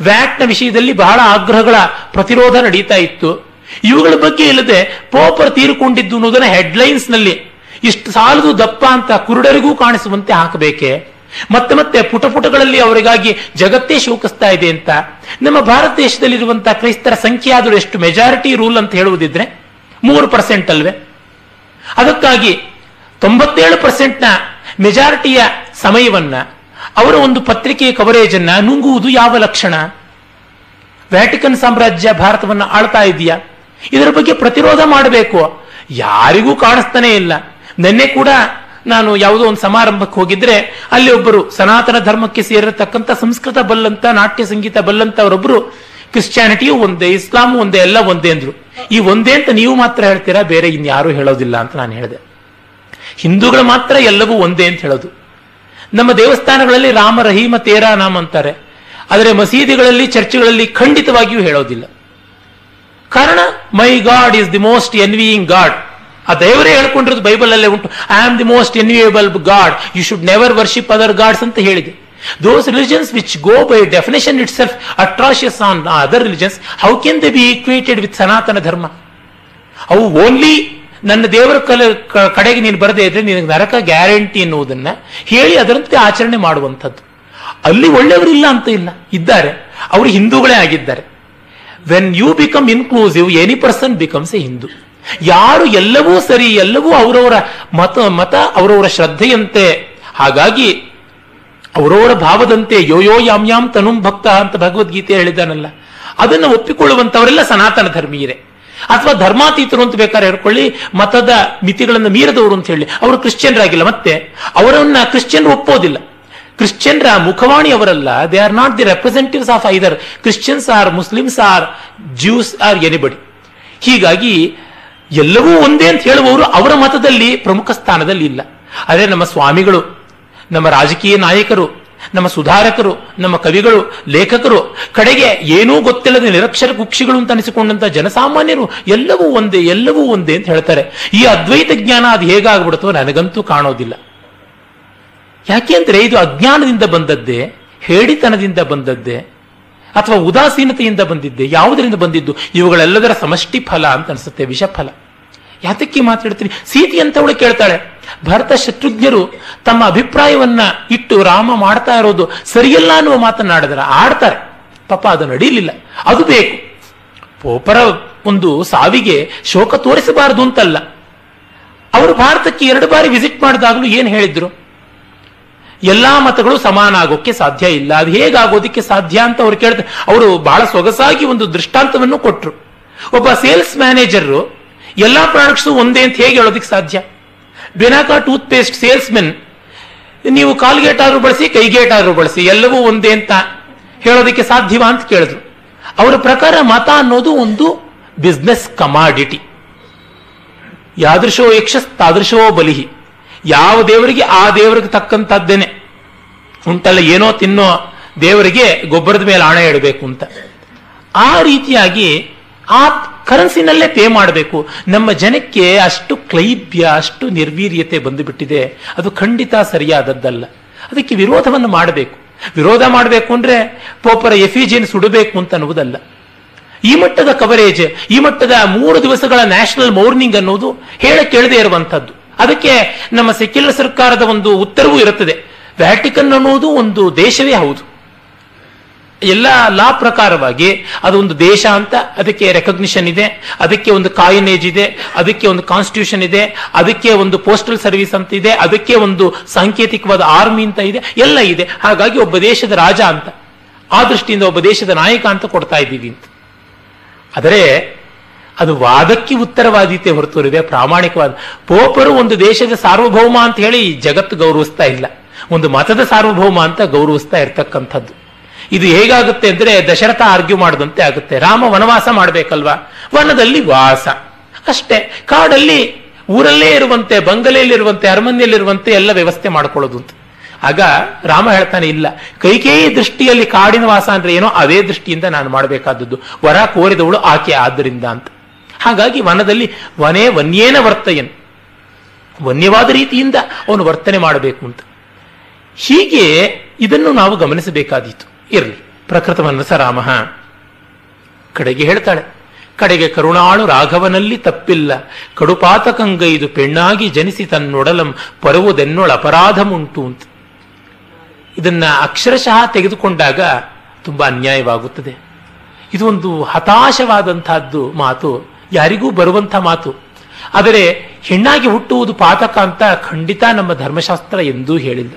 ವ್ಯಾಟ್ನ ವಿಷಯದಲ್ಲಿ ಬಹಳ ಆಗ್ರಹಗಳ ಪ್ರತಿರೋಧ ನಡೀತಾ ಇತ್ತು. ಇವುಗಳ ಬಗ್ಗೆ ಇಲ್ಲದೆ ಪೋಪರ್ ತೀರಿಕೊಂಡಿದ್ದು ಅನ್ನೋದನ್ನ ಹೆಡ್ಲೈನ್ಸ್ನಲ್ಲಿ ಇಷ್ಟು ಸಾಲದು ದಪ್ಪ ಅಂತ ಕುರುಡರಿಗೂ ಕಾಣಿಸುವಂತೆ ಹಾಕಬೇಕೆ? ಮತ್ತೆ ಮತ್ತೆ ಪುಟ ಪುಟಗಳಲ್ಲಿ ಅವರಿಗಾಗಿ ಜಗತ್ತೇ ಶೋಕಿಸ್ತಾ ಇದೆ ಅಂತ. ನಮ್ಮ ಭಾರತ ದೇಶದಲ್ಲಿರುವಂತಹ ಕ್ರೈಸ್ತರ ಸಂಖ್ಯೆ ಆದರೂ ಎಷ್ಟು ಮೆಜಾರಿಟಿ ರೂಲ್ ಅಂತ ಹೇಳುವುದಿದ್ರೆ ಮೂರು ಪರ್ಸೆಂಟ್ ಅಲ್ವೇ. ಅದಕ್ಕಾಗಿ ತೊಂಬತ್ತೇಳು ಪರ್ಸೆಂಟ್ನ ಮೆಜಾರಿಟಿಯ ಸಮಯವನ್ನ, ಅವರ ಒಂದು ಪತ್ರಿಕೆಯ ಕವರೇಜ್ ಅನ್ನ ನುಂಗುವುದು ಯಾವ ಲಕ್ಷಣ? ವ್ಯಾಟಿಕನ್ ಸಾಮ್ರಾಜ್ಯ ಭಾರತವನ್ನ ಆಳ್ತಾ ಇದೆಯಾ? ಇದರ ಬಗ್ಗೆ ಪ್ರತಿರೋಧ ಮಾಡಬೇಕು. ಯಾರಿಗೂ ಕಾಣಿಸ್ತಾನೆ ಇಲ್ಲ. ನಿನ್ನೆ ಕೂಡ ನಾನು ಯಾವುದೋ ಒಂದು ಸಮಾರಂಭಕ್ಕೆ ಹೋಗಿದ್ರೆ ಅಲ್ಲಿ ಒಬ್ಬರು ಸನಾತನ ಧರ್ಮಕ್ಕೆ ಸೇರಿರತಕ್ಕಂಥ ಸಂಸ್ಕೃತ ಬಲ್ಲಂತ, ನಾಟ್ಯ ಸಂಗೀತ ಬಲ್ಲಂತ ಅವರೊಬ್ಬರು ಕ್ರಿಶ್ಚಿಯಾನಿಟಿಯು ಒಂದೇ ಇಸ್ಲಾಂ ಒಂದೇ, ಎಲ್ಲ ಒಂದೇ ಅಂದ್ರು. ಈ ಒಂದೇ ಅಂತ ನೀವು ಮಾತ್ರ ಹೇಳ್ತೀರಾ? ಬೇರೆ ಇನ್ಯಾರೂ ಹೇಳೋದಿಲ್ಲ ಅಂತ ನಾನು ಹೇಳಿದೆ. ಹಿಂದೂಗಳು ಮಾತ್ರ ಎಲ್ಲವೂ ಒಂದೇ ಅಂತ ಹೇಳೋದು. ನಮ್ಮ ದೇವಸ್ಥಾನಗಳಲ್ಲಿ ರಾಮ ರಹೀಮ ತೇರಾ ನಾಮ ಅಂತಾರೆ. ಆದರೆ ಮಸೀದಿಗಳಲ್ಲಿ, ಚರ್ಚ್ಗಳಲ್ಲಿ ಖಂಡಿತವಾಗಿಯೂ ಹೇಳೋದಿಲ್ಲ. ಕಾರಣ, my god is the most envying god. ಆ ದೇವರೇ ಹೇಳ್ಕೊಂಡಿರೋದು ಬೈಬಲಲ್ಲೇ ಉಂಟು. I am the most enviable god you should never worship other gods ಅಂತ ಹೇಳಿದೆ. Those religions which go by definition itself atrocious on other religions how can they be equated with Sanatana Dharma ಅವು only ನನ್ನ ದೇವರ ಕಲ ಕಡೆಗೆ ನೀನು ಬರದೇ ಇದ್ರೆ ನಿನಗೆ ನರಕ ಗ್ಯಾರಂಟಿ ಎನ್ನುವುದನ್ನ ಹೇಳಿ ಅದರಂತೆ ಆಚರಣೆ ಮಾಡುವಂಥದ್ದು. ಅಲ್ಲಿ ಒಳ್ಳೆಯವರಿಲ್ಲ ಅಂತ ಇಲ್ಲ. ಇದ್ದಾರೆ. ಅವರು ಹಿಂದೂಗಳೇ ಆಗಿದ್ದಾರೆ. When you become inclusive any person becomes a Hindu ಯಾರು ಎಲ್ಲವೂ ಸರಿ, ಎಲ್ಲವೂ ಅವರವರ ಮತ ಮತ ಅವರವರ ಶ್ರದ್ಧೆಯಂತೆ. ಹಾಗಾಗಿ ಅವರವರ ಭಾವದಂತೆ ಯೋಯೋ ಯಾಮ್ ಯಾಮ್ ತನುಂ ಭಕ್ತ ಅಂತ ಭಗವದ್ಗೀತೆ ಹೇಳಿದಾನಲ್ಲ ಅದನ್ನು ಒಪ್ಪಿಕೊಳ್ಳುವಂತವರೆಲ್ಲ ಸನಾತನ ಧರ್ಮೀಯರೇ. ಅಥವಾ ಧರ್ಮಾತೀತರು ಅಂತ ಬೇಕಾದ್ರೆ ಹೇಳ್ಕೊಳ್ಳಿ, ಮತದ ಮಿತಿಗಳನ್ನು ಮೀರದವರು ಅಂತ ಹೇಳಿ. ಅವರು ಕ್ರಿಶ್ಚಿಯನ್ರಾಗಿಲ್ಲ ಮತ್ತೆ. ಅವರನ್ನ ಕ್ರಿಶ್ಚಿಯನ್ ಒಪ್ಪೋದಿಲ್ಲ. ಕ್ರಿಶ್ಚಿಯನ್ರ ಮುಖವಾಣಿ ಅವರಲ್ಲ. They are not the representatives of either Christians or Muslims or Jews or anybody ಹೀಗಾಗಿ ಎಲ್ಲವೂ ಒಂದೇ ಅಂತ ಹೇಳುವವರು ಅವರ ಮತದಲ್ಲಿ ಪ್ರಮುಖ ಸ್ಥಾನದಲ್ಲಿ ಇಲ್ಲ. ಆದರೆ ನಮ್ಮ ಸ್ವಾಮಿಗಳು, ನಮ್ಮ ರಾಜಕೀಯ ನಾಯಕರು, ನಮ್ಮ ಸುಧಾರಕರು, ನಮ್ಮ ಕವಿಗಳು, ಲೇಖಕರು, ಕಡೆಗೆ ಏನೂ ಗೊತ್ತಿಲ್ಲದ ನಿರಕ್ಷರ ಕುಕ್ಷಿಗಳು ಅಂತ ಅನಿಸಿಕೊಂಡಂತ ಜನಸಾಮಾನ್ಯರು ಎಲ್ಲವೂ ಒಂದೇ ಎಲ್ಲವೂ ಒಂದೇ ಅಂತ ಹೇಳ್ತಾರೆ. ಈ ಅದ್ವೈತ ಜ್ಞಾನ ಅದು ಹೇಗಾಗ್ಬಿಡುತ್ತೋ ನನಗಂತೂ ಕಾಣೋದಿಲ್ಲ. ಯಾಕೆ ಅಂದ್ರೆ ಇದು ಅಜ್ಞಾನದಿಂದ ಬಂದದ್ದೇ ಹೇಳಿತನದಿಂದ ಬಂದದ್ದೇ ಅಥವಾ ಉದಾಸೀನತೆಯಿಂದ ಬಂದಿದ್ದೆ, ಯಾವುದರಿಂದ ಬಂದಿದ್ದು? ಇವುಗಳೆಲ್ಲದರ ಸಮಷ್ಟಿ ಫಲ ಅಂತ ಅನಿಸುತ್ತೆ, ವಿಷಫಲ. ಯಾತಕ್ಕೆ ಮಾತಾಡ್ತೀನಿ? ಸೀತಿ ಅಂತವಳು ಕೇಳ್ತಾಳೆ, ಭರತ ಶತ್ರುಜ್ಞರು ತಮ್ಮ ಅಭಿಪ್ರಾಯವನ್ನ ಇಟ್ಟು ರಾಮ ಮಾಡ್ತಾ ಇರೋದು ಸರಿಯಲ್ಲ ಅನ್ನುವ ಮಾತನ್ನಾಡಿದ್ರೆ ಆಡ್ತಾರೆ. ಪಾಪ ಅದು ನಡೀಲಿಲ್ಲ ಅದು ಬೇಕು. ಪೋಪರ ಒಂದು ಸಾವಿಗೆ ಶೋಕ ತೋರಿಸಬಾರದು ಅಂತಲ್ಲ. ಅವರು ಭಾರತಕ್ಕೆ ಎರಡು ಬಾರಿ ವಿಸಿಟ್ ಮಾಡಿದಾಗಲೂ ಏನು ಹೇಳಿದ್ರು? ಎಲ್ಲಾ ಮತಗಳು ಸಮಾನ ಆಗೋಕ್ಕೆ ಸಾಧ್ಯ ಇಲ್ಲ. ಅದು ಹೇಗಾಗೋದಿಕ್ಕೆ ಸಾಧ್ಯ ಅಂತ ಅವ್ರು ಕೇಳ್ತಾರೆ ಅವರು ಬಹಳ ಸೊಗಸಾಗಿ ಒಂದು ದೃಷ್ಟಾಂತವನ್ನು ಕೊಟ್ಟರು ಒಬ್ಬ ಸೇಲ್ಸ್ ಮ್ಯಾನೇಜರ್ ಎಲ್ಲಾ ಪ್ರಾಡಕ್ಟ್ಸ್ ಒಂದೇ ಅಂತ ಹೇಗೆ ಹೇಳೋದಕ್ಕೆ ಸಾಧ್ಯ? ಬೆನಾಕಾ ಟೂತ್ ಪೇಸ್ಟ್ ಸೇಲ್ಸ್ ಮೆನ್ ನೀವು ಕಾಲ್ಗೇಟ್ ಆದ್ರೂ ಬಳಸಿ ಕೈಗೇಟ್ ಆದ್ರೂ ಬಳಸಿ, ಎಲ್ಲವೂ ಒಂದೇ ಅಂತ ಹೇಳೋದಕ್ಕೆ ಸಾಧ್ಯವಾ ಅಂತ ಕೇಳಿದ್ರು. ಅವರ ಪ್ರಕಾರ ಮತ ಅನ್ನೋದು ಒಂದು ಬಿಸ್ನೆಸ್ ಕಮಾಡಿಟಿ ಯಾದೃಶೋ ಯಕ್ಷ ತಾದೃಶೋ ಬಲಿಹಿ. ಯಾವ ದೇವರಿಗೆ ಆ ದೇವರಿಗೆ ತಕ್ಕಂತದ್ದೇನೆ. ಉಂಟಲ್ಲ, ಏನೋ ತಿನ್ನೋ ದೇವರಿಗೆ ಗೊಬ್ಬರದ ಮೇಲೆ ಹಣ ಇಡಬೇಕು ಅಂತ. ಆ ರೀತಿಯಾಗಿ ಆ ಕರೆನ್ಸಿನಲ್ಲೇ ಪೇ ಮಾಡಬೇಕು. ನಮ್ಮ ಜನಕ್ಕೆ ಅಷ್ಟು ಕ್ಲೈಬ್ಯ, ಅಷ್ಟು ನಿರ್ವೀರ್ಯತೆ ಬಂದುಬಿಟ್ಟಿದೆ. ಅದು ಖಂಡಿತ ಸರಿಯಾದದ್ದಲ್ಲ. ಅದಕ್ಕೆ ವಿರೋಧವನ್ನು ಮಾಡಬೇಕು. ವಿರೋಧ ಮಾಡಬೇಕು ಅಂದ್ರೆ ಪೋಪರ ಎಫಿಜಿಯನ್ ಸುಡಬೇಕು ಅಂತ ಅನ್ನುವುದಲ್ಲ. ಈ ಮಟ್ಟದ ಕವರೇಜ್ ಈ ಮಟ್ಟದ ಮೂರು ದಿವಸಗಳ ನ್ಯಾಷನಲ್ ಮೌರ್ನಿಂಗ್ ಅನ್ನೋದು ಹೇಳ ಕೇಳದೇ ಇರುವಂತದ್ದು ಅದಕ್ಕೆ ನಮ್ಮ ಸೆಕ್ಯುಲರ್ ಸರ್ಕಾರದ ಒಂದು ಉತ್ತರವೂ ಇರುತ್ತದೆ. ವ್ಯಾಟಿಕನ್ ಅನ್ನೋದು ಒಂದು ದೇಶವೇ ಹೌದು. ಎಲ್ಲ ಲಾ ಪ್ರಕಾರವಾಗಿ ಅದೊಂದು ದೇಶ ಅಂತ ಅದಕ್ಕೆ ರೆಕಗ್ನಿಷನ್ ಇದೆ, ಅದಕ್ಕೆ ಒಂದು ಕಾಯಿನೇಜ್ ಇದೆ, ಅದಕ್ಕೆ ಒಂದು ಕಾನ್ಸ್ಟಿಟ್ಯೂಷನ್ ಇದೆ, ಅದಕ್ಕೆ ಒಂದು ಪೋಸ್ಟಲ್ ಸರ್ವಿಸ್ ಅಂತ ಇದೆ, ಅದಕ್ಕೆ ಒಂದು ಸಾಂಕೇತಿಕವಾದ ಆರ್ಮಿ ಅಂತ ಇದೆ, ಎಲ್ಲ ಇದೆ. ಹಾಗಾಗಿ ಒಬ್ಬ ದೇಶದ ರಾಜ ಅಂತ, ಆ ದೃಷ್ಟಿಯಿಂದ ಒಬ್ಬ ದೇಶದ ನಾಯಕ ಅಂತ ಕೊಡ್ತಾ ಇದ್ದೀವಿ ಅಂತ. ಆದರೆ ಅದು ವಾದಕ್ಕೆ ಉತ್ತರವಾದೀತೆ ಹೊರತುರಿದೆ ಪ್ರಾಮಾಣಿಕವಾದ. ಪೋಪರು ಒಂದು ದೇಶದ ಸಾರ್ವಭೌಮ ಅಂತ ಹೇಳಿ ಜಗತ್ತು ಗೌರವಿಸ್ತಾ ಇಲ್ಲ. ಒಂದು ಮತದ ಸಾರ್ವಭೌಮ ಅಂತ ಗೌರವಿಸ್ತಾ ಇರ್ತಕ್ಕಂಥದ್ದು. ಇದು ಹೇಗಾಗುತ್ತೆ ಅಂದ್ರೆ ದಶರಥ ಆರ್ಗ್ಯೂ ಮಾಡದಂತೆ ಆಗುತ್ತೆ. ರಾಮ ವನವಾಸ ಮಾಡಬೇಕಲ್ವಾ? ವನದಲ್ಲಿ ವಾಸ. ಅಷ್ಟೇ, ಕಾಡಲ್ಲಿ ಊರಲ್ಲೇ ಇರುವಂತೆ, ಬಂಗಲೆಯಲ್ಲಿರುವಂತೆ, ಅರಮನೆಯಲ್ಲಿರುವಂತೆ ಎಲ್ಲ ವ್ಯವಸ್ಥೆ ಮಾಡ್ಕೊಳ್ಳೋದು ಅಂತ. ಆಗ ರಾಮ ಹೇಳ್ತಾನೆ, ಇಲ್ಲ. ಕೈಕೇಯಿ ದೃಷ್ಟಿಯಲ್ಲಿ ಕಾಡಿನ ವಾಸ ಅಂದ್ರೆ ಏನೋ ಅದೇ ದೃಷ್ಟಿಯಿಂದ ನಾನು ಮಾಡಬೇಕಾದದ್ದು. ವರ ಕೋರಿದವಳು ಆಕೆ ಆದ್ದರಿಂದ ಅಂತ. ಹಾಗಾಗಿ ವನದಲ್ಲಿ ವನೇ ವನ್ಯೇನ ವರ್ತಯನ್. ವನ್ಯವಾದ ರೀತಿಯಿಂದ ಅವನು ವರ್ತನೆ ಮಾಡಬೇಕು ಅಂತ. ಹೀಗೆ ಇದನ್ನು ನಾವು ಗಮನಿಸಬೇಕಾದೀತು. ಇರಲಿ ಪ್ರಕೃತ ಮನಸ ರಾಮ ಕಡೆಗೆ ಹೇಳ್ತಾಳೆ, ಕಡೆಗೆ ಕರುಣಾಳು ರಾಘವನಲ್ಲಿ ತಪ್ಪಿಲ್ಲ. ಕಡುಪಾತಕಂಗೈದು ಪೆಣ್ಣಾಗಿ ಜನಿಸಿ ತನ್ನೊಡಲಂ ಪರುವುದೆನ್ನೊಳ ಅಪರಾಧಮುಂಟು ಅಂತ. ಇದನ್ನ ಅಕ್ಷರಶಃ ತೆಗೆದುಕೊಂಡಾಗ ತುಂಬಾ ಅನ್ಯಾಯವಾಗುತ್ತದೆ. ಇದು ಒಂದು ಹತಾಶವಾದಂತಹದ್ದು ಮಾತು. ಯಾರಿಗೂ ಬರುವಂಥ ಮಾತು. ಆದರೆ ಹೆಣ್ಣಾಗಿ ಹುಟ್ಟುವುದು ಪಾತಕ ಅಂತ ಖಂಡಿತ ನಮ್ಮ ಧರ್ಮಶಾಸ್ತ್ರ ಎಂದೂ ಹೇಳಿಲ್ಲ.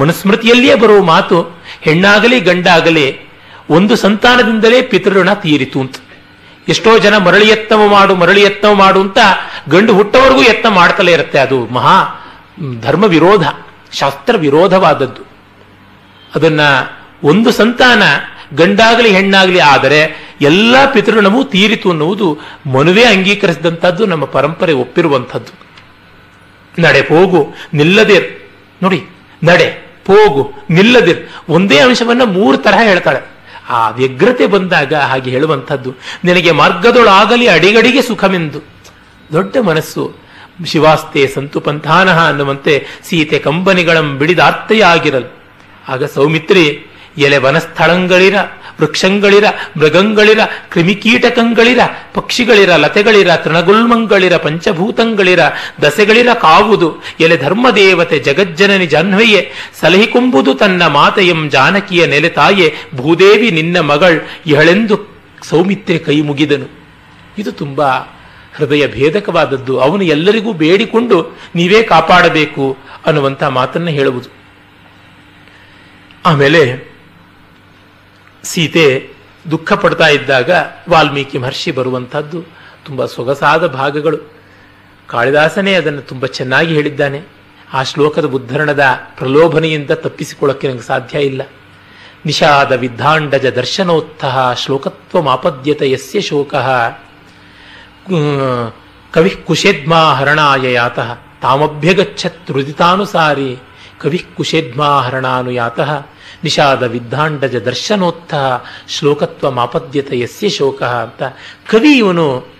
ಮನುಸ್ಮೃತಿಯಲ್ಲಿಯೇ ಬರುವ ಮಾತು, ಹೆಣ್ಣಾಗಲಿ, ಗಂಡಾಗಲಿ, ಒಂದು ಸಂತಾನದಿಂದಲೇ ಪಿತೃಋಣ ತೀರಿತು ಅಂತ. ಎಷ್ಟೋ ಜನ ಮರಳಿ ಯತ್ನವ ಮಾಡು, ಮರಳಿ ಯತ್ನವ ಮಾಡು ಅಂತ ಗಂಡು ಹುಟ್ಟವರೆಗೂ ಯತ್ನ ಮಾಡ್ತಲೇ ಇರುತ್ತೆ. ಅದು ಮಹಾ ಧರ್ಮ ವಿರೋಧ, ಶಾಸ್ತ್ರ ವಿರೋಧವಾದದ್ದು. ಅದನ್ನ ಒಂದು ಸಂತಾನ ಗಂಡಾಗಲಿ, ಹೆಣ್ಣಾಗಲಿ ಆದರೆ ಎಲ್ಲ ಪಿತೃಣವೂ ತೀರಿತು ಅನ್ನುವುದು ಮನುವೆ ಅಂಗೀಕರಿಸಿದಂಥದ್ದು ನಮ್ಮ ಪರಂಪರೆ ಒಪ್ಪಿರುವಂಥದ್ದು. ನಡೆ ಹೋಗು ನಿಲ್ಲದಿರ್. ನೋಡಿ, ನಡೆ ಹೋಗು ನಿಲ್ಲದಿರ್. ಒಂದೇ ಅಂಶವನ್ನ ಮೂರು ತರಹ ಹೇಳ್ತಾಳೆ. ಆ ವ್ಯಗ್ರತೆ ಬಂದಾಗ ಹಾಗೆ ಹೇಳುವಂಥದ್ದು, ನಿನಗೆ ಮಾರ್ಗದೊಳಾಗಲಿ ಅಡಿಗಡಿಗೆ ಸುಖವೆಂದು. ದೊಡ್ಡ ಮನಸ್ಸು. ಶಿವಾಸ್ತೆ ಸಂತು ಪಂಥಾನಹ ಅನ್ನುವಂತೆ ಸೀತೆ ಕಂಬನಿಗಳಂ ಬಿಡಿದಾರ್ತೆಯಾಗಿರಲು ಆಗ ಸೌಮಿತ್ರಿ, ಎಲೆ ವನಸ್ಥಳಗಳಿರ. ವೃಕ್ಷಗಳಿರ, ಮೃಗಂಗಳಿರ, ಕ್ರಿಮಿಕೀಟಕಂಗಳಿರ, ಪಕ್ಷಿಗಳಿರ, ಲತೆಗಳಿರ, ತೃಣಗುಲ್ಮಂಗಳಿರ, ಪಂಚಭೂತಂಗಳಿರ, ದಸೆಗಳಿರ ಕಾವುದು. ಎಲೆ ಧರ್ಮದೇವತೆ ಜಗಜ್ಜನನಿ ಜಾಹ್ನವಿಯೇ ಸಲಹಿಕೊಂಬುದು ತನ್ನ ಮಾತೆಯಂ ಜಾನಕಿಯ ನೆಲೆ ತಾಯೆ, ಭೂದೇವಿ ನಿನ್ನ ಮಗಳ್ ಇಹಳೆಂದು ಸೌಮಿತ್ರಿ ಕೈ ಮುಗಿದನು. ಇದು ತುಂಬಾ ಹೃದಯ ಭೇದಕವಾದದ್ದು. ಅವನು ಎಲ್ಲರಿಗೂ ಬೇಡಿಕೊಂಡು ನೀವೇ ಕಾಪಾಡಬೇಕು ಅನ್ನುವಂಥ ಮಾತನ್ನು ಹೇಳುವುದು. ಆಮೇಲೆ ಸೀತೆ ದುಃಖ ಪಡ್ತಾ ಇದ್ದಾಗ ವಾಲ್ಮೀಕಿ ಮಹರ್ಷಿ ಬರುವಂಥದ್ದು ತುಂಬ ಸೊಗಸಾದ ಭಾಗಗಳು. ಕಾಳಿದಾಸನೇ ಅದನ್ನು ತುಂಬ ಚೆನ್ನಾಗಿ ಹೇಳಿದ್ದಾನೆ. ಆ ಶ್ಲೋಕದ ಉದ್ಧರಣದ ಪ್ರಲೋಭನೆಯಿಂದ ತಪ್ಪಿಸಿಕೊಳ್ಳಕ್ಕೆ ನನಗೆ ಸಾಧ್ಯ ಇಲ್ಲ. ನಿಷಾದ ವಿದ್ಧಾಂಡಜ ದರ್ಶನೋತ್ಥಃ ಶ್ಲೋಕತ್ವ ಮಾಪದ್ಯತ ಯಸ್ಯ ಶೋಕ ಕವಿ ಕುಶೇದ್ಮಾ ಹರಣಾಯ ಯಾತಃ ತಾಮಭ್ಯಗಚ್ಚತ್ ರುದಿತಾನುಸಾರಿ ಕವಿ ಕುಶೇದ್ಮಾ ಹರಣಾನು ಯಾತಃ ನಿಷಾದ ವಿದ್ಧಾಂಡಜ ದರ್ಶನೋತ್ಥ ಶ್ಲೋಕತ್ವ ಮಾಪದ್ಯತ ಯಸ್ಯ ಶೋಕ ಅಂತ. ಕವಿ ಇವನು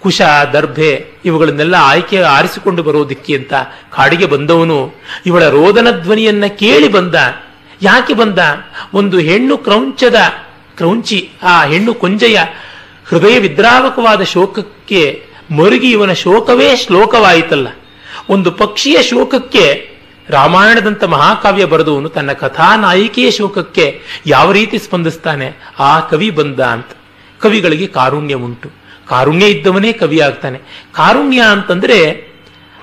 ಕುಶ, ದರ್ಭೆ ಇವುಗಳನ್ನೆಲ್ಲ ಆಯ್ಕೆ ಆರಿಸಿಕೊಂಡು ಬರೋದಿಕ್ಕೆ ಅಂತ ಕಾಡಿಗೆ ಬಂದವನು. ಇವಳ ರೋದನ ಧ್ವನಿಯನ್ನ ಕೇಳಿ ಬಂದ. ಯಾಕೆ ಬಂದ? ಒಂದು ಹೆಣ್ಣು ಕ್ರೌಂಚದ ಕ್ರೌಂಚಿ, ಆ ಹೆಣ್ಣು ಕೊಂಜೆಯ ಹೃದಯ ವಿದ್ರಾವಕವಾದ ಶೋಕಕ್ಕೆ ಮರುಗಿ ಇವನ ಶೋಕವೇ ಶ್ಲೋಕವಾಯಿತಲ್ಲ. ಒಂದು ಪಕ್ಷಿಯ ಶೋಕಕ್ಕೆ ರಾಮಾಯಣದಂತ ಮಹಾಕಾವ್ಯ ಬರೆದವನು ತನ್ನ ಕಥಾನಾಯಿಕೆಯ ಶೋಕಕ್ಕೆ ಯಾವ ರೀತಿ ಸ್ಪಂದಿಸ್ತಾನೆ? ಆ ಕವಿ ಬಂದ ಅಂತ. ಕವಿಗಳಿಗೆ ಕಾರುಣ್ಯ ಉಂಟು. ಕಾರುಣ್ಯ ಇದ್ದವನೇ ಕವಿ ಆಗ್ತಾನೆ. ಕಾರುಣ್ಯ ಅಂತಂದ್ರೆ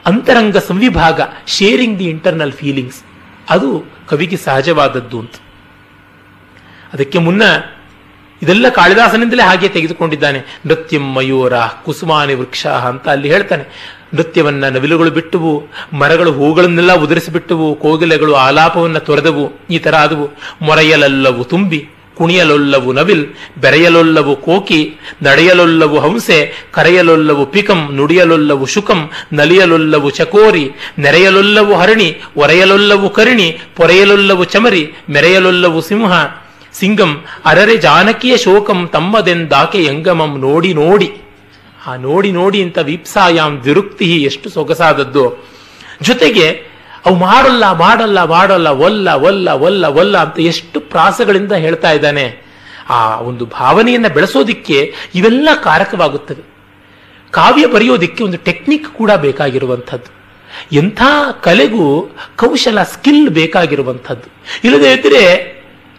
ಅಂತರಂಗ ಸಂವಿಭಾಗ ಶೇರಿಂಗ್ ದಿ ಇಂಟರ್ನಲ್ ಫೀಲಿಂಗ್ಸ್ ಅದು ಕವಿಗೆ ಸಹಜವಾದದ್ದು ಅಂತ. ಅದಕ್ಕೆ ಮುನ್ನ ಇದೆಲ್ಲ ಕಾಳಿದಾಸನಿಂದಲೇ ಹಾಗೆ ತೆಗೆದುಕೊಂಡಿದ್ದಾನೆ. ನೃತ್ಯಂ ಮಯೂರ ಕುಸುಮಾನಿ ವೃಕ್ಷ ಅಂತ ಅಲ್ಲಿ ಹೇಳ್ತಾನೆ. ನೃತ್ಯವನ್ನ ನವಿಲುಗಳು ಬಿಟ್ಟುವು, ಮರಗಳು ಹೂಗಳನ್ನೆಲ್ಲ ಉದುರಿಸಿಬಿಟ್ಟುವು, ಕೋಗಿಲೆಗಳು ಆಲಾಪವನ್ನ ತೊರೆದವು, ಈ ತರ ಆದವು. ಮೊರೆಯಲಲ್ಲವು ತುಂಬಿ, ಕುಣಿಯಲೊಲ್ಲವು ನವಿಲ್, ಬೆರೆಯಲೊಲ್ಲವು ಕೋಕಿ, ನಡೆಯಲೊಲ್ಲವು ಹಂಸೆ, ಕರೆಯಲೊಲ್ಲವು ಪಿಕಂ, ನುಡಿಯಲೊಲ್ಲವು ಶುಕಂ, ನಲಿಯಲೊಲ್ಲವು ಚಕೋರಿ, ನೆರೆಯಲೊಲ್ಲವು ಹರಣಿ, ಒರೆಯಲೊಲ್ಲವು ಕರಿಣಿ, ಪೊರೆಯಲೊಲ್ಲವು ಚಮರಿ, ಮೆರೆಯಲೊಲ್ಲವು ಸಿಂಹ ಸಿಂಗಂ ಅರರೆ ಜಾನಕಿಯ ಶೋಕಂ ತಮ್ಮದೆಂದಾಕೆ ಯಂಗಮಂ ನೋಡಿ ನೋಡಿ. ಆ ನೋಡಿ ನೋಡಿ ಅಂತ ವೀಪ್ಸಾಯಾಮ್ ವಿರುಕ್ತಿ ಎಷ್ಟು ಸೊಗಸಾದದ್ದು. ಜೊತೆಗೆ ಅವು ಮಾಡಲ್ಲ ಮಾಡಲ್ಲ ಮಾಡಲ್ಲ ಒಲ್ಲ ಒಲ್ಲ ಒಲ್ಲ ಒಲ್ಲ ಅಂತ ಎಷ್ಟು ಪ್ರಾಸಗಳಿಂದ ಹೇಳ್ತಾ ಇದ್ದಾನೆ. ಆ ಒಂದು ಭಾವನೆಯನ್ನು ಬೆಳೆಸೋದಿಕ್ಕೆ ಇವೆಲ್ಲ ಕಾರಕವಾಗುತ್ತದೆ ಕಾವ್ಯ ಬರೆಯೋದಿಕ್ಕೆ ಒಂದು ಟೆಕ್ನಿಕ್ ಕೂಡ ಬೇಕಾಗಿರುವಂಥದ್ದು. ಎಂಥ ಕಲೆಗೂ ಕೌಶಲ ಸ್ಕಿಲ್ ಬೇಕಾಗಿರುವಂಥದ್ದು. ಇಲ್ಲದೇ ಇದ್ದರೆ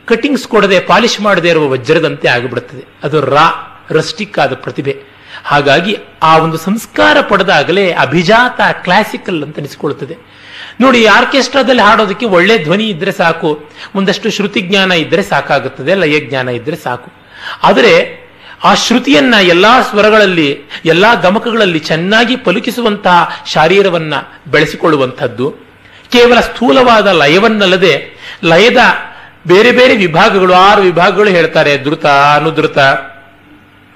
ಕಟಿಂಗ್ಸ್ ಕೊಡದೆ ಪಾಲಿಶ್ ಮಾಡದೇ ಇರುವ ವಜ್ರದಂತೆ ಆಗಿಬಿಡುತ್ತದೆ. ಅದು ರಾ, ರಸ್ಟಿಕ್ ಆದ ಪ್ರತಿಭೆ. ಹಾಗಾಗಿ ಆ ಒಂದು ಸಂಸ್ಕಾರ ಪಡೆದಾಗಲೇ ಅಭಿಜಾತ ಕ್ಲಾಸಿಕಲ್ ಅಂತ ಅನಿಸಿಕೊಳ್ಳುತ್ತದೆ. ನೋಡಿ ಆರ್ಕೆಸ್ಟ್ರಾದಲ್ಲಿ ಹಾಡೋದಕ್ಕೆ ಒಳ್ಳೆ ಧ್ವನಿ ಇದ್ರೆ ಸಾಕು, ಒಂದಷ್ಟು ಶ್ರುತಿ ಜ್ಞಾನ ಇದ್ರೆ ಸಾಕಾಗುತ್ತದೆ, ಲಯ ಜ್ಞಾನ ಇದ್ರೆ ಸಾಕು. ಆದರೆ ಆ ಶ್ರುತಿಯನ್ನ ಎಲ್ಲಾ ಸ್ವರಗಳಲ್ಲಿ, ಎಲ್ಲಾ ಗಮಕಗಳಲ್ಲಿ ಚೆನ್ನಾಗಿ ಪಲುಕಿಸುವಂತಹ ಶಾರೀರವನ್ನ ಬೆಳೆಸಿಕೊಳ್ಳುವಂಥದ್ದು, ಕೇವಲ ಸ್ಥೂಲವಾದ ಲಯವನ್ನಲ್ಲದೆ ಲಯದ ಬೇರೆ ಬೇರೆ ವಿಭಾಗಗಳು, ಆರು ವಿಭಾಗಗಳು ಹೇಳ್ತಾರೆ. ಧೃತ, ಅನುಧೃತ,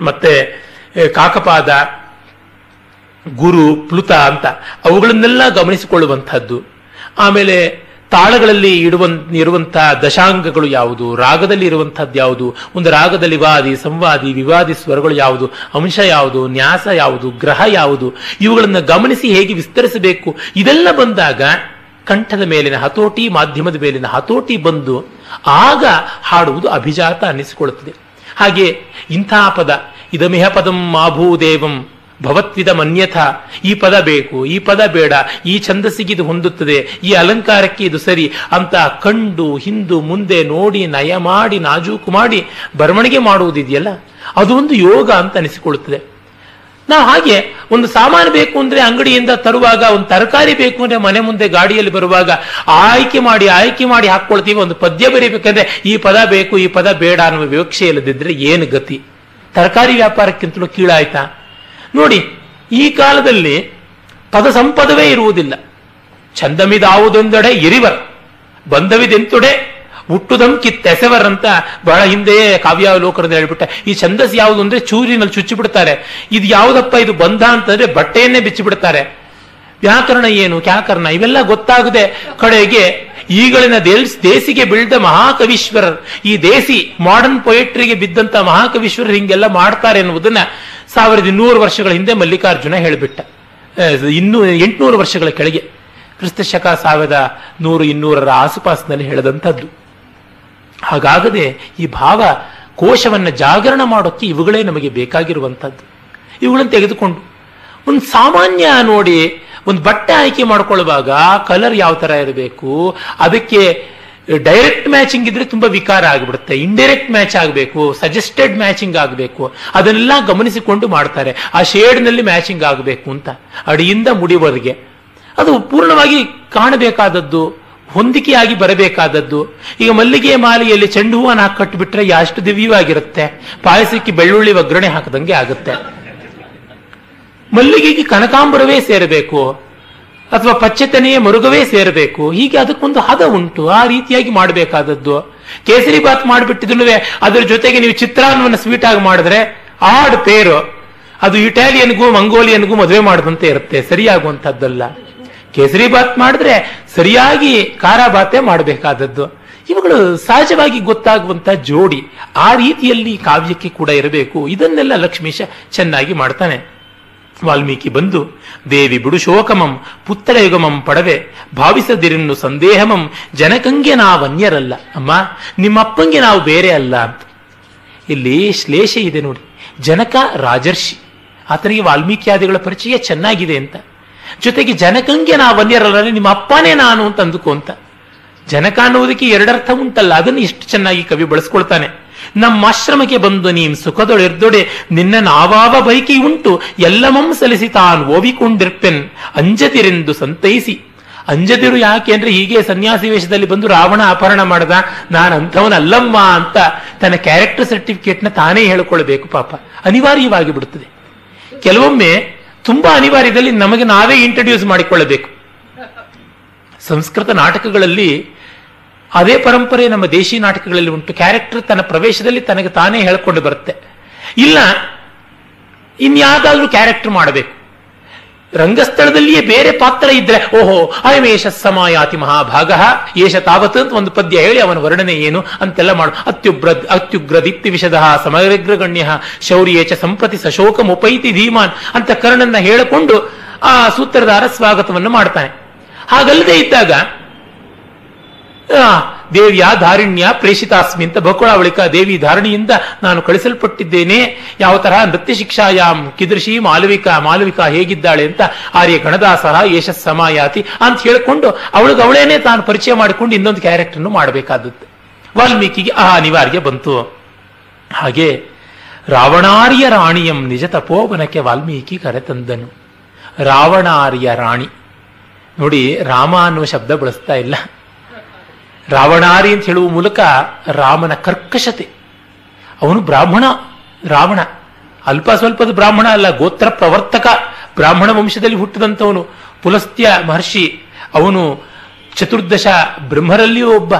ಮತ್ತೆ ಕಾಕಪಾದ, ಗುರು, ಪ್ಲುತ ಅಂತ. ಅವುಗಳನ್ನೆಲ್ಲ ಗಮನಿಸಿಕೊಳ್ಳುವಂಥದ್ದು. ಆಮೇಲೆ, ತಾಳಗಳಲ್ಲಿ ಇಡುವ ಇರುವಂತಹ ದಶಾಂಗಗಳು ಯಾವುದು? ರಾಗದಲ್ಲಿ ಇರುವಂತಹದ್ದು ಯಾವುದು? ಒಂದು ರಾಗದಲ್ಲಿ ವಾದಿ, ಸಂವಾದಿ, ವಿವಾದಿ ಸ್ವರಗಳು ಯಾವುದು? ಅಂಶ ಯಾವುದು? ನ್ಯಾಸ ಯಾವುದು? ಗ್ರಹ ಯಾವುದು? ಇವುಗಳನ್ನು ಗಮನಿಸಿ ಹೇಗೆ ವಿಸ್ತರಿಸಬೇಕು? ಇದೆಲ್ಲ ಬಂದಾಗ ಕಂಠದ ಮೇಲಿನ ಹತೋಟಿ, ಮಾಧ್ಯಮದ ಮೇಲಿನ ಹತೋಟಿ ಬಂದು ಆಗ ಹಾಡುವುದು ಅಭಿಜಾತ ಅನ್ನಿಸಿಕೊಳ್ಳುತ್ತದೆ. ಹಾಗೆ ಇಂಥ ಪದ, ಇದಮಿಹ ಪದಂ ಮಾಭೂದೇವಂ ಭವತ್ವಿದ ಮನ್ಯಥ, ಈ ಪದ ಬೇಕು, ಈ ಪದ ಬೇಡ, ಈ ಛಂದಸ್ಸಿಗೆ ಇದು ಹೊಂದುತ್ತದೆ, ಈ ಅಲಂಕಾರಕ್ಕೆ ಇದು ಸರಿ ಅಂತ ಕಂಡು, ಹಿಂದು, ಮುಂದೆ ನೋಡಿ, ನಯ ಮಾಡಿ, ನಾಜೂಕು ಮಾಡಿ, ಬರವಣಿಗೆ ಮಾಡುವುದಿದೆಯಲ್ಲ ಅದು ಒಂದು ಯೋಗ ಅಂತ ಅನಿಸಿಕೊಳ್ಳುತ್ತದೆ ನಾವು ಹಾಗೆ ಒಂದು ಸಾಮಾನು ಬೇಕು ಅಂದ್ರೆ ಅಂಗಡಿಯಿಂದ ತರುವಾಗ, ಒಂದು ತರಕಾರಿ ಬೇಕು ಅಂದ್ರೆ ಮನೆ ಮುಂದೆ ಗಾಡಿಯಲ್ಲಿ ಬರುವಾಗ ಆಯ್ಕೆ ಮಾಡಿ ಆಯ್ಕೆ ಮಾಡಿ ಹಾಕೊಳ್ತೀವಿ ಒಂದು ಪದ್ಯ ಬರೀಬೇಕಂದ್ರೆ ಈ ಪದ ಬೇಕು, ಈ ಪದ ಬೇಡ ಅನ್ನುವ ವಿವಕ್ಷೆ ಇಲ್ಲದಿದ್ರೆ ಏನು ಗತಿ? ತರಕಾರಿ ವ್ಯಾಪಾರಕ್ಕಿಂತಲೂ ಕೀಳಾಯ್ತಾ ನೋಡಿ, ಈ ಕಾಲದಲ್ಲಿ ಪದ ಸಂಪದವೇ ಇರುವುದಿಲ್ಲ. ಚಂದಮಿದಾವುದೊಂದೆಡೆ ಇರಿವರ್ ಬಂಧವಿದೆಂತೊಡೆ ಹುಟ್ಟುದಂ ಕಿತ್ತೆಸೆವರ್ ಅಂತ ಬಹಳ ಹಿಂದೆಯೇ ಕಾವ್ಯಾವಲೋಕನದಲ್ಲಿ ಹೇಳ್ಬಿಟ್ಟ. ಈ ಛಂದಸ್ ಯಾವುದು ಅಂದ್ರೆ ಚೂರಿನಲ್ಲಿ ಚುಚ್ಚಿ ಬಿಡ್ತಾರೆ ಇದು ಯಾವುದಪ್ಪ ಇದು ಬಂಧ ಅಂತಂದ್ರೆ ಬಟ್ಟೆಯನ್ನೇ ಬಿಚ್ಚಿ ಬಿಡ್ತಾರೆ ವ್ಯಾಕರಣ ಏನು? ವ್ಯಾಕರಣ ಇವೆಲ್ಲ ಗೊತ್ತಾಗದೆ ಕಡೆಗೆ ಈಗಳಿನ ದೇಲ್ಸ್, ದೇಸಿಗೆ ಬೀಳ್ದ ಮಹಾಕವೀಶ್ವರರ್, ಈ ದೇಸಿ ಮಾಡರ್ನ್ ಪೊಯೆಟ್ರಿಗೆ ಬಿದ್ದಂತ ಮಹಾಕವೀಶ್ವರರ್ ಹಿಂಗೆಲ್ಲ ಮಾಡ್ತಾರೆ ಎನ್ನುವುದನ್ನ ಸಾವಿರದ ಇನ್ನೂರು ವರ್ಷಗಳ ಹಿಂದೆ ಮಲ್ಲಿಕಾರ್ಜುನ ಹೇಳಿಬಿಟ್ಟ. ಇನ್ನೂ ಎಂಟುನೂರು ವರ್ಷಗಳ ಕೆಳಗೆ ಕ್ರಿಸ್ತ ಶಕ ಸಾವಿರದ ನೂರು ಇನ್ನೂರರ ಆಸುಪಾಸಿನಲ್ಲಿ ಹೇಳಿದಂಥದ್ದು. ಹಾಗಾಗದೆ ಈ ಭಾವ ಕೋಶವನ್ನು ಜಾಗರಣ ಮಾಡೋಕ್ಕೆ ಇವುಗಳೇ ನಮಗೆ ಬೇಕಾಗಿರುವಂಥದ್ದು. ಇವುಗಳನ್ನು ತೆಗೆದುಕೊಂಡು ಒಂದು ಸಾಮಾನ್ಯ ನೋಡಿ ಒಂದು ಬಟ್ಟೆ ಆಯ್ಕೆ ಮಾಡ್ಕೊಳ್ಳುವಾಗ ಕಲರ್ ಯಾವ ತರ ಇರಬೇಕು, ಅದಕ್ಕೆ ಡೈರೆಕ್ಟ್ ಮ್ಯಾಚಿಂಗ್ ಇದ್ರೆ ತುಂಬಾ ವಿಕಾರ ಆಗಿಬಿಡುತ್ತೆ ಇಂಡೈರೆಕ್ಟ್ ಮ್ಯಾಚ್ ಆಗಬೇಕು ಸಜೆಸ್ಟೆಡ್ ಮ್ಯಾಚಿಂಗ್ ಆಗಬೇಕು, ಅದನ್ನೆಲ್ಲ ಗಮನಿಸಿಕೊಂಡು ಮಾಡ್ತಾರೆ, ಆ ಶೇಡ್ನಲ್ಲಿ ಮ್ಯಾಚಿಂಗ್ ಆಗಬೇಕು ಅಂತ, ಅಡಿಯಿಂದ ಮುಡಿವರೆಗೆ. ಅದು ಪೂರ್ಣವಾಗಿ ಕಾಣಬೇಕಾದದ್ದು ಹೊಂದಿಕೆಯಾಗಿ ಬರಬೇಕಾದದ್ದು. ಈಗ ಮಲ್ಲಿಗೆ ಮಾಲೆಯಲ್ಲಿ ಚೆಂಡು ಹೂವನ್ನು ಹಾಕಿ ಕಟ್ಟಿಬಿಟ್ರೆ ಎಷ್ಟು ದಿವ್ಯವಾಗಿರುತ್ತೆ. ಪಾಯಸಕ್ಕೆ ಬೆಳ್ಳುಳ್ಳಿ ಒಗ್ಗರಣೆ ಹಾಕದಂಗೆ ಆಗುತ್ತೆ. ಮಲ್ಲಿಗೆಗೆ ಕನಕಾಂಬರವೇ ಸೇರಬೇಕು. ಅಥವಾ ಪಚ್ಚೆತನೆಯ ಮರುಗವೇ ಸೇರಬೇಕು. ಹೀಗೆ ಅದಕ್ಕೊಂದು ಹದ ಉಂಟು. ಆ ರೀತಿಯಾಗಿ ಮಾಡಬೇಕಾದದ್ದು. ಕೇಸರಿ ಬಾತ್ ಮಾಡಿಬಿಟ್ಟಿದ್ರು ಅದರ ಜೊತೆಗೆ ನೀವು ಚಿತ್ರಾನ್ನವನ್ನು ಸ್ವೀಟ್ ಆಗಿ ಮಾಡಿದ್ರೆ ಆಡ್ ಪೇರು. ಅದು ಇಟಾಲಿಯನ್ಗೂ ಮಂಗೋಲಿಯನ್ಗೂ ಮದುವೆ ಮಾಡದಂತೆ ಇರುತ್ತೆ. ಸರಿಯಾಗುವಂತದ್ದಲ್ಲ ಕೇಸರಿ ಬಾತ್ ಮಾಡಿದ್ರೆ ಸರಿಯಾಗಿ ಖಾರ ಬಾತೆ ಮಾಡಬೇಕಾದದ್ದು. ಇವುಗಳು ಸಹಜವಾಗಿ ಗೊತ್ತಾಗುವಂತ ಜೋಡಿ ಆ ರೀತಿಯಲ್ಲಿ ಕಾವ್ಯಕ್ಕೆ ಕೂಡ ಇರಬೇಕು. ಇದನ್ನೆಲ್ಲ ಲಕ್ಷ್ಮೀಶ ಚೆನ್ನಾಗಿ ಮಾಡ್ತಾನೆ. ವಾಲ್ಮೀಕಿ ಬಂದು, ದೇವಿ ಬಿಡು ಶೋಕಮಂ ಪುತ್ತಳ ಯುಗಮಂ ಪಡವೆ, ಭಾವಿಸದಿರನ್ನು ಸಂದೇಹಮಂ, ಜನಕಂಗೆ ನಾವನ್ಯರಲ್ಲ. ಅಮ್ಮ, ನಿಮ್ಮಪ್ಪಂಗೆ ನಾವು ಬೇರೆ ಅಲ್ಲ. ಅಂತ ಇಲ್ಲಿ ಶ್ಲೇಷ ಇದೆ ನೋಡಿ. ಜನಕ ರಾಜರ್ಷಿ. ಆತನಿಗೆ ವಾಲ್ಮೀಕಿಯಾದಿಗಳ ಪರಿಚಯ ಚೆನ್ನಾಗಿದೆ ಅಂತ. ಜೊತೆಗೆ ಜನಕಂಗೆ ನಾ ವನ್ಯರಲ್ಲ ನಿಮ್ಮ ಅಪ್ಪನೇ ನಾನು ಅಂತ ಅಂದುಕೋ ಅಂತ. ಜನಕ ಅನ್ನುವುದಕ್ಕೆ ಎರಡರ್ಥ ಉಂಟಲ್ಲ, ಅದನ್ನು ಇಷ್ಟು ಚೆನ್ನಾಗಿ ಕವಿ ಬಳಸ್ಕೊಳ್ತಾನೆ. ನಮ್ಮ ಆಶ್ರಮಕ್ಕೆ ಬಂದು ನೀನ್ ಸುಖದೊಳೆರ್ದೊಡೆ ನಿನ್ನ ನಾವಾವ ಬೈಕಿ ಉಂಟು, ಎಲ್ಲಮಂ ಸಲಿಸಿ ತಾನು ಓವಿಕೊಂಡಿರ್ಪೆನ್ ಅಂಜದಿರೆಂದು ಸಂತೈಸಿ. ಅಂಜದಿರು ಯಾಕೆ ಅಂದ್ರೆ ಹೀಗೆ ಸನ್ಯಾಸಿ ವೇಷದಲ್ಲಿ ಬಂದು ರಾವಣ ಅಪಹರಣ ಮಾಡದ, ನಾನು ಅಂಥವನಲ್ಲಮ್ಮ ಅಂತ ತನ್ನ ಕ್ಯಾರೆಕ್ಟರ್ ಸರ್ಟಿಫಿಕೇಟ್ನ ತಾನೇ ಹೇಳಿಕೊಳ್ಬೇಕು ಪಾಪ. ಅನಿವಾರ್ಯವಾಗಿ ಬಿಡುತ್ತದೆ ಕೆಲವೊಮ್ಮೆ ತುಂಬಾ ಅನಿವಾರ್ಯದಲ್ಲಿ ನಮಗೆ ನಾವೇ ಇಂಟ್ರಡ್ಯೂಸ್ ಮಾಡಿಕೊಳ್ಳಬೇಕು. ಸಂಸ್ಕೃತ ನಾಟಕಗಳಲ್ಲಿ ಅದೇ ಪರಂಪರೆ ನಮ್ಮ ದೇಶಿ ನಾಟಕಗಳಲ್ಲಿ ಉಂಟು. ಕ್ಯಾರೆಕ್ಟರ್ ತನ್ನ ಪ್ರವೇಶದಲ್ಲಿ ತನಗೆ ತಾನೇ ಹೇಳ್ಕೊಂಡು ಬರುತ್ತೆ. ಇಲ್ಲ, ಇನ್ಯಾವುದಾದ್ರೂ ಕ್ಯಾರೆಕ್ಟರ್ ಮಾಡಬೇಕು. ರಂಗಸ್ಥಳದಲ್ಲಿಯೇ ಬೇರೆ ಪಾತ್ರ ಇದ್ರೆ, ಓಹೋ ಅಯಮೇಶ ಸಮಾಯಾತಿ ಮಹಾಭಾಗ. ಏಷ ತಾವತ್ ಅಂತ ಒಂದು ಪದ್ಯ ಹೇಳಿ ಅವನ ವರ್ಣನೆ ಏನು ಅಂತೆಲ್ಲ ಮಾಡು. ಅತ್ಯುಗ್ರ ಅತ್ಯುಗ್ರ ದೀಪ್ತಿ ವಿಷದ ಸಮಗ್ರಗಣ್ಯ ಶೌರ್ಯೇಚ ಸಂಪ್ರತಿ ಸಶೋಕ ಮುಪೈತಿ ಧೀಮಾನ್ ಅಂತ ಕರ್ಣನ್ನ ಹೇಳಿಕೊಂಡು ಆ ಸೂತ್ರಧಾರ ಸ್ವಾಗತವನ್ನು ಮಾಡ್ತಾನೆ. ಹಾಗಲ್ಲದೆ ಇದ್ದಾಗ ದೇವಿಯ ಧಾರಿಣ್ಯ ಪ್ರೇಷಿತಾಸ್ಮಿ ಅಂತ ಬಕುಳಾವಳಿಕ ದೇವಿ ಧಾರಣಿಯಿಂದ ನಾನು ಕಳಿಸಲ್ಪಟ್ಟಿದ್ದೇನೆ. ಯಾವ ತರಹ ನೃತ್ಯ ಶಿಕ್ಷಾಯಾಮ್ ಕಿದೃಶಿ ಮಾಲವಿಕ ಮಾಲವಿಕ ಹೇಗಿದ್ದಾಳೆ ಅಂತ ಆರ್ಯ ಗಣದಾಸರ ಯಶಸ್ ಸಮಾಯಾತಿ ಅಂತ ಹೇಳಿಕೊಂಡು ಅವಳಿಗೆ ಅವಳೇನೆ ತಾನು ಪರಿಚಯ ಮಾಡಿಕೊಂಡು ಇನ್ನೊಂದು ಕ್ಯಾರೆಕ್ಟರ್ನು ಮಾಡಬೇಕಾದದ್ದು. ವಾಲ್ಮೀಕಿಗೆ ಆ ಅನಿವಾರ್ಯ ಬಂತು. ಹಾಗೆ ರಾವಣಾರ್ಯ ರಾಣಿಯಂ ನಿಜ ತಪೋವನಕ್ಕೆ ವಾಲ್ಮೀಕಿ ಕರೆತಂದನು ರಾವಣಾರ್ಯ ರಾಣಿ. ನೋಡಿ ರಾಮ ಅನ್ನುವ ಶಬ್ದ ಬಳಸ್ತಾ ಇಲ್ಲ. ರಾವಣಾರಿ ಅಂತ ಹೇಳುವ ಮೂಲಕ ರಾಮನ ಕರ್ಕಶತೆ. ಅವನು ಬ್ರಾಹ್ಮಣ, ರಾವಣ. ಅಲ್ಪ ಸ್ವಲ್ಪದ ಬ್ರಾಹ್ಮಣ ಅಲ್ಲ, ಗೋತ್ರ ಪ್ರವರ್ತಕ. ಬ್ರಾಹ್ಮಣ ವಂಶದಲ್ಲಿ ಹುಟ್ಟಿದಂಥವನು ಪುಲಸ್ತ್ಯ ಮಹರ್ಷಿ. ಅವನು ಚತುರ್ದಶ ಬ್ರಹ್ಮರಲ್ಲಿಯೂ ಒಬ್ಬ.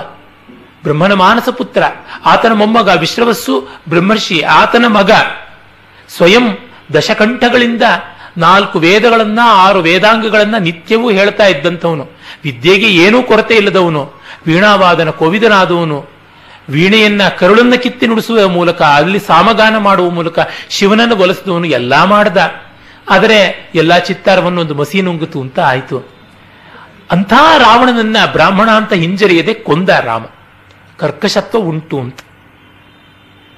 ಬ್ರಹ್ಮನ ಮಾನಸ ಪುತ್ರ. ಆತನ ಮೊಮ್ಮಗ ವಿಶ್ರವಸ್ಸು ಬ್ರಹ್ಮರ್ಷಿ, ಆತನ ಮಗ. ಸ್ವಯಂ ದಶಕಂಠಗಳಿಂದ ನಾಲ್ಕು ವೇದಗಳನ್ನ, ಆರು ವೇದಾಂಗಗಳನ್ನ ನಿತ್ಯವೂ ಹೇಳ್ತಾ ಇದ್ದಂಥವನು. ವಿದ್ಯೆಗೆ ಏನೂ ಕೊರತೆ ಇಲ್ಲದವನು. ವೀಣಾವಾದನ ಕೋವಿದನಾದವನು. ವೀಣೆಯನ್ನ ಕರುಳನ್ನ ಕಿತ್ತಿ ನುಡಿಸುವ ಮೂಲಕ, ಅಲ್ಲಿ ಸಾಮಗಾನ ಮಾಡುವ ಮೂಲಕ ಶಿವನನ್ನು ಒಲಿಸಿದವನು ಎಲ್ಲಾ ಮಾಡ್ದ. ಆದರೆ ಎಲ್ಲಾ ಚಿತ್ತಾರವನ್ನು ಒಂದು ಮಸಿ ನುಂಗಿತು ಅಂತ ಆಯಿತು. ಅಂಥ ರಾವಣನನ್ನ ಬ್ರಾಹ್ಮಣ ಅಂತ ಹಿಂಜರಿಯದೆ ಕೊಂದ ರಾಮ. ಕರ್ಕಶತ್ವ ಉಂಟು ಅಂತ.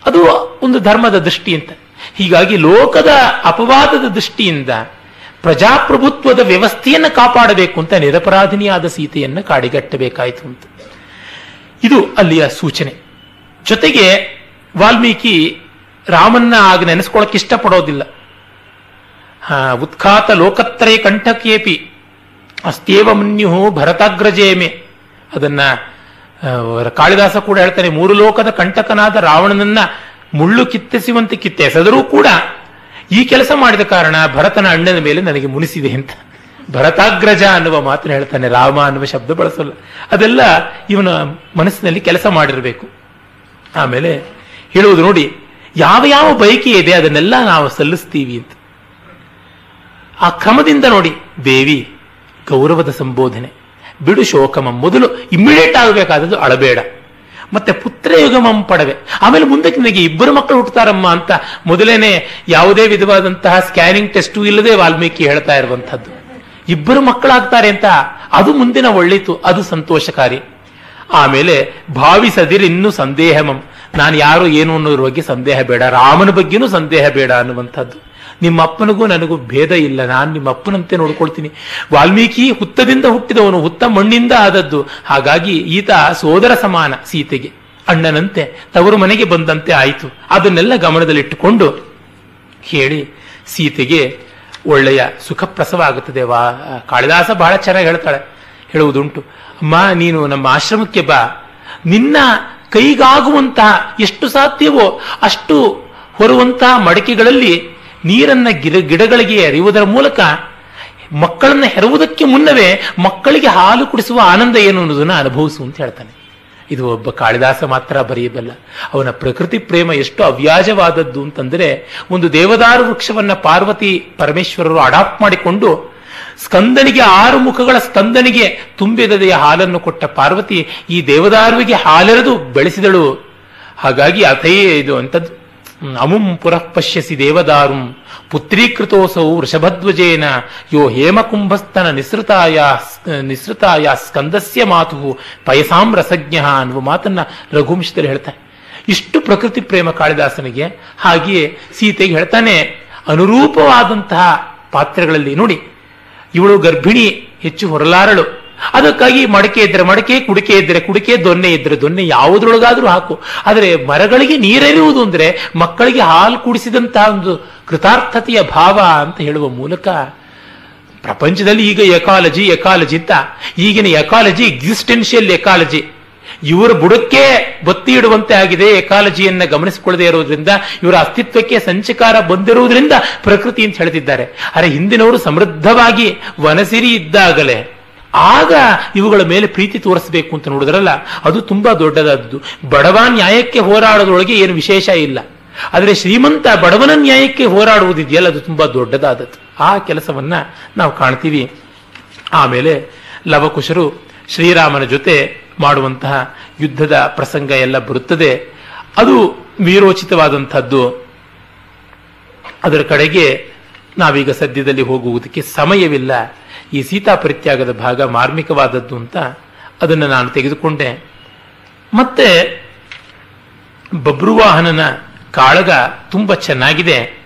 ಅದು ಒಂದು ಧರ್ಮದ ದೃಷ್ಟಿ ಅಂತ. ಹೀಗಾಗಿ ಲೋಕದ ಅಪವಾದದ ದೃಷ್ಟಿಯಿಂದ ಪ್ರಜಾಪ್ರಭುತ್ವದ ವ್ಯವಸ್ಥೆಯನ್ನು ಕಾಪಾಡಬೇಕು ಅಂತ ನಿರಪರಾಧಿನಿಯಾದ ಸೀತೆಯನ್ನು ಕಾಡಿಗಟ್ಟಬೇಕಾಯಿತು ಅಂತ. ಇದು ಅಲ್ಲಿಯ ಸೂಚನೆ. ಜೊತೆಗೆ ವಾಲ್ಮೀಕಿ ರಾಮನ್ನ ಆಗ ನೆನೆಸ್ಕೊಳ್ಳೋಕೆ ಇಷ್ಟಪಡೋದಿಲ್ಲ. ಉತ್ಖಾತ ಲೋಕತ್ರಯ ಕಂಠಕೇಪಿ ಅಸ್ತೇವ ಮುನ್ಯು ಭರತಾಗ್ರಜೇಮೆ. ಅದನ್ನ ಕಾಳಿದಾಸ ಕೂಡ ಹೇಳ್ತಾನೆ ಮೂರು ಲೋಕದ ಕಂಟಕನಾದ ರಾವಣನನ್ನ ಮುಳ್ಳು ಕಿತ್ತೆಸುವಂತೆ ಕಿತ್ತೆಸೆದರೂ ಕೂಡ ಈ ಕೆಲಸ ಮಾಡಿದ ಕಾರಣ ಭರತನ ಅಣ್ಣನ ಮೇಲೆ ನನಗೆ ಮುನಿಸಿದೆ ಅಂತ. ಭರತಾಗ್ರಜ ಅನ್ನುವ ಮಾತನ್ನು ಹೇಳ್ತಾನೆ, ರಾಮ ಅನ್ನುವ ಶಬ್ದ ಬಳಸಲ್ಲ. ಅದೆಲ್ಲ ಇವನ ಮನಸ್ಸಿನಲ್ಲಿ ಕೆಲಸ ಮಾಡಿರಬೇಕು. ಆಮೇಲೆ ಹೇಳುವುದು ನೋಡಿ, ಯಾವ ಯಾವ ಬಯಕೆ ಇದೆ ಅದನ್ನೆಲ್ಲ ನಾವು ಸಲ್ಲಿಸ್ತೀವಿ ಅಂತ. ಆ ಕ್ರಮದಿಂದ ನೋಡಿ, ದೇವಿ, ಗೌರವದ ಸಂಬೋಧನೆ. ಬಿಡು ಶೋಕಮ, ಮೊದಲು ಇಮ್ಮಿಡಿಯೇಟ್ ಆಗಬೇಕಾದದ್ದು ಅಳಬೇಡ. ಮತ್ತೆ ಪುತ್ರಯುಗಮಂ ಪಡವೆ. ಆಮೇಲೆ ಮುಂದಕ್ಕೆ ನನಗೆ ಇಬ್ಬರು ಮಕ್ಕಳು ಹುಟ್ಟುತ್ತಾರಮ್ಮ ಅಂತ ಮೊದಲೇನೆ ಯಾವುದೇ ವಿಧವಾದಂತಹ ಸ್ಕ್ಯಾನಿಂಗ್ ಟೆಸ್ಟು ಇಲ್ಲದೆ ವಾಲ್ಮೀಕಿ ಹೇಳ್ತಾ ಇರುವಂತಹದ್ದು ಇಬ್ಬರು ಮಕ್ಕಳಾಗ್ತಾರೆ ಅಂತ ಅದು ಮುಂದಿನ ಒಳ್ಳಿತು, ಅದು ಸಂತೋಷಕಾರಿ. ಆಮೇಲೆ ಭಾವಿಸದಿರಿ ಇನ್ನೂ ಸಂದೇಹಮಂ. ನಾನು ಯಾರು ಏನು ಅನ್ನೋದ್ರ ಬಗ್ಗೆ ಸಂದೇಹ ಬೇಡ, ರಾಮನ ಬಗ್ಗೆನೂ ಸಂದೇಹ ಬೇಡ ಅನ್ನುವಂಥದ್ದು. ನಿಮ್ಮ ಅಪ್ಪನಿಗೂ ನನಗೂ ಭೇದ ಇಲ್ಲ. ನಾನು ನಿಮ್ಮ ಅಪ್ಪನಂತೆ ನೋಡ್ಕೊಳ್ತೀನಿ. ವಾಲ್ಮೀಕಿ ಹುತ್ತದಿಂದ ಹುಟ್ಟಿದವನು, ಹುತ್ತ ಮಣ್ಣಿಂದ ಆದದ್ದು. ಹಾಗಾಗಿ ಈತ ಸೋದರ ಸಮಾನ ಸೀತೆಗೆ. ಅಣ್ಣನಂತೆ, ತವರು ಮನೆಗೆ ಬಂದಂತೆ ಆಯಿತು. ಅದನ್ನೆಲ್ಲ ಗಮನದಲ್ಲಿಟ್ಟುಕೊಂಡು ಹೇಳಿ ಸೀತೆಗೆ ಒಳ್ಳೆಯ ಸುಖಪ್ರಸವ ಆಗುತ್ತದೆ ವಾ, ಕಾಳಿದಾಸ ಬಹಳ ಚೆನ್ನಾಗಿ ಹೇಳ್ತಾಳೆ. ಹೇಳುವುದುಂಟು, ಅಮ್ಮ, ನೀನು ನಮ್ಮ ಆಶ್ರಮಕ್ಕೆ ಬಾ. ನಿನ್ನ ಕೈಗಾಗುವಂತಹ ಎಷ್ಟು ಸಾಧ್ಯವೋ ಅಷ್ಟು ಹೊರುವಂತಹ ಮಡಕೆಗಳಲ್ಲಿ ನೀರನ್ನ ಗಿಡ ಗಿಡಗಳಿಗೆ ಎರೆಯುವುದರ ಮೂಲಕ ಮಕ್ಕಳನ್ನ ಹೆರುವುದಕ್ಕೆ ಮುನ್ನವೇ ಮಕ್ಕಳಿಗೆ ಹಾಲು ಕುಡಿಸುವ ಆನಂದ ಏನು ಅನ್ನೋದನ್ನ ಅನುಭವಿಸು ಅಂತ ಹೇಳ್ತಾನೆ. ಇದು ಒಬ್ಬ ಕಾಳಿದಾಸ ಮಾತ್ರ ಬರೆಯಬಲ್ಲ ಅವನ ಪ್ರಕೃತಿ ಪ್ರೇಮ ಎಷ್ಟು ಅವ್ಯಾಜವಾದದ್ದು ಅಂತಂದ್ರೆ ಒಂದು ದೇವದಾರು ವೃಕ್ಷವನ್ನ ಪಾರ್ವತಿ ಪರಮೇಶ್ವರರು ಅಡಾಪ್ಟ್ ಮಾಡಿಕೊಂಡು ಸ್ಕಂದನಿಗೆ ಆರು ಮುಖಗಳ ಸ್ಕಂದನಿಗೆ ತುಂಬಿದದೆಯ ಹಾಲನ್ನು ಕೊಟ್ಟ ಪಾರ್ವತಿ ಈ ದೇವದಾರುವಿಗೆ ಹಾಲೆರೆದು ಬೆಳೆಸಿದಳು. ಹಾಗಾಗಿ ಅತಯೇ ಇದು ಅಂತದ್ದು ಅಮುಂ ಪುರಃ ಪಶ್ಯಸಿ ದೇವದಾರುಂ ಪುತ್ರೀಕೃತೋಸೌ ವೃಷಭಧ್ವಜೇನ ಯೋ ಹೇಮಕುಂಭಸ್ತನ ನಿಸೃತಾಯ ನಿಸೃತಾಯ ಸ್ಕಂದಸ್ಯ ಮಾತು ಪಯಸಾಂ ರಸಜ್ಞ ಅನ್ನುವ ಮಾತನ್ನ ರಘುವಂಶದಲ್ಲಿ ಹೇಳ್ತಾರೆ ಇಷ್ಟು ಪ್ರಕೃತಿ ಪ್ರೇಮ ಕಾಳಿದಾಸನಿಗೆ ಹಾಗೆಯೇ ಸೀತೆಗೆ ಹೇಳ್ತಾನೆ, ಅನುರೂಪವಾದಂತಹ ಪಾತ್ರಗಳಲ್ಲಿ ನೋಡಿ, ಇವಳು ಗರ್ಭಿಣಿ ಹೆಚ್ಚು ಹೊರಲಾರಳು. ಅದಕ್ಕಾಗಿ ಮಡಕೆ ಇದ್ರೆ ಮಡಕೆ, ಕುಡಿಕೆ ಇದ್ರೆ ಕುಡಿಕೆ, ದೊನ್ನೆ ಇದ್ರೆ ದೊನ್ನೆ, ಯಾವುದ್ರೊಳಗಾದ್ರೂ ಹಾಕು. ಆದರೆ ಮರಗಳಿಗೆ ನೀರೆರುವುದು ಅಂದ್ರೆ ಮಕ್ಕಳಿಗೆ ಹಾಲು ಕುಡಿಸಿದಂತಹ ಒಂದು ಕೃತಾರ್ಥತೆಯ ಭಾವ ಅಂತ ಹೇಳುವ ಮೂಲಕ ಪ್ರಪಂಚದಲ್ಲಿ ಈಗ ಎಕಾಲಜಿ ಎಕಾಲಜಿ ಅಂತ. ಈಗಿನ ಎಕಾಲಜಿ ಎಕ್ಸಿಸ್ಟೆನ್ಷಿಯಲ್ ಎಕಾಲಜಿ. ಇವರ ಬುಡಕ್ಕೆ ಬತ್ತಿ ಇಡುವಂತೆ ಆಗಿದೆ. ಎಕಾಲಜಿಯನ್ನು ಗಮನಿಸಿಕೊಳ್ಳದೆ ಇರೋದ್ರಿಂದ, ಇವರ ಅಸ್ತಿತ್ವಕ್ಕೆ ಸಂಚಕಾರ ಬಂದಿರುವುದರಿಂದ ಪ್ರಕೃತಿ ಅಂತ ಹೇಳ್ತಿದ್ದಾರೆ. ಅರೆ ಹಿಂದಿನವರು ಸಮೃದ್ಧವಾಗಿ ವನಸಿರಿ ಇದ್ದಾಗಲೇ ಆಗ ಇವುಗಳ ಮೇಲೆ ಪ್ರೀತಿ ತೋರಿಸಬೇಕು ಅಂತ ನೋಡಿದ್ರಲ್ಲ, ಅದು ತುಂಬಾ ದೊಡ್ಡದಾದದ್ದು. ಬಡವ ನ್ಯಾಯಕ್ಕೆ ಹೋರಾಡೋದ್ರೊಳಗೆ ಏನು ವಿಶೇಷ ಇಲ್ಲ. ಆದರೆ ಶ್ರೀಮಂತ ಬಡವನ ನ್ಯಾಯಕ್ಕೆ ಹೋರಾಡುವುದಿದೆಯಲ್ಲ, ಅದು ತುಂಬಾ ದೊಡ್ಡದಾದದ್ದು. ಆ ಕೆಲಸವನ್ನ ನಾವು ಕಾಣ್ತೀವಿ. ಆಮೇಲೆ ಲವಕುಶರು ಶ್ರೀರಾಮನ ಜೊತೆ ಮಾಡುವಂತಹ ಯುದ್ಧದ ಪ್ರಸಂಗ ಎಲ್ಲ ಬರುತ್ತದೆ. ಅದು ವೀರೋಚಿತವಾದಂಥದ್ದು ಅದರ ಕಡೆಗೆ ನಾವೀಗ ಸದ್ಯದಲ್ಲಿ ಹೋಗುವುದಕ್ಕೆ ಸಮಯವಿಲ್ಲ. ಈ ಸೀತಾ ಪರಿತ್ಯಾಗದ ಭಾಗ ಮಾರ್ಮಿಕವಾದದ್ದು ಅಂತ ಅದನ್ನು ನಾನು ತೆಗೆದುಕೊಂಡೆ. ಮತ್ತೆ ಬಬ್ರುವಾಹನನ ಕಾಳಗ ತುಂಬ ಚೆನ್ನಾಗಿದೆ.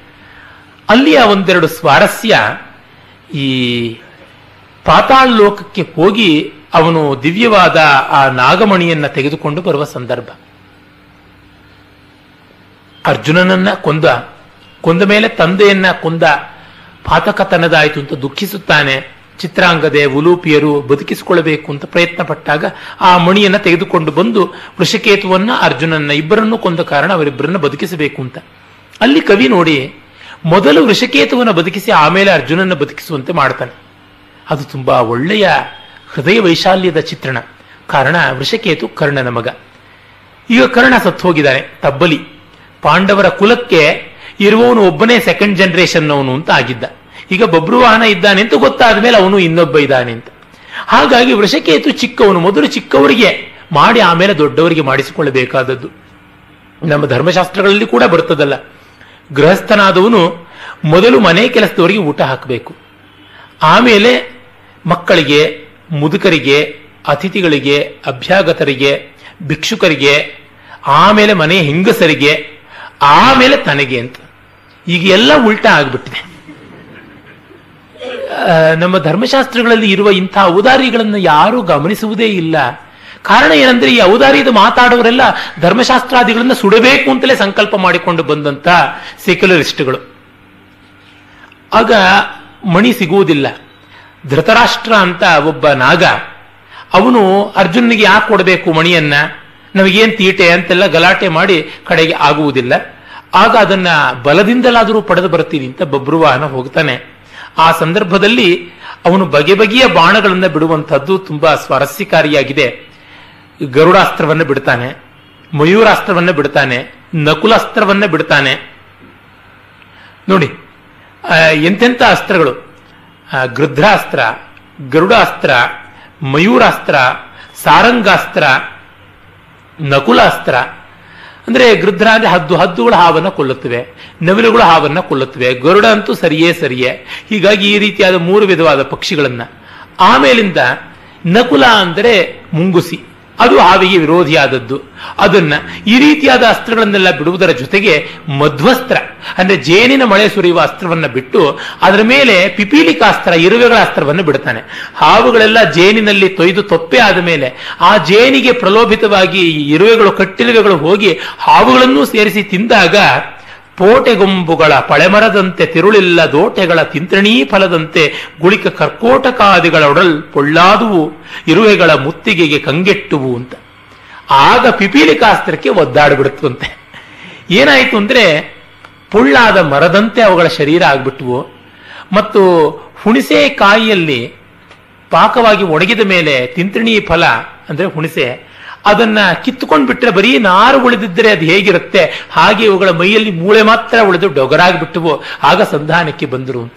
ಅಲ್ಲಿಯ ಒಂದೆರಡು ಸ್ವಾರಸ್ಯ ಈ ಪಾತಾಳ ಲೋಕಕ್ಕೆ ಹೋಗಿ ಅವನು ದಿವ್ಯವಾದ ಆ ನಾಗಮಣಿಯನ್ನ ತೆಗೆದುಕೊಂಡು ಬರುವ ಸಂದರ್ಭ. ಅರ್ಜುನನನ್ನ ಕೊಂದ ಕೊಂದ ಮೇಲೆ ತಂದೆಯನ್ನ ಕೊಂದ ಪಾತಕತನದಾಯಿತು ಅಂತ ದುಃಖಿಸುತ್ತಾನೆ. ಚಿತ್ರಾಂಗದೆ ಉಲೂಪಿಯರು ಬದುಕಿಸಿಕೊಳ್ಳಬೇಕು ಅಂತ ಪ್ರಯತ್ನ ಪಟ್ಟಾಗ ಆ ಮಣಿಯನ್ನು ತೆಗೆದುಕೊಂಡು ಬಂದು ವೃಷಕೇತುವನ್ನ, ಅರ್ಜುನನ್ನ ಇಬ್ಬರನ್ನು ಕೊಂದ ಕಾರಣ ಅವರಿಬ್ಬರನ್ನ ಬದುಕಿಸಬೇಕು ಅಂತ. ಅಲ್ಲಿ ಕವಿ ನೋಡಿ ಮೊದಲು ವೃಷಕೇತುವನ್ನು ಬದುಕಿಸಿ ಆಮೇಲೆ ಅರ್ಜುನನ್ನ ಬದುಕಿಸುವಂತೆ ಮಾಡ್ತಾನೆ. ಅದು ತುಂಬಾ ಒಳ್ಳೆಯ ಹೃದಯ ವೈಶಾಲ್ಯದ ಚಿತ್ರಣ. ಕಾರಣ, ವೃಷಕೇತು ಕರ್ಣನ ಮಗ. ಈಗ ಕರ್ಣ ಸತ್ತು ಹೋಗಿದ್ದಾನೆ ತಬ್ಬಲಿ. ಪಾಂಡವರ ಕುಲಕ್ಕೆ ಇರುವವನು ಒಬ್ಬನೇ ಸೆಕೆಂಡ್ ಜನರೇಷನ್ ಅವನು ಅಂತ ಆಗಿದ್ದ. ಈಗ ಬಬ್ರುವಾಹನ ಇದ್ದಾನೆ ಅಂತ ಗೊತ್ತಾದ ಮೇಲೆ ಅವನು ಇನ್ನೊಬ್ಬ ಇದ್ದಾನೆ ಅಂತ. ಹಾಗಾಗಿ ವೃಷಕೇತು ಚಿಕ್ಕವನು, ಮೊದಲು ಚಿಕ್ಕವರಿಗೆ ಮಾಡಿ ಆಮೇಲೆ ದೊಡ್ಡವರಿಗೆ ಮಾಡಿಸಿಕೊಳ್ಳಬೇಕಾದದ್ದು. ನಮ್ಮ ಧರ್ಮಶಾಸ್ತ್ರಗಳಲ್ಲಿ ಕೂಡ ಬರ್ತದಲ್ಲ. ಗೃಹಸ್ಥನಾದವನು ಮೊದಲು ಮನೆ ಕೆಲಸದವರಿಗೆ ಊಟ ಹಾಕಬೇಕು. ಆಮೇಲೆ ಮಕ್ಕಳಿಗೆ, ಮುದುಕರಿಗೆ, ಅತಿಥಿಗಳಿಗೆ, ಅಭ್ಯಾಗತರಿಗೆ, ಭಿಕ್ಷುಕರಿಗೆ, ಆಮೇಲೆ ಮನೆ ಹೆಂಗಸರಿಗೆ, ಆಮೇಲೆ ತನಗೆ ಅಂತ. ಈಗ ಎಲ್ಲ ಉಲ್ಟಾ ಆಗ್ಬಿಟ್ಟಿದೆ. ನಮ್ಮ ಧರ್ಮಶಾಸ್ತ್ರಗಳಲ್ಲಿ ಇರುವ ಇಂಥ ಔದಾರಿಗಳನ್ನು ಯಾರೂ ಗಮನಿಸುವುದೇ ಇಲ್ಲ. ಕಾರಣ ಏನಂದ್ರೆ ಈ ಔದಾರ್ಯದ ಮಾತಾಡೋರೆಲ್ಲ ಧರ್ಮಶಾಸ್ತ್ರಾದಿಗಳನ್ನು ಸುಡಬೇಕು ಅಂತಲೇ ಸಂಕಲ್ಪ ಮಾಡಿಕೊಂಡು ಬಂದಂತ ಸೆಕ್ಯುಲರಿಸ್ಟ್ಗಳು. ಆಗ ಮಣಿ ಸಿಗುವುದಿಲ್ಲ. ಧೃತರಾಷ್ಟ್ರ ಅಂತ ಒಬ್ಬ ನಾಗ, ಅವನು ಅರ್ಜುನನಿಗೆ ಯಾಕೆ ಕೊಡಬೇಕು ಮಣಿಯನ್ನ? ನಮಗೇನು ತೀಟೆ ಅಂತೆಲ್ಲ ಗಲಾಟೆ ಮಾಡಿ ಕಡೆಗೆ ಆಗುವುದಿಲ್ಲ. ಆಗ ಅದನ್ನ ಬಲದಿಂದಲಾದರೂ ಪಡೆದು ಬರ್ತೀನಿ ಅಂತ ಬಬ್ರುವಾಹನ ಹೋಗ್ತಾನೆ. ಆ ಸಂದರ್ಭದಲ್ಲಿ ಅವನು ಬಗೆ ಬಗೆಯ ಬಾಣಗಳನ್ನು ಬಿಡುವಂಥದ್ದು ತುಂಬಾ ಸ್ವಾರಸ್ಯಕಾರಿಯಾಗಿದೆ. ಗರುಡಾಸ್ತ್ರವನ್ನ ಬಿಡ್ತಾನೆ, ಮಯೂರಾಸ್ತ್ರವನ್ನ ಬಿಡ್ತಾನೆ, ನಕುಲಾಸ್ತ್ರವನ್ನ ಬಿಡ್ತಾನೆ. ನೋಡಿ ಎಂತೆಂಥ ಅಸ್ತ್ರಗಳು? ಗೃಧ್ರಾಸ್ತ್ರ ಗರುಡಾಸ್ತ್ರ, ಮಯೂರಾಸ್ತ್ರ, ಸಾರಂಗಾಸ್ತ್ರ, ನಕುಲಾಸ್ತ್ರ ಅಂದ್ರೆ ಗೃಧ್ರ ಹದ್ದು ಹದ್ದುಗಳ ಹಾವನ್ನ ಕೊಲ್ಲುತ್ತವೆ, ನವಿಲುಗಳ ಹಾವನ್ನ ಕೊಲ್ಲುತ್ತವೆ. ಗರುಡ ಅಂತೂ ಸರಿಯೇ ಸರಿಯೇ. ಹೀಗಾಗಿ ಈ ರೀತಿಯಾದ ಮೂರು ವಿಧವಾದ ಪಕ್ಷಿಗಳನ್ನ. ಆಮೇಲಿಂದ ನಕುಲ ಅಂದರೆ ಮುಂಗುಸಿ. ಅದು ಹಾವಿಗೆ ವಿರೋಧಿಯಾದದ್ದು. ಅದನ್ನ ಈ ರೀತಿಯಾದ ಅಸ್ತ್ರಗಳನ್ನೆಲ್ಲ ಬಿಡುವುದರ ಜೊತೆಗೆ ಮಧ್ವಸ್ತ್ರ, ಅಂದ್ರೆ ಜೇನಿನ ಮಳೆ ಸುರಿಯುವ ಅಸ್ತ್ರವನ್ನ ಬಿಟ್ಟು ಅದರ ಮೇಲೆ ಪಿಪೀಲಿಕಾಸ್ತ್ರ, ಇರುವೆಗಳ ಅಸ್ತ್ರವನ್ನು ಬಿಡ್ತಾನೆ. ಹಾವುಗಳೆಲ್ಲ ಜೇನಿನಲ್ಲಿ ತೊಯ್ದು ತೊಪ್ಪೆ ಆದ ಮೇಲೆ ಆ ಜೇನಿಗೆ ಪ್ರಲೋಭಿತವಾಗಿ ಇರುವೆಗಳು ಕಟ್ಟಿಲುವೆಗಳು ಹೋಗಿ ಹಾವುಗಳನ್ನೂ ಸೇರಿಸಿ ತಿಂದಾಗ ಪೋಟೆಗೊಂಬುಗಳ ಪಳೆಮರದಂತೆ ತಿರುಳಿಲ್ಲ ದೋಟೆಗಳ ತಿಂತ್ರಣೀ ಫಲದಂತೆ ಗುಳಿಕ ಕರ್ಕೋಟಕಾದಿಗಳ ಒಡಲ್ ಪೊಳ್ಳಾದುವು, ಇರುವೆಗಳ ಮುತ್ತಿಗೆಗೆ ಕಂಗೆಟ್ಟುವು ಅಂತ. ಆಗ ಪಿಪೀಲಿಕಾಸ್ತ್ರಕ್ಕೆ ಒದ್ದಾಡಿಬಿಡುತ್ತಂತೆ ಏನಾಯಿತು ಅಂದ್ರೆ, ಪೊಳ್ಳಾದ ಮರದಂತೆ ಅವುಗಳ ಶರೀರ ಆಗ್ಬಿಟ್ವು. ಮತ್ತು ಹುಣಿಸೆ ಕಾಯಿಯಲ್ಲಿ ಪಾಕವಾಗಿ ಒಣಗಿದ ಮೇಲೆ ತಿಂತ್ರಿಣಿ ಫಲ ಅಂದ್ರೆ ಹುಣಿಸೆ ಅದನ್ನ ಕಿತ್ತುಕೊಂಡು ಬಿಟ್ಟರೆ ಬರೀ ನಾರು ಉಳಿದಿದ್ದರೆ ಅದು ಹೇಗಿರುತ್ತೆ? ಹಾಗೆ ಇವುಗಳ ಮೈಯಲ್ಲಿ ಮೂಳೆ ಮಾತ್ರ ಉಳಿದು ಡೊಗರಾಗ್ಬಿಟ್ಟವು. ಆಗ ಸಂಧಾನಕ್ಕೆ ಬಂದರು ಅಂತ.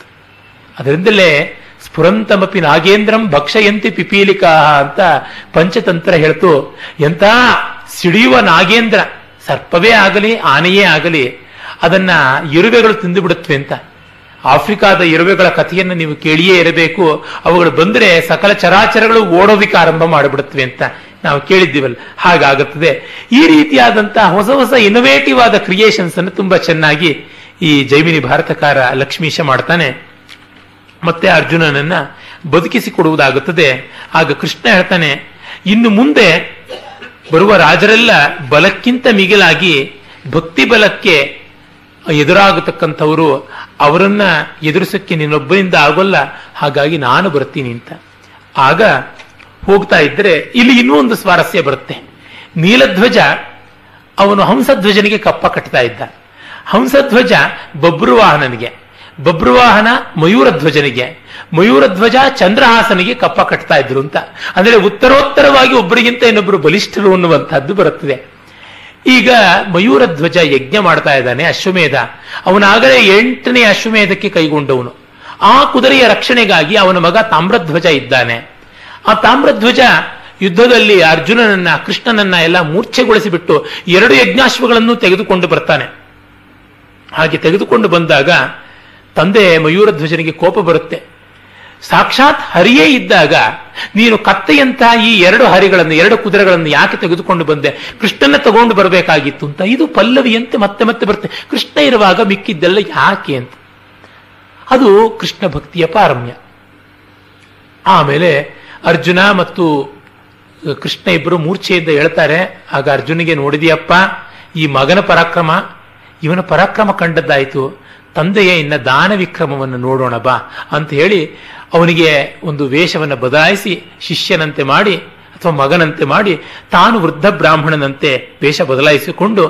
ಅದರಿಂದಲೇ ಸ್ಫುರಂತಮಪಿ ನಾಗೇಂದ್ರಂ ಭಕ್ಷಯಂತಿ ಪಿಪೀಲಿಕಾ ಅಂತ ಪಂಚತಂತ್ರ ಹೇಳ್ತು. ಎಂಥ ಸಿಡಿಯುವ ನಾಗೇಂದ್ರ. ಸರ್ಪವೇ ಆಗಲಿ, ಆನೆಯೇ ಆಗಲಿ, ಅದನ್ನ ಇರುವೆಗಳು ತಿಂದು ಬಿಡುತ್ತವೆ ಅಂತ. ಆಫ್ರಿಕಾದ ಇರುವೆಗಳ ಕಥೆಯನ್ನು ನೀವು ಕೇಳಿಯೇ ಇರಬೇಕು. ಅವುಗಳು ಬಂದರೆ ಸಕಲ ಚರಾಚರಗಳು ಓಡೋದಿಕ್ಕೆ ಆರಂಭ ಮಾಡಿಬಿಡುತ್ತವೆ ಅಂತ. ನಾವು ಕೇಳಿದ್ದೀವಲ್ಲ, ಹಾಗಾಗುತ್ತದೆ. ಈ ರೀತಿಯಾದಂತಹ ಹೊಸ ಹೊಸ ಇನೋವೇಟಿವ್ ಆದ ಕ್ರಿಯೇಷನ್ಸ್ ಅನ್ನು ತುಂಬಾ ಚೆನ್ನಾಗಿ ಈ ಜೈಮಿನಿ ಭಾರತಕಾರ ಲಕ್ಷ್ಮೀಶ ಮಾಡ್ತಾನೆ. ಮತ್ತೆ ಅರ್ಜುನನನ್ನ ಬದುಕಿಸಿಕೊಡುವುದಾಗುತ್ತದೆ. ಆಗ ಕೃಷ್ಣ ಹೇಳ್ತಾನೆ, ಇನ್ನು ಮುಂದೆ ಬರುವ ರಾಜರೆಲ್ಲ ಬಲಕ್ಕಿಂತ ಮಿಗಿಲಾಗಿ ಭಕ್ತಿ ಬಲಕ್ಕೆ ಎದುರಾಗತಕ್ಕಂಥವರು ಅವರನ್ನ ಎದುರಿಸಕ್ಕೆ ನಿನ್ನೊಬ್ಬರಿಂದ ಆಗೋಲ್ಲ, ಹಾಗಾಗಿ ನಾನು ಬರ್ತೀನಿ ಅಂತ. ಆಗ ಹೋಗ್ತಾ ಇದ್ರೆ ಇಲ್ಲಿ ಇನ್ನೂ ಒಂದು ಸ್ವಾರಸ್ಯ ಬರುತ್ತೆ. ನೀಲಧ್ವಜ ಅವನು ಹಂಸಧ್ವಜನಿಗೆ ಕಪ್ಪ ಕಟ್ತಾ ಇದ್ದ. ಹಂಸಧ್ವಜ ಬಬ್ರುವಾಹನನಿಗೆ, ಬಬ್ರುವಾಹನ ಮಯೂರಧ್ವಜನಿಗೆ, ಮಯೂರಧ್ವಜ ಚಂದ್ರಹಾಸನಿಗೆ ಕಪ್ಪ ಕಟ್ತಾ ಇದ್ರು ಅಂತ. ಅಂದ್ರೆ ಉತ್ತರೋತ್ತರವಾಗಿ ಒಬ್ಬರಿಗಿಂತ ಇನ್ನೊಬ್ಬರು ಬಲಿಷ್ಠರು ಅನ್ನುವಂಥದ್ದು ಬರುತ್ತದೆ. ಈಗ ಮಯೂರಧ್ವಜ ಯಜ್ಞ ಮಾಡ್ತಾ ಇದ್ದಾನೆ ಅಶ್ವಮೇಧ. ಅವನಾಗಲೇ ಎಂಟನೇ ಅಶ್ವಮೇಧಕ್ಕೆ ಕೈಗೊಂಡವನು. ಆ ಕುದುರೆಯ ರಕ್ಷಣೆಗಾಗಿ ಅವನ ಮಗ ತಾಮ್ರಧ್ವಜ ಇದ್ದಾನೆ. ಆ ತಾಮ್ರಧ್ವಜ ಯುದ್ಧದಲ್ಲಿ ಅರ್ಜುನನನ್ನ, ಕೃಷ್ಣನನ್ನ ಎಲ್ಲ ಮೂರ್ಛೆಗೊಳಿಸಿಬಿಟ್ಟು ಎರಡು ಯಜ್ಞಾಶ್ವಗಳನ್ನು ತೆಗೆದುಕೊಂಡು ಬರ್ತಾನೆ. ಹಾಗೆ ತೆಗೆದುಕೊಂಡು ಬಂದಾಗ ತಂದೆ ಮಯೂರಧ್ವಜನಿಗೆ ಕೋಪ ಬರುತ್ತೆ. ಸಾಕ್ಷಾತ್ ಹರಿಯೇ ಇದ್ದಾಗ ನೀನು ಕತ್ತೆಯಂತಹ ಈ ಎರಡು ಹರಿಗಳನ್ನು, ಎರಡು ಕುದುರೆಗಳನ್ನು ಯಾಕೆ ತೆಗೆದುಕೊಂಡು ಬಂದೆ? ಕೃಷ್ಣನ ತಗೊಂಡು ಬರಬೇಕಾಗಿತ್ತು ಅಂತ. ಇದು ಪಲ್ಲವಿಯಂತೆ ಮತ್ತೆ ಮತ್ತೆ ಬರುತ್ತೆ. ಕೃಷ್ಣ ಇರುವಾಗ ಮಿಕ್ಕಿದ್ದೆಲ್ಲ ಯಾಕೆ ಅಂತ. ಅದು ಕೃಷ್ಣ ಭಕ್ತಿಯ ಪಾರಮ್ಯ. ಆಮೇಲೆ ಅರ್ಜುನ ಮತ್ತು ಕೃಷ್ಣ ಇಬ್ಬರು ಮೂರ್ಛೆಯಿಂದ ಹೇಳ್ತಾರೆ, ಆಗ ಅರ್ಜುನಿಗೆ ನೋಡಿದೆಯಪ್ಪ, ಈ ಮಗನ ಪರಾಕ್ರಮ, ಇವನ ಪರಾಕ್ರಮ ಕಂಡದ್ದಾಯಿತು. ತಂದೆಯ ಇನ್ನ ದಾನ ವಿಕ್ರಮವನ್ನು ನೋಡೋಣ ಬಾ ಅಂತ ಹೇಳಿ ಅವನಿಗೆ ಒಂದು ವೇಷವನ್ನು ಬದಲಾಯಿಸಿ ಶಿಷ್ಯನಂತೆ ಮಾಡಿ ಅಥವಾ ಮಗನಂತೆ ಮಾಡಿ ತಾನು ವೃದ್ಧ ಬ್ರಾಹ್ಮಣನಂತೆ ವೇಷ ಬದಲಾಯಿಸಿಕೊಂಡು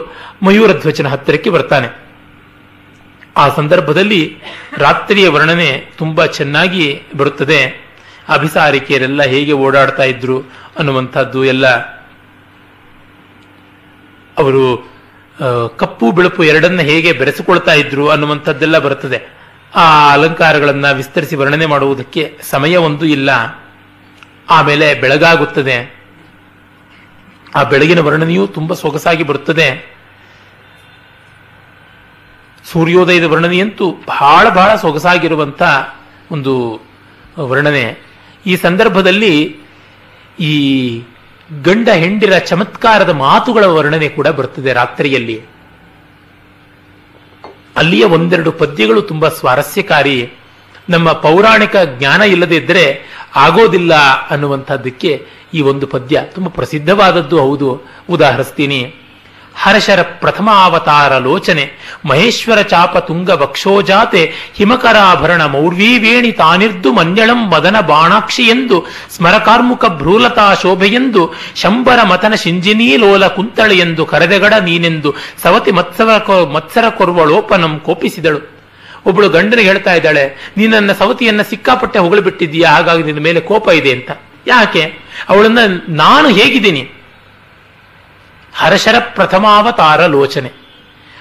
ಮಯೂರಧ್ವಜನ ಹತ್ತಿರಕ್ಕೆ ಬರ್ತಾನೆ. ಆ ಸಂದರ್ಭದಲ್ಲಿ ರಾತ್ರಿಯ ವರ್ಣನೆ ತುಂಬಾ ಚೆನ್ನಾಗಿ ಬರುತ್ತದೆ. ಅಭಿಸಾರಿಕೆಯರೆಲ್ಲ ಹೇಗೆ ಓಡಾಡ್ತಾ ಇದ್ರು ಅನ್ನುವಂಥದ್ದು ಎಲ್ಲ ಅವರು ಕಪ್ಪು ಬಿಳುಪು ಎರಡನ್ನ ಹೇಗೆ ಬೆರೆಸಿಕೊಳ್ತಾ ಇದ್ರು ಅನ್ನುವಂಥದ್ದೆಲ್ಲ ಬರುತ್ತದೆ. ಆ ಅಲಂಕಾರಗಳನ್ನು ವಿಸ್ತರಿಸಿ ವರ್ಣನೆ ಮಾಡುವುದಕ್ಕೆ ಸಮಯ ಒಂದು ಇಲ್ಲ. ಆಮೇಲೆ ಬೆಳಗಾಗುತ್ತದೆ. ಆ ಬೆಳಗಿನ ವರ್ಣನೆಯೂ ತುಂಬಾ ಸೊಗಸಾಗಿ ಬರುತ್ತದೆ. ಸೂರ್ಯೋದಯದ ವರ್ಣನೆಯಂತೂ ಬಹಳ ಬಹಳ ಸೊಗಸಾಗಿರುವಂಥ ಒಂದು ವರ್ಣನೆ. ಈ ಸಂದರ್ಭದಲ್ಲಿ ಈ ಗಂಡ ಹೆಂಡಿರ ಚಮತ್ಕಾರದ ಮಾತುಗಳ ವರ್ಣನೆ ಕೂಡ ಬರ್ತದೆ ರಾತ್ರಿಯಲ್ಲಿ. ಅಲ್ಲಿಯ ಒಂದೆರಡು ಪದ್ಯಗಳು ತುಂಬಾ ಸ್ವಾರಸ್ಯಕಾರಿ. ನಮ್ಮ ಪೌರಾಣಿಕ ಜ್ಞಾನ ಇಲ್ಲದೆ ಇದ್ದರೆ ಆಗೋದಿಲ್ಲ ಅನ್ನುವಂಥದ್ದಕ್ಕೆ ಈ ಒಂದು ಪದ್ಯ ತುಂಬಾ ಪ್ರಸಿದ್ಧವಾದದ್ದು. ಹೌದು, ಉದಾಹರಿಸ್ತೀನಿ. ಹರ್ಷರ ಪ್ರಥಮಾವತಾರ ಲೋಚನೆ. ಮಹೇಶ್ವರ ಚಾಪ ತುಂಗ ವಕ್ಷೋಜಾತೆ ಹಿಮಕರಾಭರಣ ಮೌರ್ವೀವೇಣಿ ತಾನಿರ್ದು ಮಂಜಳಂ ಮದನ ಬಾಣಾಕ್ಷಿ ಎಂದು ಸ್ಮರಕಾರ್ಮುಕ ಭ್ರೂಲತಾ ಶೋಭೆಯೆಂದು ಶಂಬರ ಮತನ ಶಿಂಜಿನೀ ಲೋಲ ಕುಂತಳೆ ಎಂದು ಕರೆದೆಗಡ ನೀನೆಂದು, ಸವತಿ ಮತ್ಸರ ಮತ್ಸರ ಕೊರ್ವಳೋಪನಂ ಕೋಪಿಸಿದಳು. ಒಬ್ಬಳು ಗಂಡನಿಗೆ ಹೇಳ್ತಾ ಇದ್ದಾಳೆ ನೀನನ್ನ ಸವತಿಯನ್ನ ಸಿಕ್ಕಾಪಟ್ಟೆ ಹೊಗಳು ಬಿಟ್ಟಿದ್ದೀಯಾ ಹಾಗಾಗಿ ನಿನ್ನ ಮೇಲೆ ಕೋಪ ಇದೆ ಅಂತ. ಯಾಕೆ? ಅವಳನ್ನ ನಾನು ಹೇಗಿದ್ದೀನಿ? ಹರಶರ ಪ್ರಥಮಾವತಾರ ಲೋಚನೆ.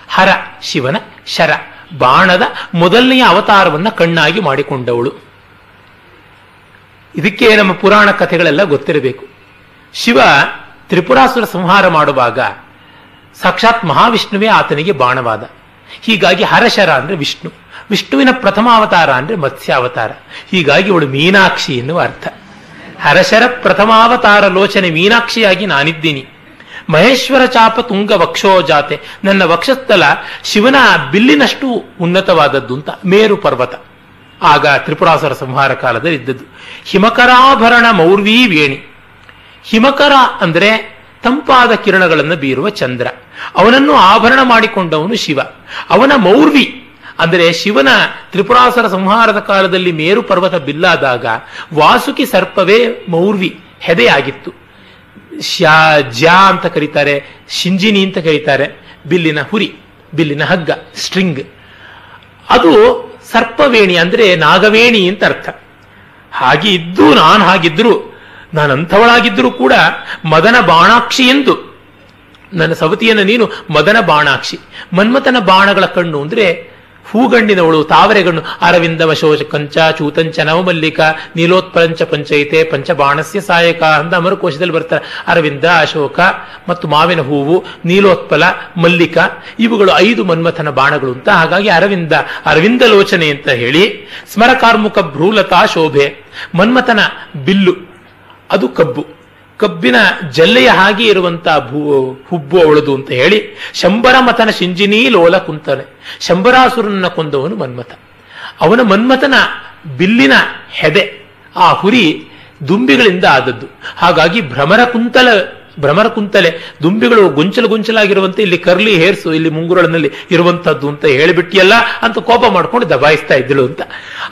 ಹರ ಶಿವನ ಶರ, ಬಾಣದ ಮೊದಲನೆಯ ಅವತಾರವನ್ನ ಕಣ್ಣಾಗಿ ಮಾಡಿಕೊಂಡವಳು. ಇದಕ್ಕೆ ನಮ್ಮ ಪುರಾಣ ಕಥೆಗಳೆಲ್ಲ ಗೊತ್ತಿರಬೇಕು. ಶಿವ ತ್ರಿಪುರಾಸುರ ಸಂಹಾರ ಮಾಡುವಾಗ ಸಾಕ್ಷಾತ್ ಮಹಾವಿಷ್ಣುವೇ ಆತನಿಗೆ ಬಾಣವಾದ. ಹೀಗಾಗಿ ಹರಶರ ಅಂದ್ರೆ ವಿಷ್ಣು, ವಿಷ್ಣುವಿನ ಪ್ರಥಮ ಅವತಾರ ಅಂದ್ರೆ ಮತ್ಸ್ಯಾವತಾರ. ಹೀಗಾಗಿ ಅವಳು ಮೀನಾಕ್ಷಿ ಎನ್ನುವ ಅರ್ಥ. ಹರಶರ ಪ್ರಥಮಾವತಾರ ಲೋಚನೆ ಮೀನಾಕ್ಷಿಯಾಗಿ ನಾನಿದ್ದೀನಿ. ಮಹೇಶ್ವರ ಚಾಪ ತುಂಗ ವಕ್ಷೋ ಜಾತೆ. ನನ್ನ ವಕ್ಷಸ್ಥಲ ಶಿವನ ಬಿಲ್ಲಿನಷ್ಟು ಉನ್ನತವಾದದ್ದು ಅಂತ ಮೇರು ಪರ್ವತ. ಆಗ ತ್ರಿಪುರಾಸರ ಸಂಹಾರ ಕಾಲದಲ್ಲಿ ಇದ್ದದ್ದು. ಹಿಮಕರಾಭರಣ ಮೌರ್ವೀ ವೇಣಿ. ಹಿಮಕರ ಅಂದ್ರೆ ತಂಪಾದ ಕಿರಣಗಳನ್ನು ಬೀರುವ ಚಂದ್ರ. ಅವನನ್ನು ಆಭರಣ ಮಾಡಿಕೊಂಡವನು ಶಿವ. ಅವನ ಮೌರ್ವಿ ಅಂದರೆ ಶಿವನ ತ್ರಿಪುರಾಸರ ಸಂಹಾರದ ಕಾಲದಲ್ಲಿ ಮೇರು ಪರ್ವತ ಬಿಲ್ಲಾದಾಗ ವಾಸುಕಿ ಸರ್ಪವೇ ಮೌರ್ವಿ ಹೆದೆಯಾಗಿತ್ತು. ಶ್ಯಾ, ಜ್ಯಾ ಅಂತ ಕರೀತಾರೆ, ಶಿಂಜಿನಿ ಅಂತ ಕರೀತಾರೆ, ಬಿಲ್ಲಿನ ಹುರಿ, ಬಿಲ್ಲಿನ ಹಗ್ಗ, ಸ್ಟ್ರಿಂಗ್. ಅದು ಸರ್ಪವೇಣಿ ಅಂದ್ರೆ ನಾಗವೇಣಿ ಅಂತ ಅರ್ಥ. ಹಾಗೆ ಇದ್ದು ನಾನು ಹಾಗಿದ್ರು ನಾನು ಅಂಥವಳಾಗಿದ್ದರೂ ಕೂಡ ಮದನ ಬಾಣಾಕ್ಷಿ ಎಂದು. ನನ್ನ ಸವತಿಯನ್ನು ನೀನು ಮದನ ಬಾಣಾಕ್ಷಿ, ಮನ್ಮಥನ ಬಾಣಗಳ ಕಣ್ಣು ಅಂದ್ರೆ ಹೂಗಣ್ಣಿನವಳು ತಾವರೆಗಣ್ಣು. ಅರವಿಂದ ವಶೋಚ ಕಂಚ, ಚೂತಂಚ, ನವಮಲ್ಲಿಕ ನೀಲೋತ್ಪಂಚ ಪಂಚೈತೆ, ಪಂಚಬಾಣಸ್ಯ ಸಾಯಕ ಅಂತ ಅಮರಕೋಶದಲ್ಲಿ ಬರ್ತಾರೆ. ಅರವಿಂದ, ಅಶೋಕ ಮತ್ತು ಮಾವಿನ ಹೂವು, ನೀಲೋತ್ಪಲ, ಮಲ್ಲಿಕ, ಇವುಗಳು ಐದು ಮನ್ಮಥನ ಬಾಣಗಳು ಅಂತ. ಹಾಗಾಗಿ ಅರವಿಂದ ಅರವಿಂದ ಲೋಚನೆ ಅಂತ ಹೇಳಿ ಸ್ಮರಕಾರ್ಮುಖ ಭ್ರೂಲತಾ ಶೋಭೆ, ಮನ್ಮಥನ ಬಿಲ್ಲು, ಅದು ಕಬ್ಬು. ಕಬ್ಬಿನ ಜಲ್ಲೆಯ ಹಾಗೆ ಇರುವಂತಹ ಭೂ, ಹುಬ್ಬು ಅವಳದು ಅಂತ ಹೇಳಿ ಶಂಬರ ಮತನ ಶಿಂಜಿನೀ ಲೋಲ ಕುಂತಾನೆ ಶಂಬರಾಸುರನ್ನ ಕೊಂದವನು ಮನ್ಮಥ. ಅವನ ಮನ್ಮಥನ ಬಿಲ್ಲಿನ ಹೆದೆ, ಆ ಹುರಿ ದುಂಬಿಗಳಿಂದ ಆದದ್ದು. ಹಾಗಾಗಿ ಭ್ರಮರ ಕುಂತಲ, ಭ್ರಮರ ಕುಂತಲೆ, ದುಂಬಿಗಳು ಗೊಂಚಲು ಗೊಂಚಲಾಗಿರುವಂತೆ ಇಲ್ಲಿ ಕರ್ಲಿ, ಹೇರ್ಸು, ಇಲ್ಲಿ ಮುಂಗುರಳಿನಲ್ಲಿ ಇರುವಂತದ್ದು ಅಂತ ಹೇಳಿಬಿಟ್ಟಿಯಲ್ಲ ಅಂತ ಕೋಪ ಮಾಡ್ಕೊಂಡು ದಬಾಯಿಸ್ತಾ ಇದ್ದಳು ಅಂತ.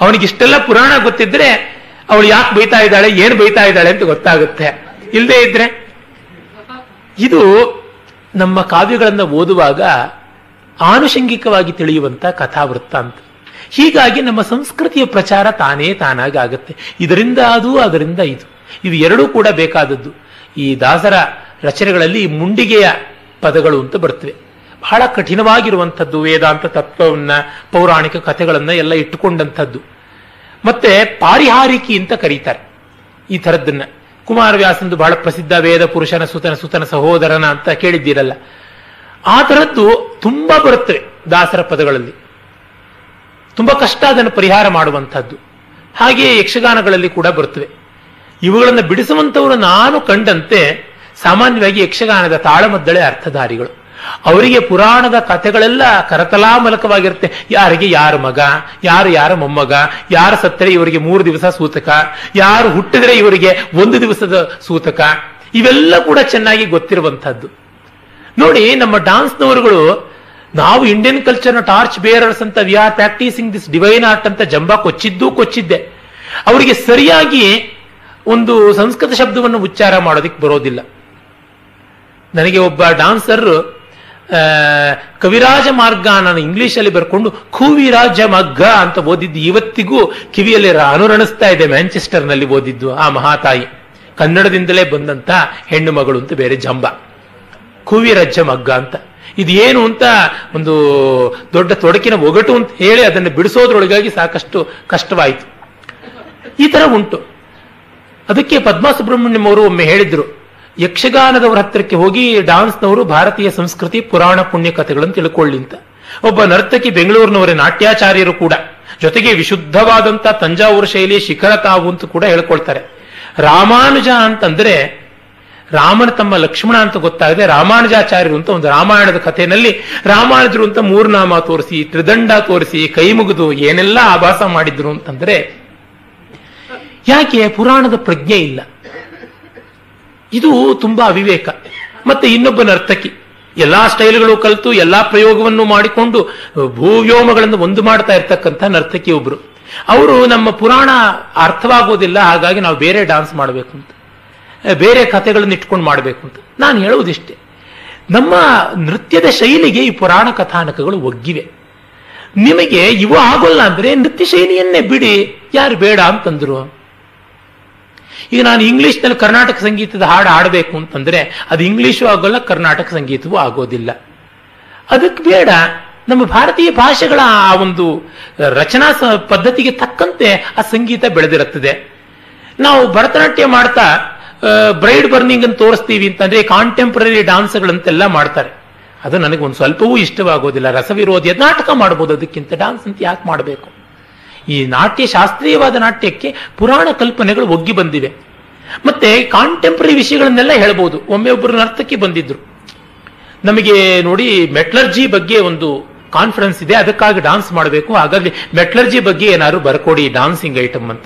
ಅವನಿಗೆ ಇಷ್ಟೆಲ್ಲ ಪುರಾಣ ಗೊತ್ತಿದ್ರೆ ಅವಳು ಯಾಕೆ ಬೈತಾ ಇದ್ದಾಳೆ, ಏನು ಬೈತಾ ಇದ್ದಾಳೆ ಅಂತ ಗೊತ್ತಾಗುತ್ತೆ. ಇಲ್ಲದೆ ಇದ್ರೆ? ಇದು ನಮ್ಮ ಕಾವ್ಯಗಳನ್ನು ಓದುವಾಗ ಆನುಷಂಗಿಕವಾಗಿ ತಿಳಿಯುವಂಥ ಕಥಾವೃತ್ತ ಅಂತ. ಹೀಗಾಗಿ ನಮ್ಮ ಸಂಸ್ಕೃತಿಯ ಪ್ರಚಾರ ತಾನೇ ತಾನಾಗಿ ಆಗುತ್ತೆ. ಇದರಿಂದ ಅದು, ಅದರಿಂದ ಇದು. ಇದು ಎರಡೂ ಕೂಡ ಬೇಕಾದದ್ದು. ಈ ದಾಸರ ರಚನೆಗಳಲ್ಲಿ ಮುಂಡಿಗೆಯ ಪದಗಳು ಅಂತ ಬರ್ತವೆ. ಬಹಳ ಕಠಿಣವಾಗಿರುವಂಥದ್ದು ವೇದಾಂತ ತತ್ವವನ್ನ, ಪೌರಾಣಿಕ ಕಥೆಗಳನ್ನ ಎಲ್ಲ ಇಟ್ಟುಕೊಂಡಂಥದ್ದು. ಮತ್ತೆ ಪಾರಿಹಾರಿಕಿ ಅಂತ ಕರೀತಾರೆ. ಈ ಥರದ್ದನ್ನ. ಕುಮಾರವ್ಯಾಸಂದು ಬಹಳ ಪ್ರಸಿದ್ಧ ವೇದ ಪುರುಷನ ಸುತನ ಸುತನ ಸಹೋದರನ ಅಂತ ಕೇಳಿದ್ದೀರಲ್ಲ. ಆ ಥರದ್ದು ತುಂಬಾ ಬರುತ್ತವೆ ದಾಸರ ಪದಗಳಲ್ಲಿ. ತುಂಬಾ ಕಷ್ಟ ಅದನ್ನು ಪರಿಹಾರ ಮಾಡುವಂಥದ್ದು. ಹಾಗೆಯೇ ಯಕ್ಷಗಾನಗಳಲ್ಲಿ ಕೂಡ ಬರ್ತವೆ ಇವುಗಳನ್ನು ಬಿಡಿಸುವಂತವರು ನಾನು ಕಂಡಂತೆ ಸಾಮಾನ್ಯವಾಗಿ ಯಕ್ಷಗಾನದ ತಾಳಮದ್ದಳೆ ಅರ್ಥಧಾರಿಗಳು. ಅವರಿಗೆ ಪುರಾಣದ ಕಥೆಗಳೆಲ್ಲ ಕರತಲಾಮಲಕವಾಗಿರುತ್ತೆ ಯಾರಿಗೆ ಯಾರ ಮಗ, ಯಾರು ಯಾರ ಮೊಮ್ಮಗ, ಯಾರು ಸತ್ತರೆ ಇವರಿಗೆ ಮೂರು ದಿವಸ ಸೂತಕ, ಯಾರು ಹುಟ್ಟಿದ್ರೆ ಇವರಿಗೆ ಒಂದು ದಿವಸದ ಸೂತಕ. ಇವೆಲ್ಲ ಕೂಡ ಚೆನ್ನಾಗಿ ಗೊತ್ತಿರುವಂತಹದ್ದು ನೋಡಿ, ನಮ್ಮ ಡಾನ್ಸ್ನವರುಗಳು, ನಾವು ಇಂಡಿಯನ್ ಕಲ್ಚರ್ನ ಟಾರ್ಚ್ ಬೇರರ್ಸ್ ಅಂತ we are practising this divine art ಅಂತ ಜಂಬ ಕೊಚ್ಚಿದ್ದು ಕೊಚ್ಚಿದ್ದೆ. ಅವರಿಗೆ ಸರಿಯಾಗಿ ಒಂದು ಸಂಸ್ಕೃತ ಶಬ್ದವನ್ನು ಉಚ್ಚಾರ ಮಾಡೋದಕ್ಕೆ ಬರೋದಿಲ್ಲ. ನನಗೆ ಒಬ್ಬ ಡಾನ್ಸರ್ ಕವಿರಾಜ ಮಾರ್ಗ ನಾನು ಇಂಗ್ಲಿಷಲ್ಲಿ ಬರ್ಕೊಂಡು ಕುವಿರಾಜ ಮಗ್ಗ ಅಂತ ಓದಿದ್ದು ಇವತ್ತಿಗೂ ಕಿವಿಯಲ್ಲಿ ಅನುರಣಿಸ್ತಾ ಇದೆ, ಮ್ಯಾಂಚೆಸ್ಟರ್ನಲ್ಲಿ ಓದಿದ್ದು ಆ ಮಹಾತಾಯಿ. ಕನ್ನಡದಿಂದಲೇ ಬಂದಂತ ಹೆಣ್ಣು ಮಗಳು ಅಂತ ಬೇರೆ ಜಂಬ. ಕುವಿರಾಜ ಮಗ್ಗ ಅಂತ. ಇದು ಏನು ಅಂತ ಒಂದು ದೊಡ್ಡ ತೊಡಕಿನ ಒಗಟು ಅಂತ ಹೇಳಿ ಅದನ್ನು ಬಿಡಿಸೋದ್ರೊಳಗಾಗಿ ಸಾಕಷ್ಟು ಕಷ್ಟವಾಯಿತು. ಈ ತರ ಉಂಟು. ಅದಕ್ಕೆ ಪದ್ಮಾ ಸುಬ್ರಹ್ಮಣ್ಯಂ ಅವರು ಒಮ್ಮೆ ಹೇಳಿದ್ರು ಯಕ್ಷಗಾನದವರ ಹತ್ತಿರಕ್ಕೆ ಹೋಗಿ ಡಾನ್ಸ್ನವರು ಭಾರತೀಯ ಸಂಸ್ಕೃತಿ, ಪುರಾಣ, ಪುಣ್ಯ ಕಥೆಗಳನ್ನು ತಿಳ್ಕೊಳ್ಳಿ ಅಂತ ಒಬ್ಬ ನರ್ತಕಿ ಬೆಂಗಳೂರಿನವರೇ ನಾಟ್ಯಾಚಾರ್ಯರು ಕೂಡ. ಜೊತೆಗೆ ವಿಶುದ್ಧವಾದಂತ ತಂಜಾವೂರು ಶೈಲಿ ಶಿಖರ ತಾವು ಅಂತ ಕೂಡ ಹೇಳ್ಕೊಳ್ತಾರೆ. ರಾಮಾನುಜ ಅಂತಂದ್ರೆ ರಾಮನ ತಮ್ಮ ಲಕ್ಷ್ಮಣ ಅಂತ ಗೊತ್ತಾಗದೆ ರಾಮಾನುಜಾಚಾರ್ಯರು ಅಂತ ಒಂದು ರಾಮಾಯಣದ ಕಥೆಯಲ್ಲಿ ರಾಮಾನುಜರು ಅಂತ ಮೂರ್ನಾಮ ತೋರಿಸಿ, ತ್ರಿದಂಡ ತೋರಿಸಿ ಕೈ ಮುಗಿದು ಏನೆಲ್ಲ ಆಭಾಸ ಮಾಡಿದ್ರು ಅಂತಂದ್ರೆ ಯಾಕೆ ಪುರಾಣದ ಪ್ರಜ್ಞೆ ಇಲ್ಲ? ಇದು ತುಂಬಾ ಅವಿವೇಕ. ಮತ್ತೆ ಇನ್ನೊಬ್ಬ ನರ್ತಕಿ ಎಲ್ಲಾ ಸ್ಟೈಲ್ಗಳು ಕಲಿತು, ಎಲ್ಲಾ ಪ್ರಯೋಗವನ್ನು ಮಾಡಿಕೊಂಡು, ಭೂವ್ಯೋಮಗಳನ್ನು ಒಂದು ಮಾಡ್ತಾ ಇರ್ತಕ್ಕಂಥ ನರ್ತಕಿ ಒಬ್ರು. ಅವರು ನಮ್ಮ ಪುರಾಣ ಅರ್ಥವಾಗೋದಿಲ್ಲ, ಹಾಗಾಗಿ ನಾವು ಬೇರೆ ಡಾನ್ಸ್ ಮಾಡಬೇಕು ಅಂತ ಬೇರೆ ಕಥೆಗಳನ್ನು ಇಟ್ಕೊಂಡು ಮಾಡಬೇಕು ಅಂತ ನಾನು ಹೇಳುವುದಿಷ್ಟೇ. ನಮ್ಮ ನೃತ್ಯದ ಶೈಲಿಗೆ ಈ ಪುರಾಣ ಕಥಾನಕಗಳು ಒಗ್ಗಿವೆ. ನಿಮಗೆ ಇವು ಆಗೋಲ್ಲ ಅಂದ್ರೆ ನೃತ್ಯ ಶೈಲಿಯನ್ನೇ ಬಿಡಿ, ಯಾರು ಬೇಡ ಅಂತಂದ್ರು. ಈಗ ನಾನು ಇಂಗ್ಲಿಷ್ನಲ್ಲಿ ಕರ್ನಾಟಕ ಸಂಗೀತದ ಹಾಡು ಹಾಡಬೇಕು ಅಂತಂದ್ರೆ ಅದು ಇಂಗ್ಲಿಷು ಆಗೋಲ್ಲ, ಕರ್ನಾಟಕ ಸಂಗೀತವೂ ಆಗೋದಿಲ್ಲ. ಅದಕ್ಕೆ ಬೇಡ. ನಮ್ಮ ಭಾರತೀಯ ಭಾಷೆಗಳ ಆ ಒಂದು ರಚನಾ ಪದ್ಧತಿಗೆ ತಕ್ಕಂತೆ ಆ ಸಂಗೀತ ಬೆಳೆದಿರುತ್ತದೆ. ನಾವು ಭರತನಾಟ್ಯ ಮಾಡ್ತಾ ಬ್ರೈಡ್ ಬರ್ನಿಂಗ್ ಅಂತ ತೋರಿಸ್ತೀವಿ ಅಂತಂದ್ರೆ ಕಾಂಟೆಂಪ್ರರಿ ಡಾನ್ಸ್ಗಳಂತೆಲ್ಲ ಮಾಡ್ತಾರೆ. ಅದು ನನಗೆ ಒಂದು ಸ್ವಲ್ಪವೂ ಇಷ್ಟವಾಗೋದಿಲ್ಲ. ರಸವಿರೋಧಿ, ನಾಟಕ ಮಾಡ್ಬೋದು, ಅದಕ್ಕಿಂತ ಡಾನ್ಸ್ ಅಂತ ಯಾಕೆ ಮಾಡಬೇಕು? ಈ ನಾಟ್ಯ, ಶಾಸ್ತ್ರೀಯವಾದ ನಾಟ್ಯಕ್ಕೆ ಪುರಾಣ ಕಲ್ಪನೆಗಳು ಒಗ್ಗಿ ಬಂದಿವೆ. ಮತ್ತೆ ಕಾಂಟೆಂಪ್ರರಿ ವಿಷಯಗಳನ್ನೆಲ್ಲ ಹೇಳ್ಬೋದು. ಒಮ್ಮೆ ಒಬ್ಬರು ನರ್ತಕಿ ಬಂದಿದ್ರು. ನಮಗೆ ನೋಡಿ ಮೆಟ್ಲರ್ಜಿ ಬಗ್ಗೆ ಒಂದು ಕಾನ್ಫರೆನ್ಸ್ ಇದೆ. ಅದಕ್ಕಾಗಿ ಡಾನ್ಸ್ ಮಾಡಬೇಕು. ಹಾಗಾಗಿ ಮೆಟ್ಲರ್ಜಿ ಬಗ್ಗೆ ಏನಾದ್ರು ಬರ್ಕೊಡಿ ಡಾನ್ಸಿಂಗ್ ಐಟಮ್ ಅಂತ.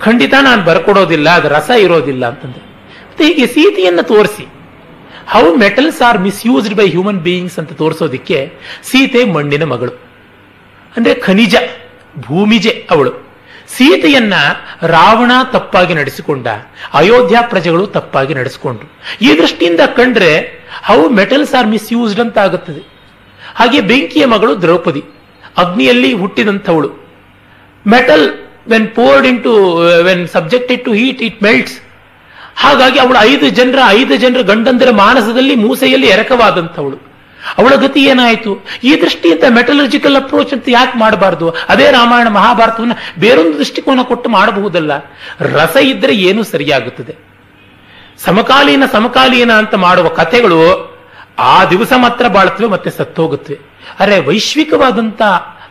ಖಂಡಿತ ನಾನು ಬರ್ಕೊಡೋದಿಲ್ಲ, ಅದು ರಸ ಇರೋದಿಲ್ಲ ಅಂತಂದ್ರೆ. ಮತ್ತೆ ಹೀಗೆ ಸೀತೆಯನ್ನು ತೋರಿಸಿ. How metals are misused by human beings ಅಂತ ತೋರಿಸೋದಿಕ್ಕೆ ಸೀತೆ ಮಣ್ಣಿನ ಮಗಳು. ಅಂದ್ರೆ ಖನಿಜ. ಭೂಮಿಜೆ ಅವಳು. ಸೀತೆಯನ್ನ ರಾವಣ ತಪ್ಪಾಗಿ ನಡೆಸಿಕೊಂಡ, ಅಯೋಧ್ಯ ಪ್ರಜೆಗಳು ತಪ್ಪಾಗಿ ನಡೆಸಿಕೊಂಡ್ರು. ಈ ದೃಷ್ಟಿಯಿಂದ ಕಂಡ್ರೆ ಹೌ ಮೆಟಲ್ಸ್ ಆರ್ ಮಿಸ್ಯೂಸ್ಡ್ ಅಂತ ಆಗುತ್ತದೆ ಹಾಗೆ ಬೆಂಕಿಯ ಮಗಳು ದ್ರೌಪದಿ, ಅಗ್ನಿಯಲ್ಲಿ ಹುಟ್ಟಿದಂಥವಳು. Metal when poured into when subjected to heat it melts ಹಾಗಾಗಿ ಅವಳು ಐದು ಜನರ ಐದು ಜನರ ಗಂಡಂದರ ಮಾನಸದಲ್ಲಿ ಮೂಸೆಯಲ್ಲಿ ಎರಕವಾದಂಥವಳು. ಅವಳ ಗತಿ ಏನಾಯಿತು? ಈ ದೃಷ್ಟಿಯಿಂದ ಮೆಟಲರ್ಜಿಕಲ್ ಅಪ್ರೋಚ್ ಅಂತ ಯಾಕೆ ಮಾಡಬಾರ್ದು? ಅದೇ ರಾಮಾಯಣ ಮಹಾಭಾರತವನ್ನು ಬೇರೊಂದು ದೃಷ್ಟಿಕೋನ ಕೊಟ್ಟು ಮಾಡಬಹುದಲ್ಲ. ರಸ ಇದ್ರೆ ಏನು ಸರಿಯಾಗುತ್ತದೆ. ಸಮಕಾಲೀನ ಸಮಕಾಲೀನ ಅಂತ ಮಾಡುವ ಕಥೆಗಳು ಆ ದಿವಸ ಮಾತ್ರ ಬಾಳುತ್ತವೆ ಮತ್ತೆ ಸತ್ತೋಗುತ್ತವೆ. ಅರೆ, ವೈಶ್ವಿಕವಾದಂತ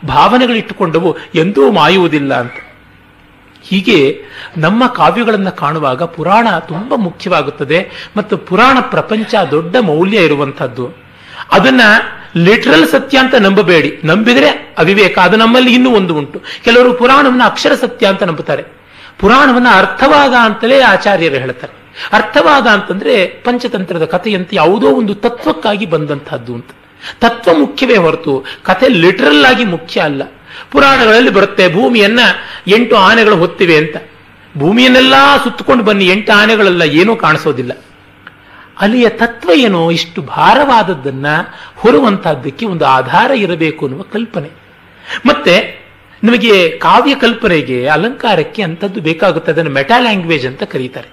ಭಾವನೆಗಳಿಟ್ಟುಕೊಂಡವು ಎಂದೂ ಮಾಯುವುದಿಲ್ಲ ಅಂತ. ಹೀಗೆ ನಮ್ಮ ಕಾವ್ಯಗಳನ್ನು ಕಾಣುವಾಗ ಪುರಾಣ ತುಂಬಾ ಮುಖ್ಯವಾಗುತ್ತದೆ ಮತ್ತು ಪುರಾಣ ಪ್ರಪಂಚ ದೊಡ್ಡ ಮೌಲ್ಯ ಇರುವಂತಹದ್ದು ಅದನ್ನ ಲಿಟ್ರಲ್ ಸತ್ಯ ಅಂತ ನಂಬಬೇಡಿ. ನಂಬಿದ್ರೆ ಅವಿವೇಕ, ಅದು ನಮ್ಮಲ್ಲಿ ಇನ್ನೂ ಒಂದು ಉಂಟು. ಕೆಲವರು ಪುರಾಣವನ್ನ ಅಕ್ಷರ ಸತ್ಯ ಅಂತ ನಂಬುತ್ತಾರೆ. ಪುರಾಣವನ್ನ ಅರ್ಥವಾದ ಅಂತಲೇ ಆಚಾರ್ಯರು ಹೇಳ್ತಾರೆ. ಅರ್ಥವಾದ ಅಂತಂದ್ರೆ ಪಂಚತಂತ್ರದ ಕಥೆಯಂತೆ ಯಾವುದೋ ಒಂದು ತತ್ವಕ್ಕಾಗಿ ಬಂದಂತಹದ್ದು ಅಂತ ತತ್ವ ಮುಖ್ಯವೇ ಹೊರತು ಕಥೆ ಲಿಟ್ರಲ್ ಆಗಿ ಮುಖ್ಯ ಅಲ್ಲ. ಪುರಾಣಗಳಲ್ಲಿ ಬರುತ್ತೆ, ಭೂಮಿಯನ್ನ ಎಂಟು ಆನೆಗಳು ಹೊತ್ತಿವೆ ಅಂತ. ಭೂಮಿಯನ್ನೆಲ್ಲ ಸುತ್ತಕೊಂಡು ಬನ್ನಿ, ಎಂಟು ಆನೆಗಳೆಲ್ಲ, ಏನೂ ಕಾಣಿಸೋದಿಲ್ಲ. ಅಲ್ಲಿಯ ತತ್ವ ಏನೋ ಇಷ್ಟು ಭಾರವಾದದ್ದನ್ನ ಹೊರುವಂತಹದ್ದಕ್ಕೆ ಒಂದು ಆಧಾರ ಇರಬೇಕು ಅನ್ನುವ ಕಲ್ಪನೆ. ಮತ್ತೆ ನಿಮಗೆ ಕಾವ್ಯ ಕಲ್ಪನೆಗೆ ಅಲಂಕಾರಕ್ಕೆ ಅಂಥದ್ದು ಬೇಕಾಗುತ್ತೆ, ಅದನ್ನು ಮೆಟಾ ಲ್ಯಾಂಗ್ವೇಜ್ ಅಂತ ಕರೀತಾರೆ.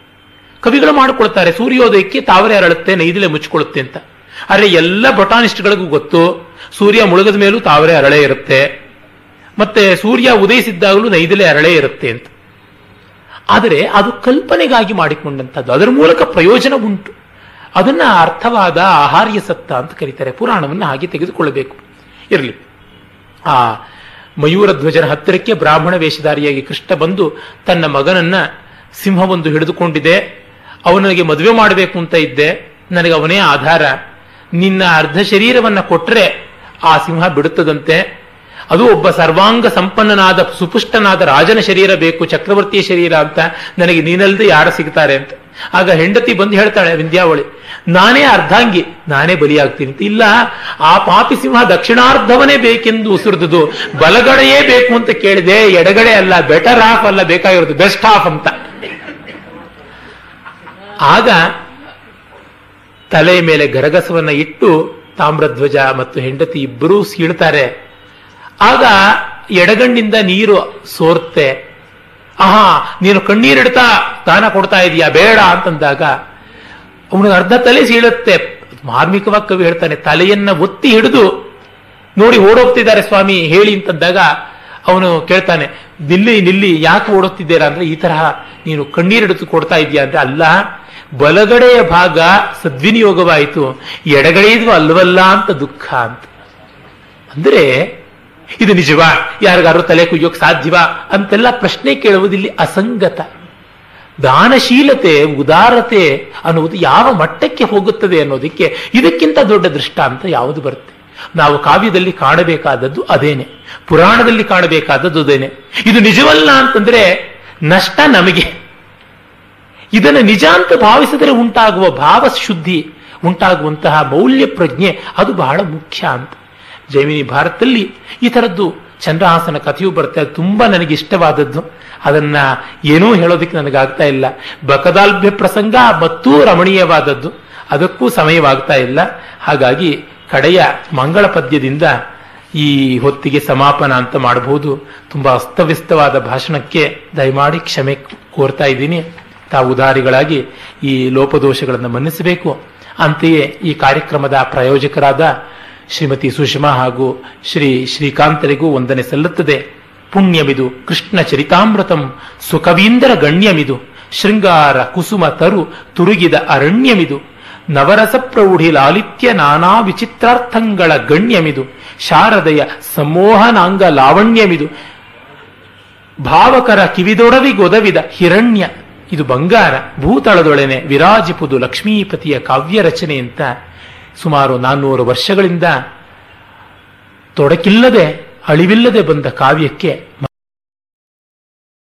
ಕವಿಗಳು ಮಾಡಿಕೊಳ್ತಾರೆ, ಸೂರ್ಯೋದಯಕ್ಕೆ ತಾವರೆ ಅರಳುತ್ತೆ, ನೈದಿಲೆ ಮುಚ್ಚಿಕೊಳ್ಳುತ್ತೆ ಅಂತ. ಆದರೆ ಎಲ್ಲ ಬೊಟಾನಿಸ್ಟ್ಗಳಿಗೂ ಗೊತ್ತು, ಸೂರ್ಯ ಮುಳುಗದ ಮೇಲೂ ತಾವರೆ ಅರಳೆ ಇರುತ್ತೆ, ಮತ್ತೆ ಸೂರ್ಯ ಉದಯಿಸಿದ್ದಾಗಲೂ ನೈದಿಲೆ ಅರಳೆ ಇರುತ್ತೆ ಅಂತ. ಆದರೆ ಅದು ಕಲ್ಪನೆಗಾಗಿ ಮಾಡಿಕೊಂಡಂಥದ್ದು, ಅದರ ಮೂಲಕ ಪ್ರಯೋಜನ ಉಂಟು. ಅದನ್ನ ಅರ್ಥವಾದ ಆಹಾರ್ಯ ಸತ್ತ ಅಂತ ಕರೀತಾರೆ. ಪುರಾಣವನ್ನು ಹಾಗೆ ತೆಗೆದುಕೊಳ್ಳಬೇಕು. ಇರಲಿ. ಆ ಮಯೂರ ಧ್ವಜನ ಹತ್ತಿರಕ್ಕೆ ಬ್ರಾಹ್ಮಣ ವೇಷಧಾರಿಯಾಗಿ ಕೃಷ್ಣ ಬಂದು ತನ್ನ ಮಗನನ್ನ ಸಿಂಹವೊಂದು ಹಿಡಿದುಕೊಂಡಿದೆ. ಅವನಿಗೆ ಮದುವೆ ಮಾಡಬೇಕು ಅಂತ ಇದ್ದೆ. ನನಗೆ ಅವನೇ ಆಧಾರ. ನಿನ್ನ ಅರ್ಧ ಶರೀರವನ್ನ ಕೊಟ್ಟರೆ ಆ ಸಿಂಹ ಬಿಡುತ್ತದಂತೆ. ಅದು ಒಬ್ಬ ಸರ್ವಾಂಗ ಸಂಪನ್ನನಾದ ಸುಪುಷ್ಟನಾದ ರಾಜನ ಶರೀರ ಬೇಕು, ಚಕ್ರವರ್ತಿಯ ಶರೀರ ಅಂತ ನನಗೆ ನೀನಲ್ದೆ ಯಾರು ಸಿಗ್ತಾರೆ ಅಂತ. ಆಗ ಹೆಂಡತಿ ಬಂದು ಹೇಳ್ತಾಳೆ, ವಿಂಧ್ಯಾವಳಿ, ನಾನೇ ಅರ್ಧಾಂಗಿ, ನಾನೇ ಬಲಿಯಾಗ್ತೀನಿ ಅಂತ. ಇಲ್ಲ, ಆ ಪಾಪಿ ಸಿಂಹ ದಕ್ಷಿಣಾರ್ಧವನೇ ಬೇಕೆಂದು ಉಸಿರಿದುದು, ಬಲಗಡೆಯೇ ಬೇಕು ಅಂತ ಕೇಳಿದೆ, ಎಡಗಡೆ ಅಲ್ಲ, ಬೆಟರ್ ಆಫ್ ಅಲ್ಲ, ಬೇಕಾಗಿರೋದು ಬೆಸ್ಟ್ ಹಾಫ್ ಅಂತ. ಆಗ ತಲೆಯ ಮೇಲೆ ಗರಗಸವನ್ನ ಇಟ್ಟು ತಾಮ್ರಧ್ವಜ ಮತ್ತು ಹೆಂಡತಿ ಇಬ್ಬರೂ ಸೀಳ್ತಾರೆ. ಆಗ ಎಡಗಣ್ಣಿಂದ ನೀರು ಸೋರ್ತೆ. ಆಹಾ, ನೀನು ಕಣ್ಣೀರಿಡ್ತಾ ದಾನ ಕೊಡ್ತಾ ಇದೀಯಾ? ಬೇಡ ಅಂತಂದಾಗ ಅವನಿಗೆ ಅರ್ಧ ತಲೆ ಸೀಳುತ್ತೆ. ಮಾರ್ಮಿಕವಾಗಿ ಕವಿ ಹೇಳ್ತಾನೆ, ತಲೆಯನ್ನ ಒತ್ತಿ ಹಿಡಿದು ನೋಡಿ ಓಡೋಗ್ತಿದ್ದಾರೆ ಸ್ವಾಮಿ, ಹೇಳಿ ಅಂತಂದಾಗ ಅವನು ಕೇಳ್ತಾನೆ, ನಿಲ್ಲಿ ನಿಲ್ಲಿ, ಯಾಕೆ ಓಡೋಗ್ತಿದ್ದೀರಾ ಅಂದ್ರೆ ಈ ತರಹ ನೀನು ಕಣ್ಣೀರಿಡಿದು ಕೊಡ್ತಾ ಇದೀಯಾ ಅಂದ್ರೆ ಅಲ್ಲ, ಬಲಗಡೆಯ ಭಾಗ ಸದ್ವಿನಿಯೋಗವಾಯಿತು ಎಡಗಡೆಯದು ಅಲ್ವಲ್ಲ ಅಂತ ದುಃಖ ಅಂತ. ಅಂದ್ರೆ ಇದು ನಿಜವಾ? ಯಾರಿಗಾರು ತಲೆ ಕುಯ್ಯೋಕ್ ಸಾಧ್ಯವಾ? ಅಂತೆಲ್ಲ ಪ್ರಶ್ನೆ ಕೇಳುವುದಿಲ್ಲಿ ಅಸಂಗತ. ದಾನಶೀಲತೆ, ಉದಾರತೆ ಅನ್ನುವುದು ಯಾವ ಮಟ್ಟಕ್ಕೆ ಹೋಗುತ್ತದೆ ಅನ್ನೋದಕ್ಕೆ ಇದಕ್ಕಿಂತ ದೊಡ್ಡ ದೃಷ್ಟಾಂತ ಯಾವುದು ಬರುತ್ತೆ? ನಾವು ಕಾವ್ಯದಲ್ಲಿ ಕಾಣಬೇಕಾದದ್ದು ಅದೇನೆ. ಪುರಾಣದಲ್ಲಿ ಕಾಣಬೇಕಾದದ್ದು ಅದೇನೆ. ಇದು ನಿಜವಲ್ಲ ಅಂತಂದ್ರೆ ನಷ್ಟ ನಮಗೆ. ಇದನ್ನು ನಿಜ ಅಂತ ಭಾವಿಸಿದರೆ ಉಂಟಾಗುವ ಭಾವಶುದ್ಧಿ, ಉಂಟಾಗುವಂತಹ ಮೌಲ್ಯ ಪ್ರಜ್ಞೆ ಅದು ಬಹಳ ಮುಖ್ಯ ಅಂತ. ಜೈಮಿನಿ ಭಾರತದಲ್ಲಿ ಈ ಥರದ್ದು ಚಂದ್ರಹಾಸನ ಕಥೆಯು ಬರುತ್ತೆ. ಅದು ತುಂಬ ನನಗೆ ಇಷ್ಟವಾದದ್ದು. ಅದನ್ನ ಏನೂ ಹೇಳೋದಕ್ಕೆ ನನಗಾಗ್ತಾ ಇಲ್ಲ. ಬಕದಾಲ್ಭ್ಯ ಪ್ರಸಂಗ ಮತ್ತೂ ರಮಣೀಯವಾದದ್ದು. ಅದಕ್ಕೂ ಸಮಯವಾಗ್ತಾ ಇಲ್ಲ. ಹಾಗಾಗಿ ಕಡೆಯ ಮಂಗಳ ಪದ್ಯದಿಂದ ಈ ಹೊತ್ತಿಗೆ ಸಮಾಪನ ಅಂತ ಮಾಡಬಹುದು. ತುಂಬಾ ಅಸ್ತವ್ಯಸ್ತವಾದ ಭಾಷಣಕ್ಕೆ ದಯಮಾಡಿ ಕ್ಷಮೆ ಕೋರ್ತಾ ಇದ್ದೀನಿ. ತಾವು ಉದಾರಿಗಳಾಗಿ ಈ ಲೋಪದೋಷಗಳನ್ನು ಮನ್ನಿಸಬೇಕು. ಅಂತೆಯೇ ಈ ಕಾರ್ಯಕ್ರಮದ ಪ್ರಾಯೋಜಕರಾದ ಶ್ರೀಮತಿ ಸುಷಮಾ ಹಾಗೂ ಶ್ರೀ ಶ್ರೀಕಾಂತರಿಗೂ ವಂದನೆ ಸಲ್ಲುತ್ತದೆ. ಪುಣ್ಯಮಿದು ಕೃಷ್ಣ ಚರಿತಾಮೃತಂ ಸುಕವೀಂದರ ಗಣ್ಯಮಿದು, ಶೃಂಗಾರ ಕುಸುಮ ತರು ತುರುಗಿದ ಅರಣ್ಯಮಿದು, ನವರಸ ಪ್ರೌಢಿ ಲಾಲಿತ್ಯ ನಾನಾ ವಿಚಿತ್ರಾರ್ಥಂಗಳ ಗಣ್ಯಮಿದು, ಶಾರದೆಯ ಸಮೋಹನಾಂಗ ಲಾವಣ್ಯಮಿದು, ಭಾವಕರ ಕಿವಿದೊಡವಿಗೊದವಿದ ಹಿರಣ್ಯ, ಇದು ಬಂಗಾರ, ಭೂತಳದೊಳನೆ ವಿರಾಜಿಪುದು ಲಕ್ಷ್ಮೀಪತಿಯ ಕಾವ್ಯ ರಚನೆ ಅಂತ ಸುಮಾರು ನಾನ್ನೂರು ವರ್ಷಗಳಿಂದ ತೊಡಕಿಲ್ಲದೆ ಅಳಿವಿಲ್ಲದೆ ಬಂದ ಕಾವ್ಯಕ್ಕೆ